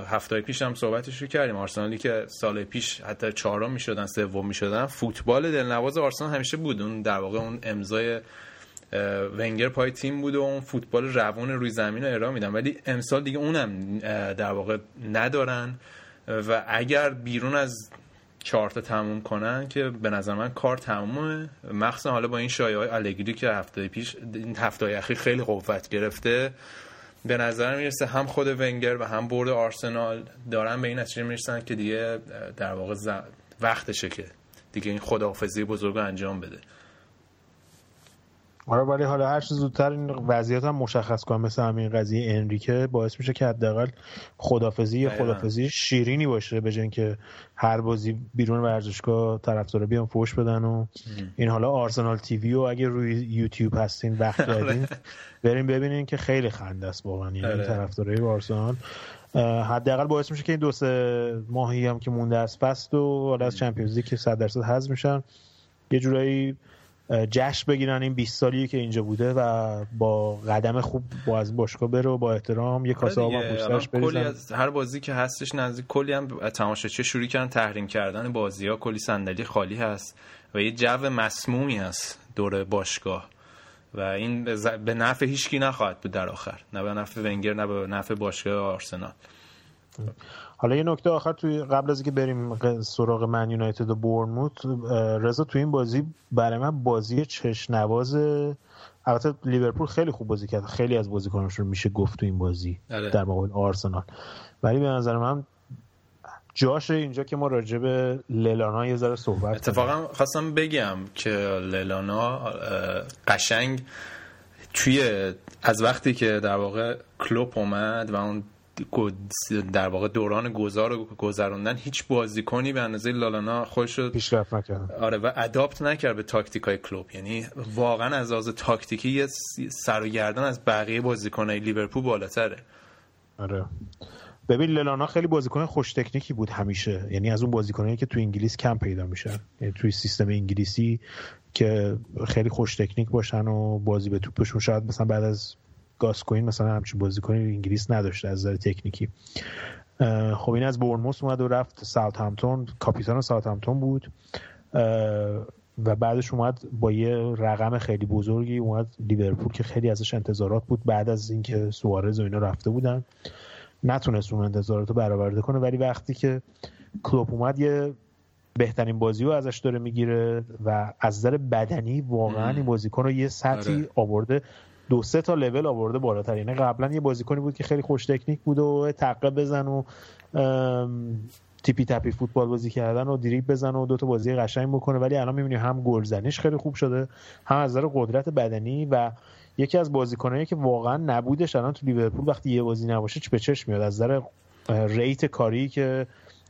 هفته پیش هم صحبتش رو کردیم. آرسنالی که سال پیش حتی چهارم می‌شدن سوم می‌شدن فوتبال دلنواز آرسنال همیشه بود. اون در واقع اون امضای ونگر پای تیم بود و اون فوتبال روان روی زمین رو ارائه میدن. ولی امسال دیگه اونم در واقع ندارن. و اگر بیرون از چهارتا تموم کنن که به نظر من کار تمومه. مخصوصا حالا با این شایعه های الگری که هفته پیش این هفته اخیر خیلی قوت گرفته. به نظر می‌رسه هم خود ونگر و هم برد آرسنال دارن به این نتیجه می‌رسن که دیگه در واقع وقتشه که دیگه این خداحافظی بزرگ انجام بده. آره ولی حالا هر زودتر این وضعیت هم مشخص کنم مثل همین قضیه انریکه باعث میشه که حداقل خدافزی خدافزی شیرینی باشه به که هر بازی بیرون ورزشگاه طرفدارا بیان فوش بدن و این حالا آرسنال تیوی و اگه روی یوتیوب هستین وقت آره. دارین بریم ببینین که خیلی خنده است واقعا یعنی آره. طرفدارای آرسنال حداقل باعث میشه که این دو سه ماهی هم که مونده از فست و حالا از چمپیونز لیگ که 100 درصد حذف میشن یه جورایی جشن بگیرن این 20 سالی که اینجا بوده و با قدم خوب با از باشگاه بره و با احترام یه کاسه آب هم کلی از هر بازی که هستش نزدیک کلی هم تماشاچی شروع کردن تحریم کردن بازی ها کلی صندلی خالی هست و یه جو مسمومی هست دور باشگاه و این به نفع هیچکی نخواهد بود در آخر نه به نفع ونگر نه به نفع باشگاه آرسنال. حالا یه نکته آخر توی قبل از اینکه بریم سراغ من یونایتد و بورنموت رضا تو این بازی برای من بازی چشنواز البته لیورپول خیلی خوب بازی کرد. خیلی از بازیکناشون میشه گفت تو این بازی اره. در مقابل آرسنال. ولی به نظر من جاش اینجا که ما راجع به للانا یه ذره صحبت اتفاقا خواستم بگم که للانا قشنگ توی از وقتی که در واقع کلوپ اومد و اون در واقع دوران گذار و گذروندن هیچ بازیکنی به اندازه لالانا خودش رو پیشرفت نکرد آره و اداپت نکرد به تاکتیک های کلوب. یعنی واقعا از لحاظ تاکتیکی یه سر و گردن از بقیه بازیکنای لیورپول بالاتره. آره. ببین للانا خیلی بازیکن خوش تکنیکی بود همیشه. یعنی از اون بازیکنایی که تو انگلیس کم پیدا میشن. یعنی توی سیستم انگلیسی که خیلی خوش تکنیک باشن و بازی به توپشون شاید مثلا بعد از گاسکوین مثلا همچین بازیکنی انگلیس نداشته از نظر تکنیکی. خب این از بورنموس اومد و رفت ساوت همتون کاپیتان ساوت همتون بود و بعدش اومد با یه رقم خیلی بزرگی اومد لیورپول که خیلی ازش انتظارات بود بعد از اینکه سوارز و اینا رفته بودن. نتونست اون انتظارات رو برآورده کنه. ولی وقتی که کلوب اومد یه بهترین بازی رو ازش داره می‌گیره و از نظر بدنی واقعا این بازیکن رو یه سطحی آره. آورده. دو سه تا لول آورده بالاتر یعنی قبلا یه بازیکنی بود که خیلی خوش تکنیک بود و تقه بزن و تیپی تپی فوتبال بازی کردن و دریب بزن و دو تا بازی قشنگ بکنه. ولی الان می‌بینی هم گلزنیش خیلی خوب شده هم از نظر قدرت بدنی و یکی از بازیکنایی که واقعا نبودش الان تو لیورپول وقتی یه بازی نباشه چه به چشم میاد. از نظر ریت کاری که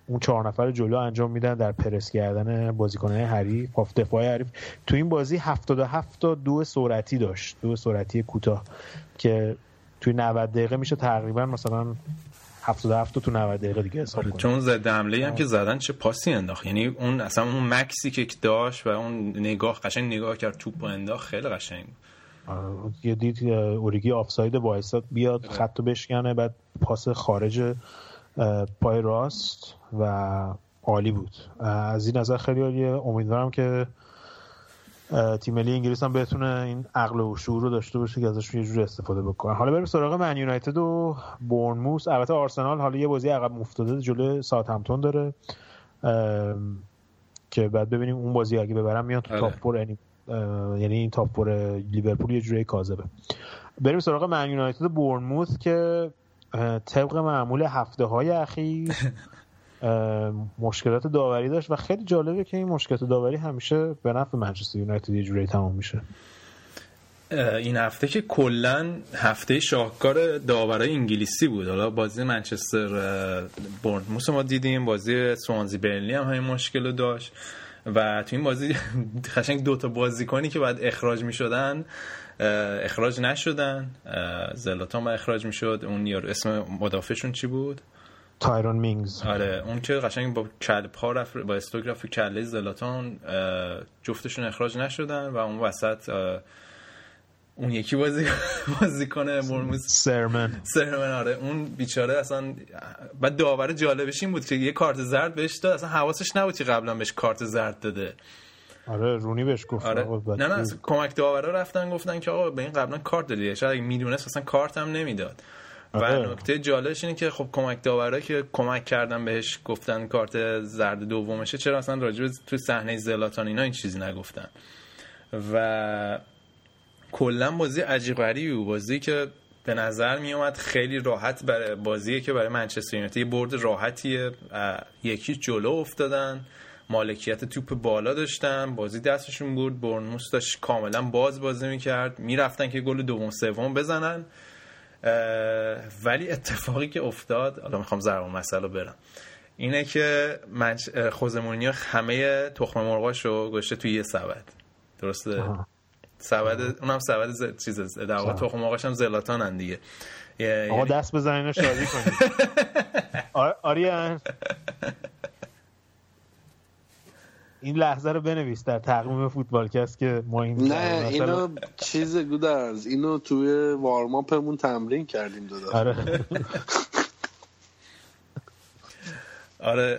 اون چهار نفر جلو انجام میدن در پرس کردن بازیکنهای حریف. هاف دفاع حریف. تو این بازی 77 تا دو سرعتی داشت. دو سرعتی کوتاه که توی 90 دقیقه میشه تقریبا مثلا 77 تا تو 90 دقیقه دیگه حساب کنیم چون ضد حمله هم که زدن چه پاسی انداخت. یعنی اون اصلا اون مکسی که داشت و اون نگاه قشنگ نگاه کرد توپ انداخت خیلی قشنگ. آره، یه دید اوریگی آفساید وایساد بیاد خط رو بشکنه بعد پاس خارج پای راست و عالی بود. از این نظر خیلی عالیه. امیدوارم که تیم ملی انگلیس هم بتونه این عقل و شعور رو داشته باشه که ازش یه جوری استفاده بکنه. حالا بریم سراغ من یونایتد و بورنموث. البته آرسنال حالا یه بازی عقب افتاده جلوی ساوثهمپتون داره که بعد ببینیم اون بازی اگه ببرم میاد تو آره. top four یعنی یعنی این top four لیورپول یه جوری کاذبه. بریم سراغ من یونایتد و بورنموث که طبق معمول هفته های اخیر مشکلات داوری داشت و خیلی جالبه که این مشکلات داوری همیشه به نفع منچستر یونایتد یه جوری تمام میشه. این هفته که کلا هفته شاهکار داورای انگلیسی بود. حالا بازی منچستر بورنموث ما دیدیم بازی سوانزی برنلی هم همین مشکل رو داشت. و تو این بازی قشنگ دو تا بازیکنی که بعد اخراج می شدن اخراج نشدن. زلاتان با اخراج می شد اون یارو اسم مدافعشون چی بود؟ تایرون مینگز. آره اون که قشنگ با کل پا رفت با رو کله زلاتان جفتشون اخراج نشدن و اون وسط اون یکی بازی بازی کنه برموز سرمن. سرمن آره. اون بیچاره اصلا بعد داور جالبش این بود که یه کارت زرد بهش داد. اصلا حواسش نبود که قبلا بهش کارت زرد داده. آره رونی بهش گفت آره. نه نه کمک داورا رفتن گفتن که آقا به این قبلا کارت دادی. شاید اگه می‌دونست اصلا کارت هم نمی‌داد. و آره. نکته جالبش اینه که خب کمک داورا که کمک کردن بهش گفتن کارت زرد دومشه. چرا اصلا راجع به تو صحنه زلاتان اینا این چیزی نگفتن؟ و کلا بازی عجیب غریبی بازی که به نظر می اومد خیلی راحت برای بازیه که برای منچستر یونایتد یه برد راحتیه. یکی جلو افتادن. مالکیت توپ بالا داشتن بازی دستشون بود برنموس داشت کاملا باز بازی می‌کرد. می‌رفتن که گل دوم سوم بزنن. ولی اتفاقی که افتاد حالا می‌خوام ضرب مسئله برم. اینه که مورینیو همه تخم مرغاشو گذاشته توی یه سبد. درسته. سبد اونم سبد ز... چیز در واقع. تخم مرغاش هم زلاتانن دیگه. آقا یعنی- دست بزنین و شادی کنید. آریان. این لحظه رو بنویس در تقویم فوتبالکست که ما این نه اینو چیز گودرز اینو توی وارماپمون تمرین کردیم دو آره. آره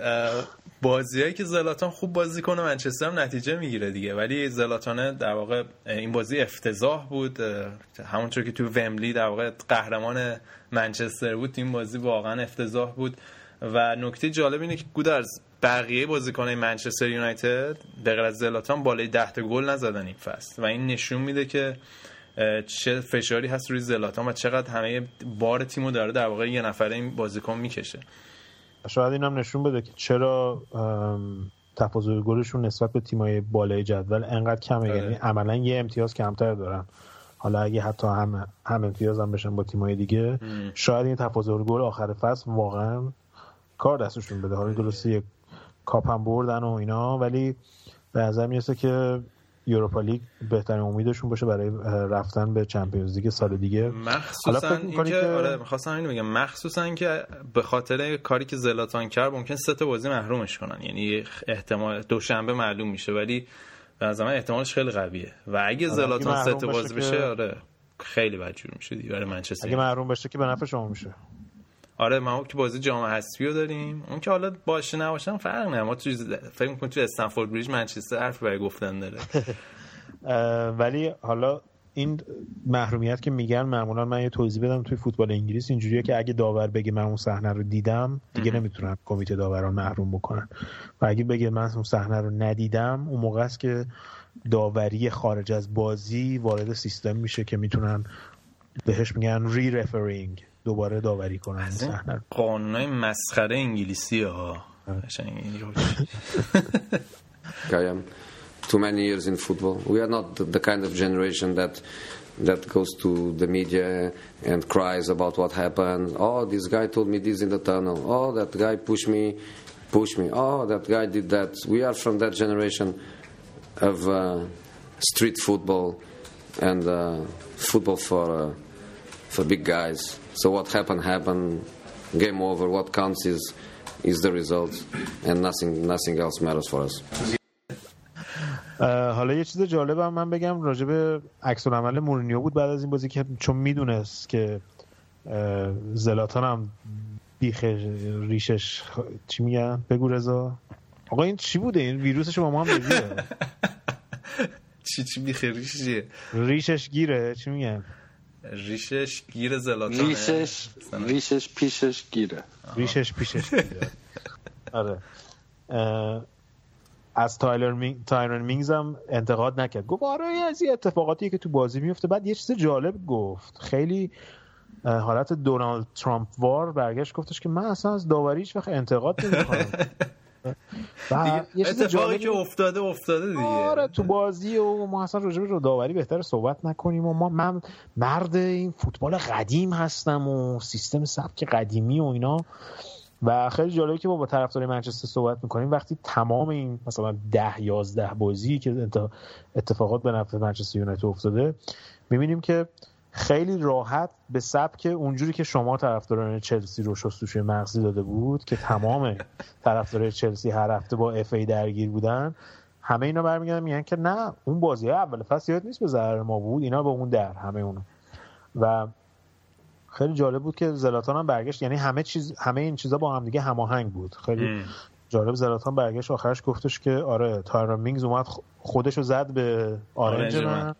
بازیایی که زلاتان خوب بازی کنه منچستر هم نتیجه می‌گیره دیگه. ولی زلاتان در واقع این بازی افتضاح بود. همونطور که تو ومبلی در واقع قهرمان منچستر بود این بازی واقعا افتضاح بود. و نکته جالب اینه که گودرز بقیه بازیکنان منچستر یونایتد به غیر از زلاتان بالای 10 تا گل نزدن این فصل. و این نشون میده که چه فشاری هست روی زلاتان و چقدر همه بار تیمو داره در واقع یه نفره این بازیکن می‌کشه. شاید این هم نشون بده که چرا تفاضل گلشون نسبت به تیمای بالای جدول انقدر کمه. آره. یعنی عملا یه امتیاز کمتر دارن. حالا اگه حتی هم هم امتیاز هم بشن با تیمای دیگه شاید این تفاضل گل آخر فصل واقعا کار دستشون بده. حالا درسته کاپ هم بردن و اینا ولی به نظر می‌رسه که یوروپا لیگ بهترین امیدشون باشه برای رفتن به چمپیونز لیگ سال دیگه. مخصوصا اینکه که- آره می‌خواستم اینو بگم. مخصوصا که به خاطر کاری که زلاتان کرد ممکن سه تا بازی محرومش کنن. یعنی احتمال دوشنبه معلوم میشه ولی به نظر من احتمالش خیلی قویه. و اگه آره، زلاتان سه تا بازی بشه آره خیلی بدجور میشه دیگه. برای منچستر اگه محروم بشه که به نفع شما میشه. آره ما که بازی جام حذفی رو داریم. اون که حالا باشه نباشم فرق نه ما تو فکر می‌کنم تو استنفورد بریج منچستر حرف برای گفتن داره. ولی حالا این محرومیت که میگن معمولا من یه توضیح بدم توی فوتبال انگلیس. اینجوریه که اگه داور بگه من اون صحنه رو دیدم دیگه نمی‌تونن کمیته داوران محروم بکنن. و اگه بگه من اون صحنه رو ندیدم اون موقع است که داوری خارج از بازی وارد سیستم میشه که می‌تونن بهش میگن ری رفرینگ دوباره داوری کنن صحنه قانونای مسخره انگلیسی ها too many years in football. We are not the, the kind of generation that that goes to the media and cries about what happened. Oh, this guy told me this in the tunnel. Oh, that guy pushed me, pushed me. Oh, that guy did that. We are from that generation of uh, street football and uh, football for uh, for big guys. So what happened happened. Game over. What counts is is the result, and nothing nothing else matters for us. حالا یه چیز جالبم من بگم. راجع به عکس عمل مورینیو بود بعد از این بازی که چون می‌دونست که زلاتان هم بیخ ریشش چی میگن؟ بگو رضا. آقا این چی بوده؟ این ویروسش با ما هم چی چی بیخ ریشش ریشش گیره. چی میگن؟ ریشش گیر زلاتان ریشش ریشش پیشش گیره. ریشش پیشش گیره. آره. از تایلر مینگ تایرن مینگز هم انتقاد نکرد. گفت آره از این اتفاقاتی که تو بازی میفته. بعد یه چیز جالب گفت. خیلی حالت دونالد ترامپ وار برگشت گفتش که من اصلا از داوری هیچ وقت انتقاد نمی‌کنم. یه چیز اتفاقی که افتاده افتاده دیگه. آره تو بازی و ما اصلا راجع به داوری بهتر صحبت نکنیم و ما من مرد این فوتبال قدیم هستم و سیستم سبک قدیمی و اینا. و خیلی جالبه که ما با طرفدار منچستر صحبت می‌کنیم. وقتی تمام این مثلا ده یازده بازی که اتفاقات به نفع منچستر یونایتد افتاده می‌بینیم که خیلی راحت به سبک اونجوری که شما طرفداران چلسی رو شستوشوی مغزی داده بود که تمام طرفداران چلسی هر هفته با اف ای درگیر بودن همه اینا برمیگردن میگن که نه اون بازی اول فصل یاد نیست به ضرر ما بود اینا به اون در همه اونو. و خیلی جالب بود که زلاتان هم برگشت یعنی همه چیز همه این چیزا با هم دیگه هماهنگ بود. خیلی. جالب زلاتان برگشت آخرش گفتش که آره تایران مینگز اومد خودشو زد به آرنج من.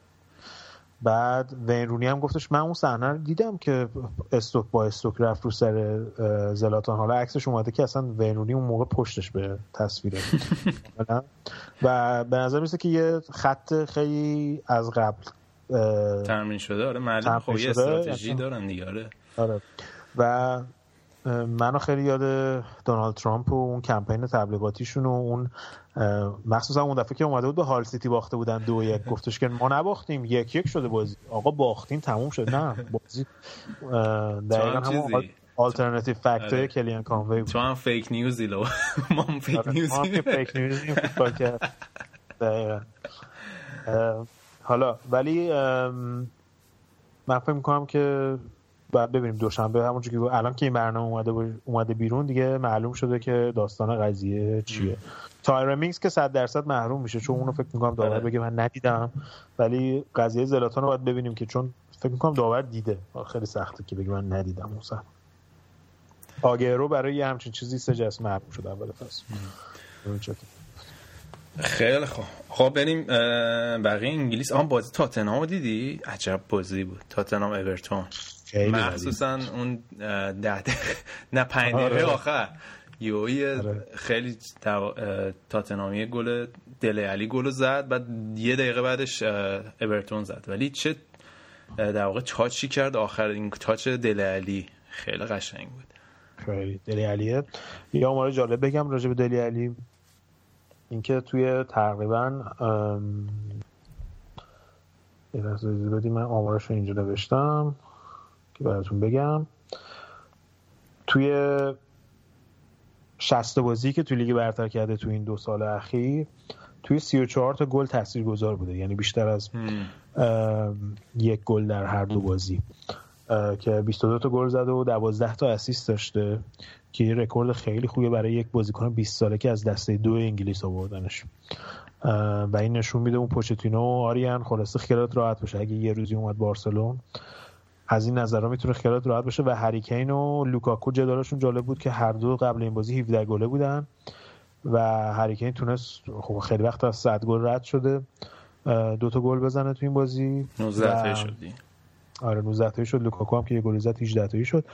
بعد وین رونی هم گفتش من اون صحنه رو دیدم که استوک با استوک رفت رو سر زلاتان. حالا عکسش اومده که اصلا وین رونی اون موقع پشتش به تصویره. و به نظر میسه که یه خط خیلی از قبل تمرین شده. آره معلوم خب یه استراتژی دارن دیگه آره. آره. و منو خیلی یاد دونالد ترامپ و اون کمپین تبلیغاتیشون و اون مخصوصا اون دفعه که اومده بود به هال سیتی باخته بودن دو یک. گفتش که ما نباختیم یک یک شده بازی. آقا باختیم تموم شد. نه بازی دقیقا همون alternative fact کلی‌ان کانوی بود. تو هم fake news ی لو. ما هم fake news ی ما هم fake news ی فوتبال کرد دقیقا. حالا ولی من فکر می‌کنم که بعد ببینیم دوشنبه همونجور که الان که این برنامه اومده اومده بیرون دیگه معلوم شده که داستان قضیه چیه. تایرن مینگز که 100 درصد محروم میشه چون اونو فکر می‌کنم داور بگه من ندیدم. ولی قضیه زلاتان رو باید ببینیم که چون فکر می‌کنم داور دیده. خیلی سخته که بگه من ندیدم اون صحنه آگرو برای یه همچین چیزی سه جس محروم شد اول فصل. خیلی خوب. خب بریم بقیه انگلیس. آن بازی تاتنهام دیدی؟ عجب بازی بود. تاتنهام اورتون. مخصوصا اون ده نه پنج دقیقه آره. آخر. یوی آره. خیلی تاتنامی گل دل علی گل زد. بعد یه دقیقه بعدش اورتون زد. ولی چه در واقع تاچی کرد. آخر این تاچ دل علی خیلی قشنگ بود. خیلی دل علیه. یا آمار جالب بگم راجع به دل علی. اینکه توی تقریبا یه لحظه من آمارش رو اینجا نوشتم. که براتون بگم. توی شصت بازی که توی لیگ برتر کرده توی این دو سال اخیر توی 34 تا گل تاثیرگذار بوده. یعنی بیشتر از یک گل در هر دو بازی. که 22 تا گل زده و 12 تا assist داشته که یه رکورد خیلی خوبه برای یک بازیکن 20 ساله که از دسته دو انگلیس آوردنش. و این نشون میده اون پوچتینو و آریان خلاصه خیالات راحت باشه. اگه یه روزی اومد بارسلون از این نظرها می‌تونه خیالات راحت باشه و هریکین و لوکاکو جدالشون جالب بود که هر دو قبل این بازی 17 گله بودن و هریکین تونست خب خیلی وقت از 100 گل رد شده دو تا گل بزنه تو این بازی 19 و- تایی شد آره 19 تایی شد لوکاکو هم که یه گل زد 18 تایی شد.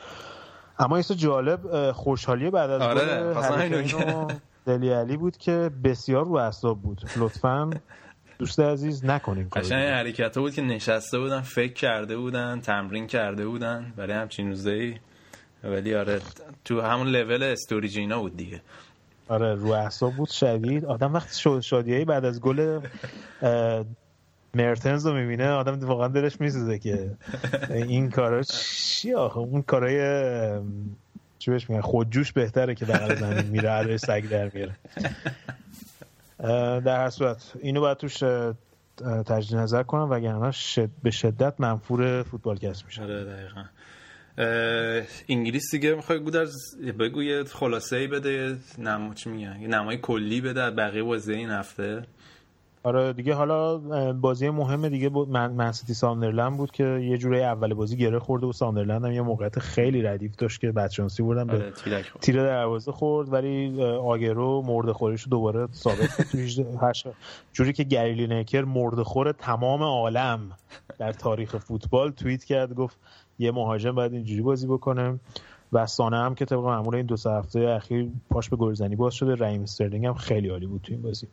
اما یه چیز جالب خوشحالی بعد از آره، گل دلی علی بود که بسیار رو اعصاب بود لطفا. دوست عزیز نکنین قشنگ حرکت بود که نشسته بودن فکر کرده بودن تمرین کرده بودن برای همچین روزایی. ولی آره تو همون لول استوریجینا بود دیگه. آره رو اعصاب بود شدید. آدم وقتی شاد شادیایی بعد از گل مرتنز رو می‌بینه آدم واقعا دلش میسوزه که این کارا چی آخه؟ اون کارای چی بهش میگن خودجوش بهتره که بغل زمین میره علی سگ در میاره. در هر صورت. اینو باید توش تجدید نظر کنم وگرنه شد به شدت منفور فوتبال کس میشه. آره دقیقا. انگلیس دیگه می‌خوای گودرز بگو یه خلاصه ای بده چی یه نمای کلی بده بقیه بازی این هفته. آره دیگه حالا بازی مهم دیگه بود. من منسیتی ساندرلند بود که یه جوری اول بازی گره خورده و ساندرلند هم یه موقعیت خیلی ردیف داشت که بدشانسی بردن به آره. تیر دروازه خورد ولی آگرو مرده خوریش دوباره ثابت کرد تو 18 هشت- جوری که گری لینکر مرده خور تمام عالم در تاریخ فوتبال توییت کرد گفت یه مهاجم باید اینجوری بازی بکنه. و سانه هم که طبق معمول این دو سه هفته اخیر پاش به گلزنی باز شده رحیم استرلینگ هم خیلی عالی بود تو این بازی.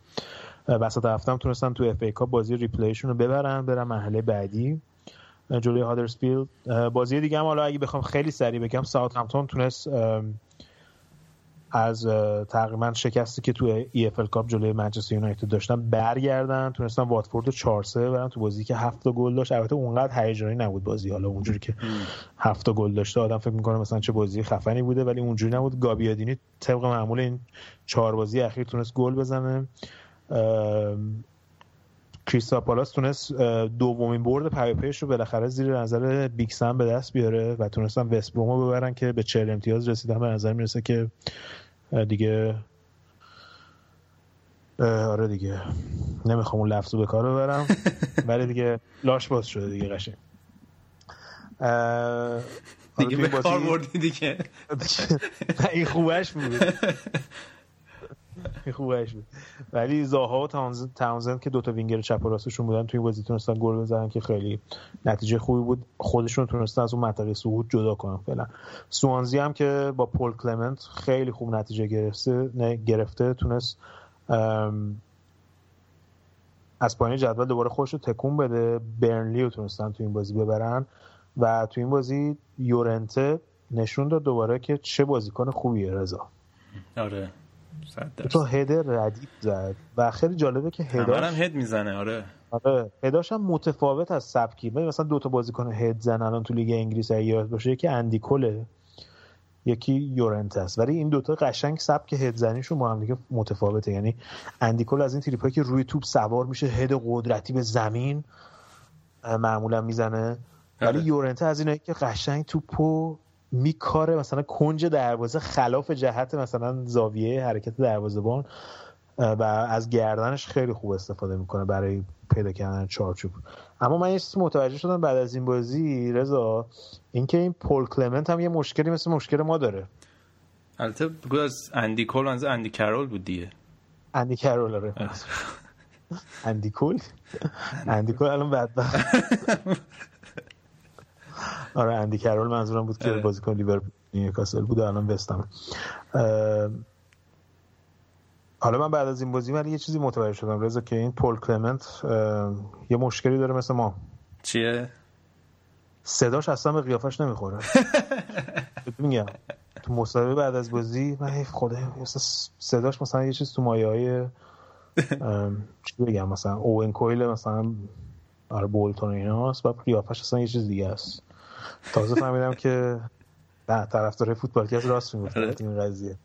وسط هفته هم تونستن تو FA Cup بازی replay شون رو ببرن برن مرحله بعدی. جلوی هادرسفیلد بازی دیگه هم حالا اگه بخوام خیلی سریع بگم ساوتهمپتون تونست از تقریبا شکستی که تو EFL Cup جلوی منچستر یونایتد داشتن برگردن. تونستن واتفورد رو 4 3 برن تو بازی که هفت گل داشت. البته اونقدر هیجانی نبود بازی. حالا اونجوری که هفت گل داشته آدم فکر می‌کنه مثلا چه بازی خفنی بوده ولی اونجوری نبود. گابیادینی طبق معمول این چهار بازی اخیر تونست گل بزنه. ام، کریستال پالاس تونست دومین برد پیاپیش رو بالاخره زیر نظر بیکسن به دست بیاره و تونستن وست برومو ببرن که به 40 امتیاز رسیدن. به نظر می‌رسه که دیگه آره دیگه نمی‌خوام اون لفظ رو به کار ببرم. ولی دیگه لاش باز شده دیگه قشنگ. دیگه به کار بردی دیگه. این خوبش بود. خوبش بود. ولی زاها و تاونز- تاونزند که دوتا وینگر چپ و راستشون بودن توی بازی تونستن گل بزنن که خیلی نتیجه خوبی بود. خودشون تونستن از اون منطقه صعود جدا کنن فعلا. سوانزی هم که با پول کلمنت خیلی خوب نتیجه گرفته نه گرفته تونست از پایین جدول دوباره خودش رو تکون بده. برنلی رو تونستن تو این بازی ببرن. و تو این بازی یورنته نشون داد دوباره که چه بازیکن خوبیه رضا. آره. تو هدر ردیف زد و خیلی جالبه که هداش هم هد می‌زنه آره. آره هداش هم متفاوت از سبکی مثلا دو تا بازیکن هد زن الان تو لیگ انگلیس یاد باشه یکی اندی کوله یکی یورنت است. ولی این دوتا قشنگ سبک هد زنیشون با هم دیگه متفاوته. یعنی اندی کول از این تریپایی که روی توپ سوار میشه هد قدرتی به زمین معمولا می‌زنه. ولی آره. یورنته از اینایی که قشنگ توپو میکاره مثلا کنج دروازه خلاف جهت مثلا زاویه حرکت دروازه‌بان و از گردنش خیلی خوب استفاده می‌کنه برای پیدا کردن چارچوب. اما من یه چیزی متوجه شدم بعد از این بازی رضا اینکه این پول کلمنت هم یه مشکلی مثل مشکل ما داره. البته بگو از اندی کول از اندی کرول بود دیگه. اندی کرول آره. اندی کول؟ اندی کول الان بدبخت. آره اندی کرول منظورم بود که آره. بازیکن لیورپول نیوکاسل بود الان وستم حالا من بعد از این بازی ولی یه چیزی متوجه شدم. رضا که این پول کلمنت یه مشکلی داره مثل ما. چیه؟ صداش اصلا به قیافش نمی‌خوره. میگم؟ تو مصاحبه بعد از بازی من حیف خدا صداش مثلا یه چیز تو مایه های چی بگم؟ مثلا اوون کویل مثلا آره بولتون و ایناست. و قیافش اصلا یه چیز دیگه است. تازه فهمیدم که نه طرفدار فوتبالکست راست می‌گفت آره. این قضیه.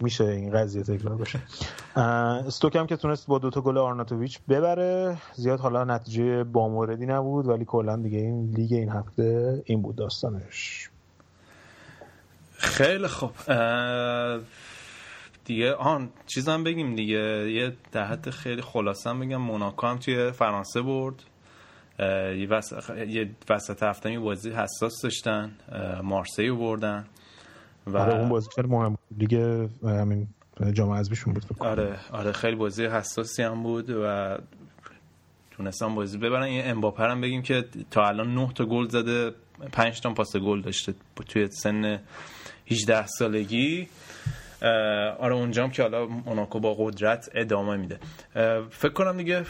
میشه این قضیه تکرار بشه. استوک هم که تونست با دوتا گل آرناتوویچ ببره. زیاد حالا نتیجه باموردی نبود ولی کلا دیگه این لیگ این هفته این بود داستانش. خیلی خوب. دیگه آن چیزم بگیم دیگه. یه در حد خیلی خلاصم بگم موناکو هم توی فرانسه برد. یه وسط, هفته یه بازی حساس داشتن مارسی رو بردن و آره اون بازی خیلی مهم. لیگ همین جام حذفیشون بود. آره آره خیلی بازی حساسی هم بود و تونستن بازی ببرن یه امباپر هم بگیم که تا الان 9 تا گل زده 5 تا پاس گل داشته توی سن 18 سالگی آره اونجام که حالا موناکو با قدرت ادامه میده فکر کنم دیگه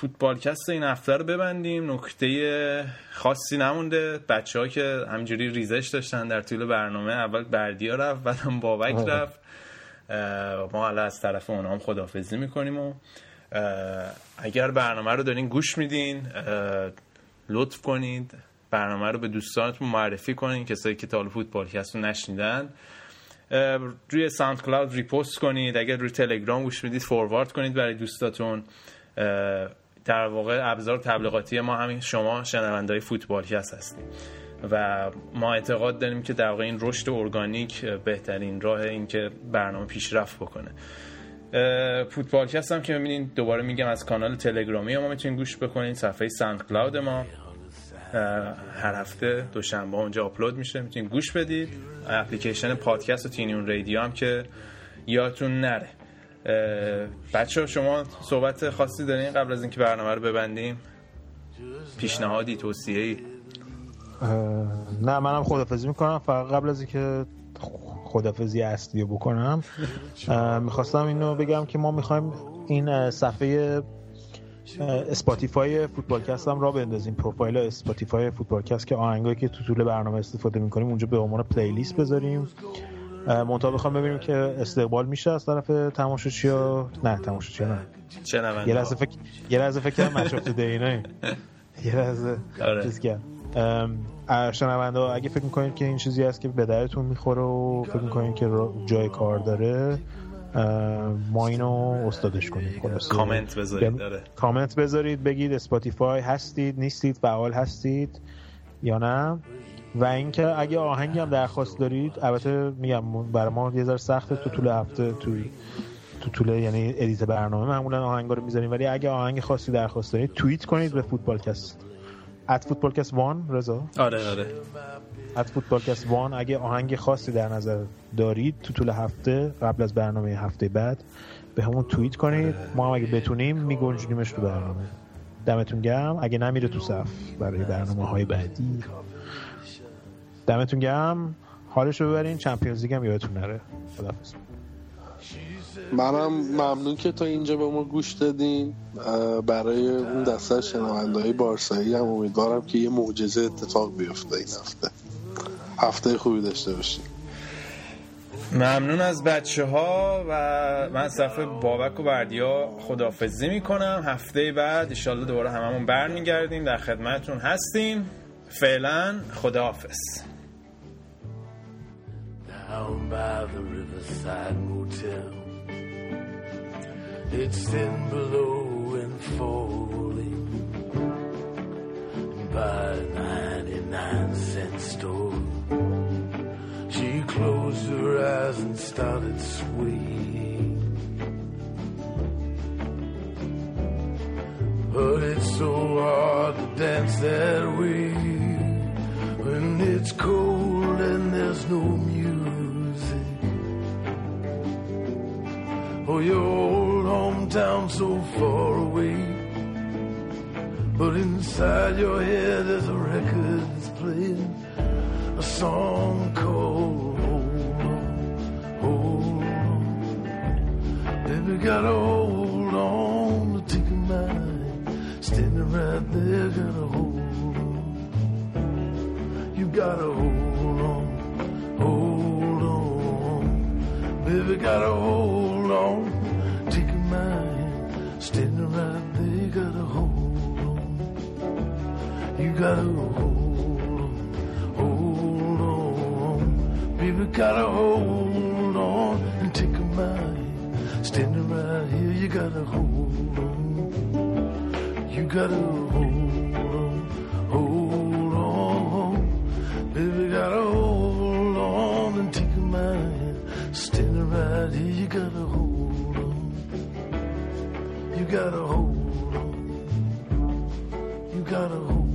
فوتبالکست این هفته رو ببندیم. نکته خاصی نمونده. بچه ها که همجوری ریزش داشتن در طول برنامه اول بردیا رفت بعدم بابک رفت. ما حالا از طرف اونا هم خدافزی می‌کنیم و اگر برنامه رو دارین گوش میدین لطف کنید. برنامه رو به دوستانتون معرفی کنین کسایی که تا حالا فوتبالکست رو نشنیدن. روی SoundCloud repost کنید. اگر روی تلگرام گوش می‌دید forward کنید برای دوستاتون. در واقع ابزار تبلیغاتی ما همین شما شنوندهای فوتبالکست هستیم. و ما اعتقاد داریم که در واقع این رشد ارگانیک بهترین راه این که برنامه پیشرفت بکنه. فوتبالکست هم که می‌بینین دوباره میگم از کانال تلگرامی ما می‌تونین گوش بکنین صفحه SoundCloud ما هر هفته دوشنبه اونجا آپلود میشه. می‌تونین گوش بدید. اپلیکیشن پادکست و TuneIn Radio هم که یادتون نره. بچه ها شما صحبت خاصی دارین؟ قبل از اینکه برنامه رو ببندیم. پیشنهادی توصیه ای نه منم خدافزی می‌کنم. فقط قبل از اینکه خدافزی اصلی بکنم می‌خواستم اینو بگم که ما می‌خوایم این صفحه Spotify فوتبالکست هم راه بندازیم. پروفایل Spotify فوتبالکست که آهنگایی که تو طول برنامه استفاده می‌کنیم اونجا به عنوان playlist بذاریم. منتها بخوام ببینیم که استقبال میشه از طرف تماشاچی‌ها نه تماشاچی‌ها نه. شنونده یه لحظه فکر یه لحظه فکر کردم Match of the Day یه لحظه آره. چیز کرد ام، شنونده اگه فکر می‌کنید که این چیزی هست که به دردتون می‌خوره و فکر می‌کنید که جای کار داره ما اینو استادش کنیم. کامنت بذارید داره کامنت بذارید بگید Spotify هستید نیستید فعال هستید یا نه؟ و اینکه اگه آهنگی هم درخواست دارید البته میگم برای ما یه ذره سخته تو طول هفته تو تو طول یعنی edit برنامه معمولا آهنگا رو می‌ذاریم. ولی اگه آهنگ خاصی درخواست دارید توییت کنید به فوتبالکست. ات فوتبالکست وان رضا. آره آره. ات فوتبالکست وان اگه آهنگ خاصی در نظر دارید تو طول هفته قبل از برنامه هفته بعد به همون توییت کنید. ما هم اگه بتونیم میگنجونیمش تو برنامه. دمتون گرم. اگه نمیره تو صف برای برنامه های بعدی. دمتون گرم. حالش رو ببرین. چمپیونز لیگ هم یادتون نره. خداحافظ. منم ممنون که تا اینجا به ما گوش دادین. برای اون دسته از شنونده های بارسایی هم امیدوارم که یه معجزه اتفاق بیفته این هفته. هفته خوبی داشته باشین. ممنون از بچه ها و من طرف بابک و بردیا خدافزی می‌کنم. هفته بعد ایشالله دوباره هممون برمیگردیم. در خدمتون هستیم. فعلا خداحافظ. Down by the riverside motel. It's thin below and falling by the 99 cent store. She closed her eyes and started swaying. But it's so hard to dance that way when it's cold and there's no music. Oh, your old hometown so far away. But inside your head there's a record that's playing a song called Hold On, Hold On. Baby, gotta hold on to take a mind. Standing right there, gotta hold on. You gotta hold on, hold on. Baby, gotta hold on. Take a mind. Standing right there, gotta hold on. You gotta hold on, hold on. Baby, gotta hold on and take a mind. Standing right here, you gotta hold on. You gotta hold on, hold on. Baby, gotta hold on and take a mind. Standing right here, you gotta hold gotta hold. on. You gotta hold.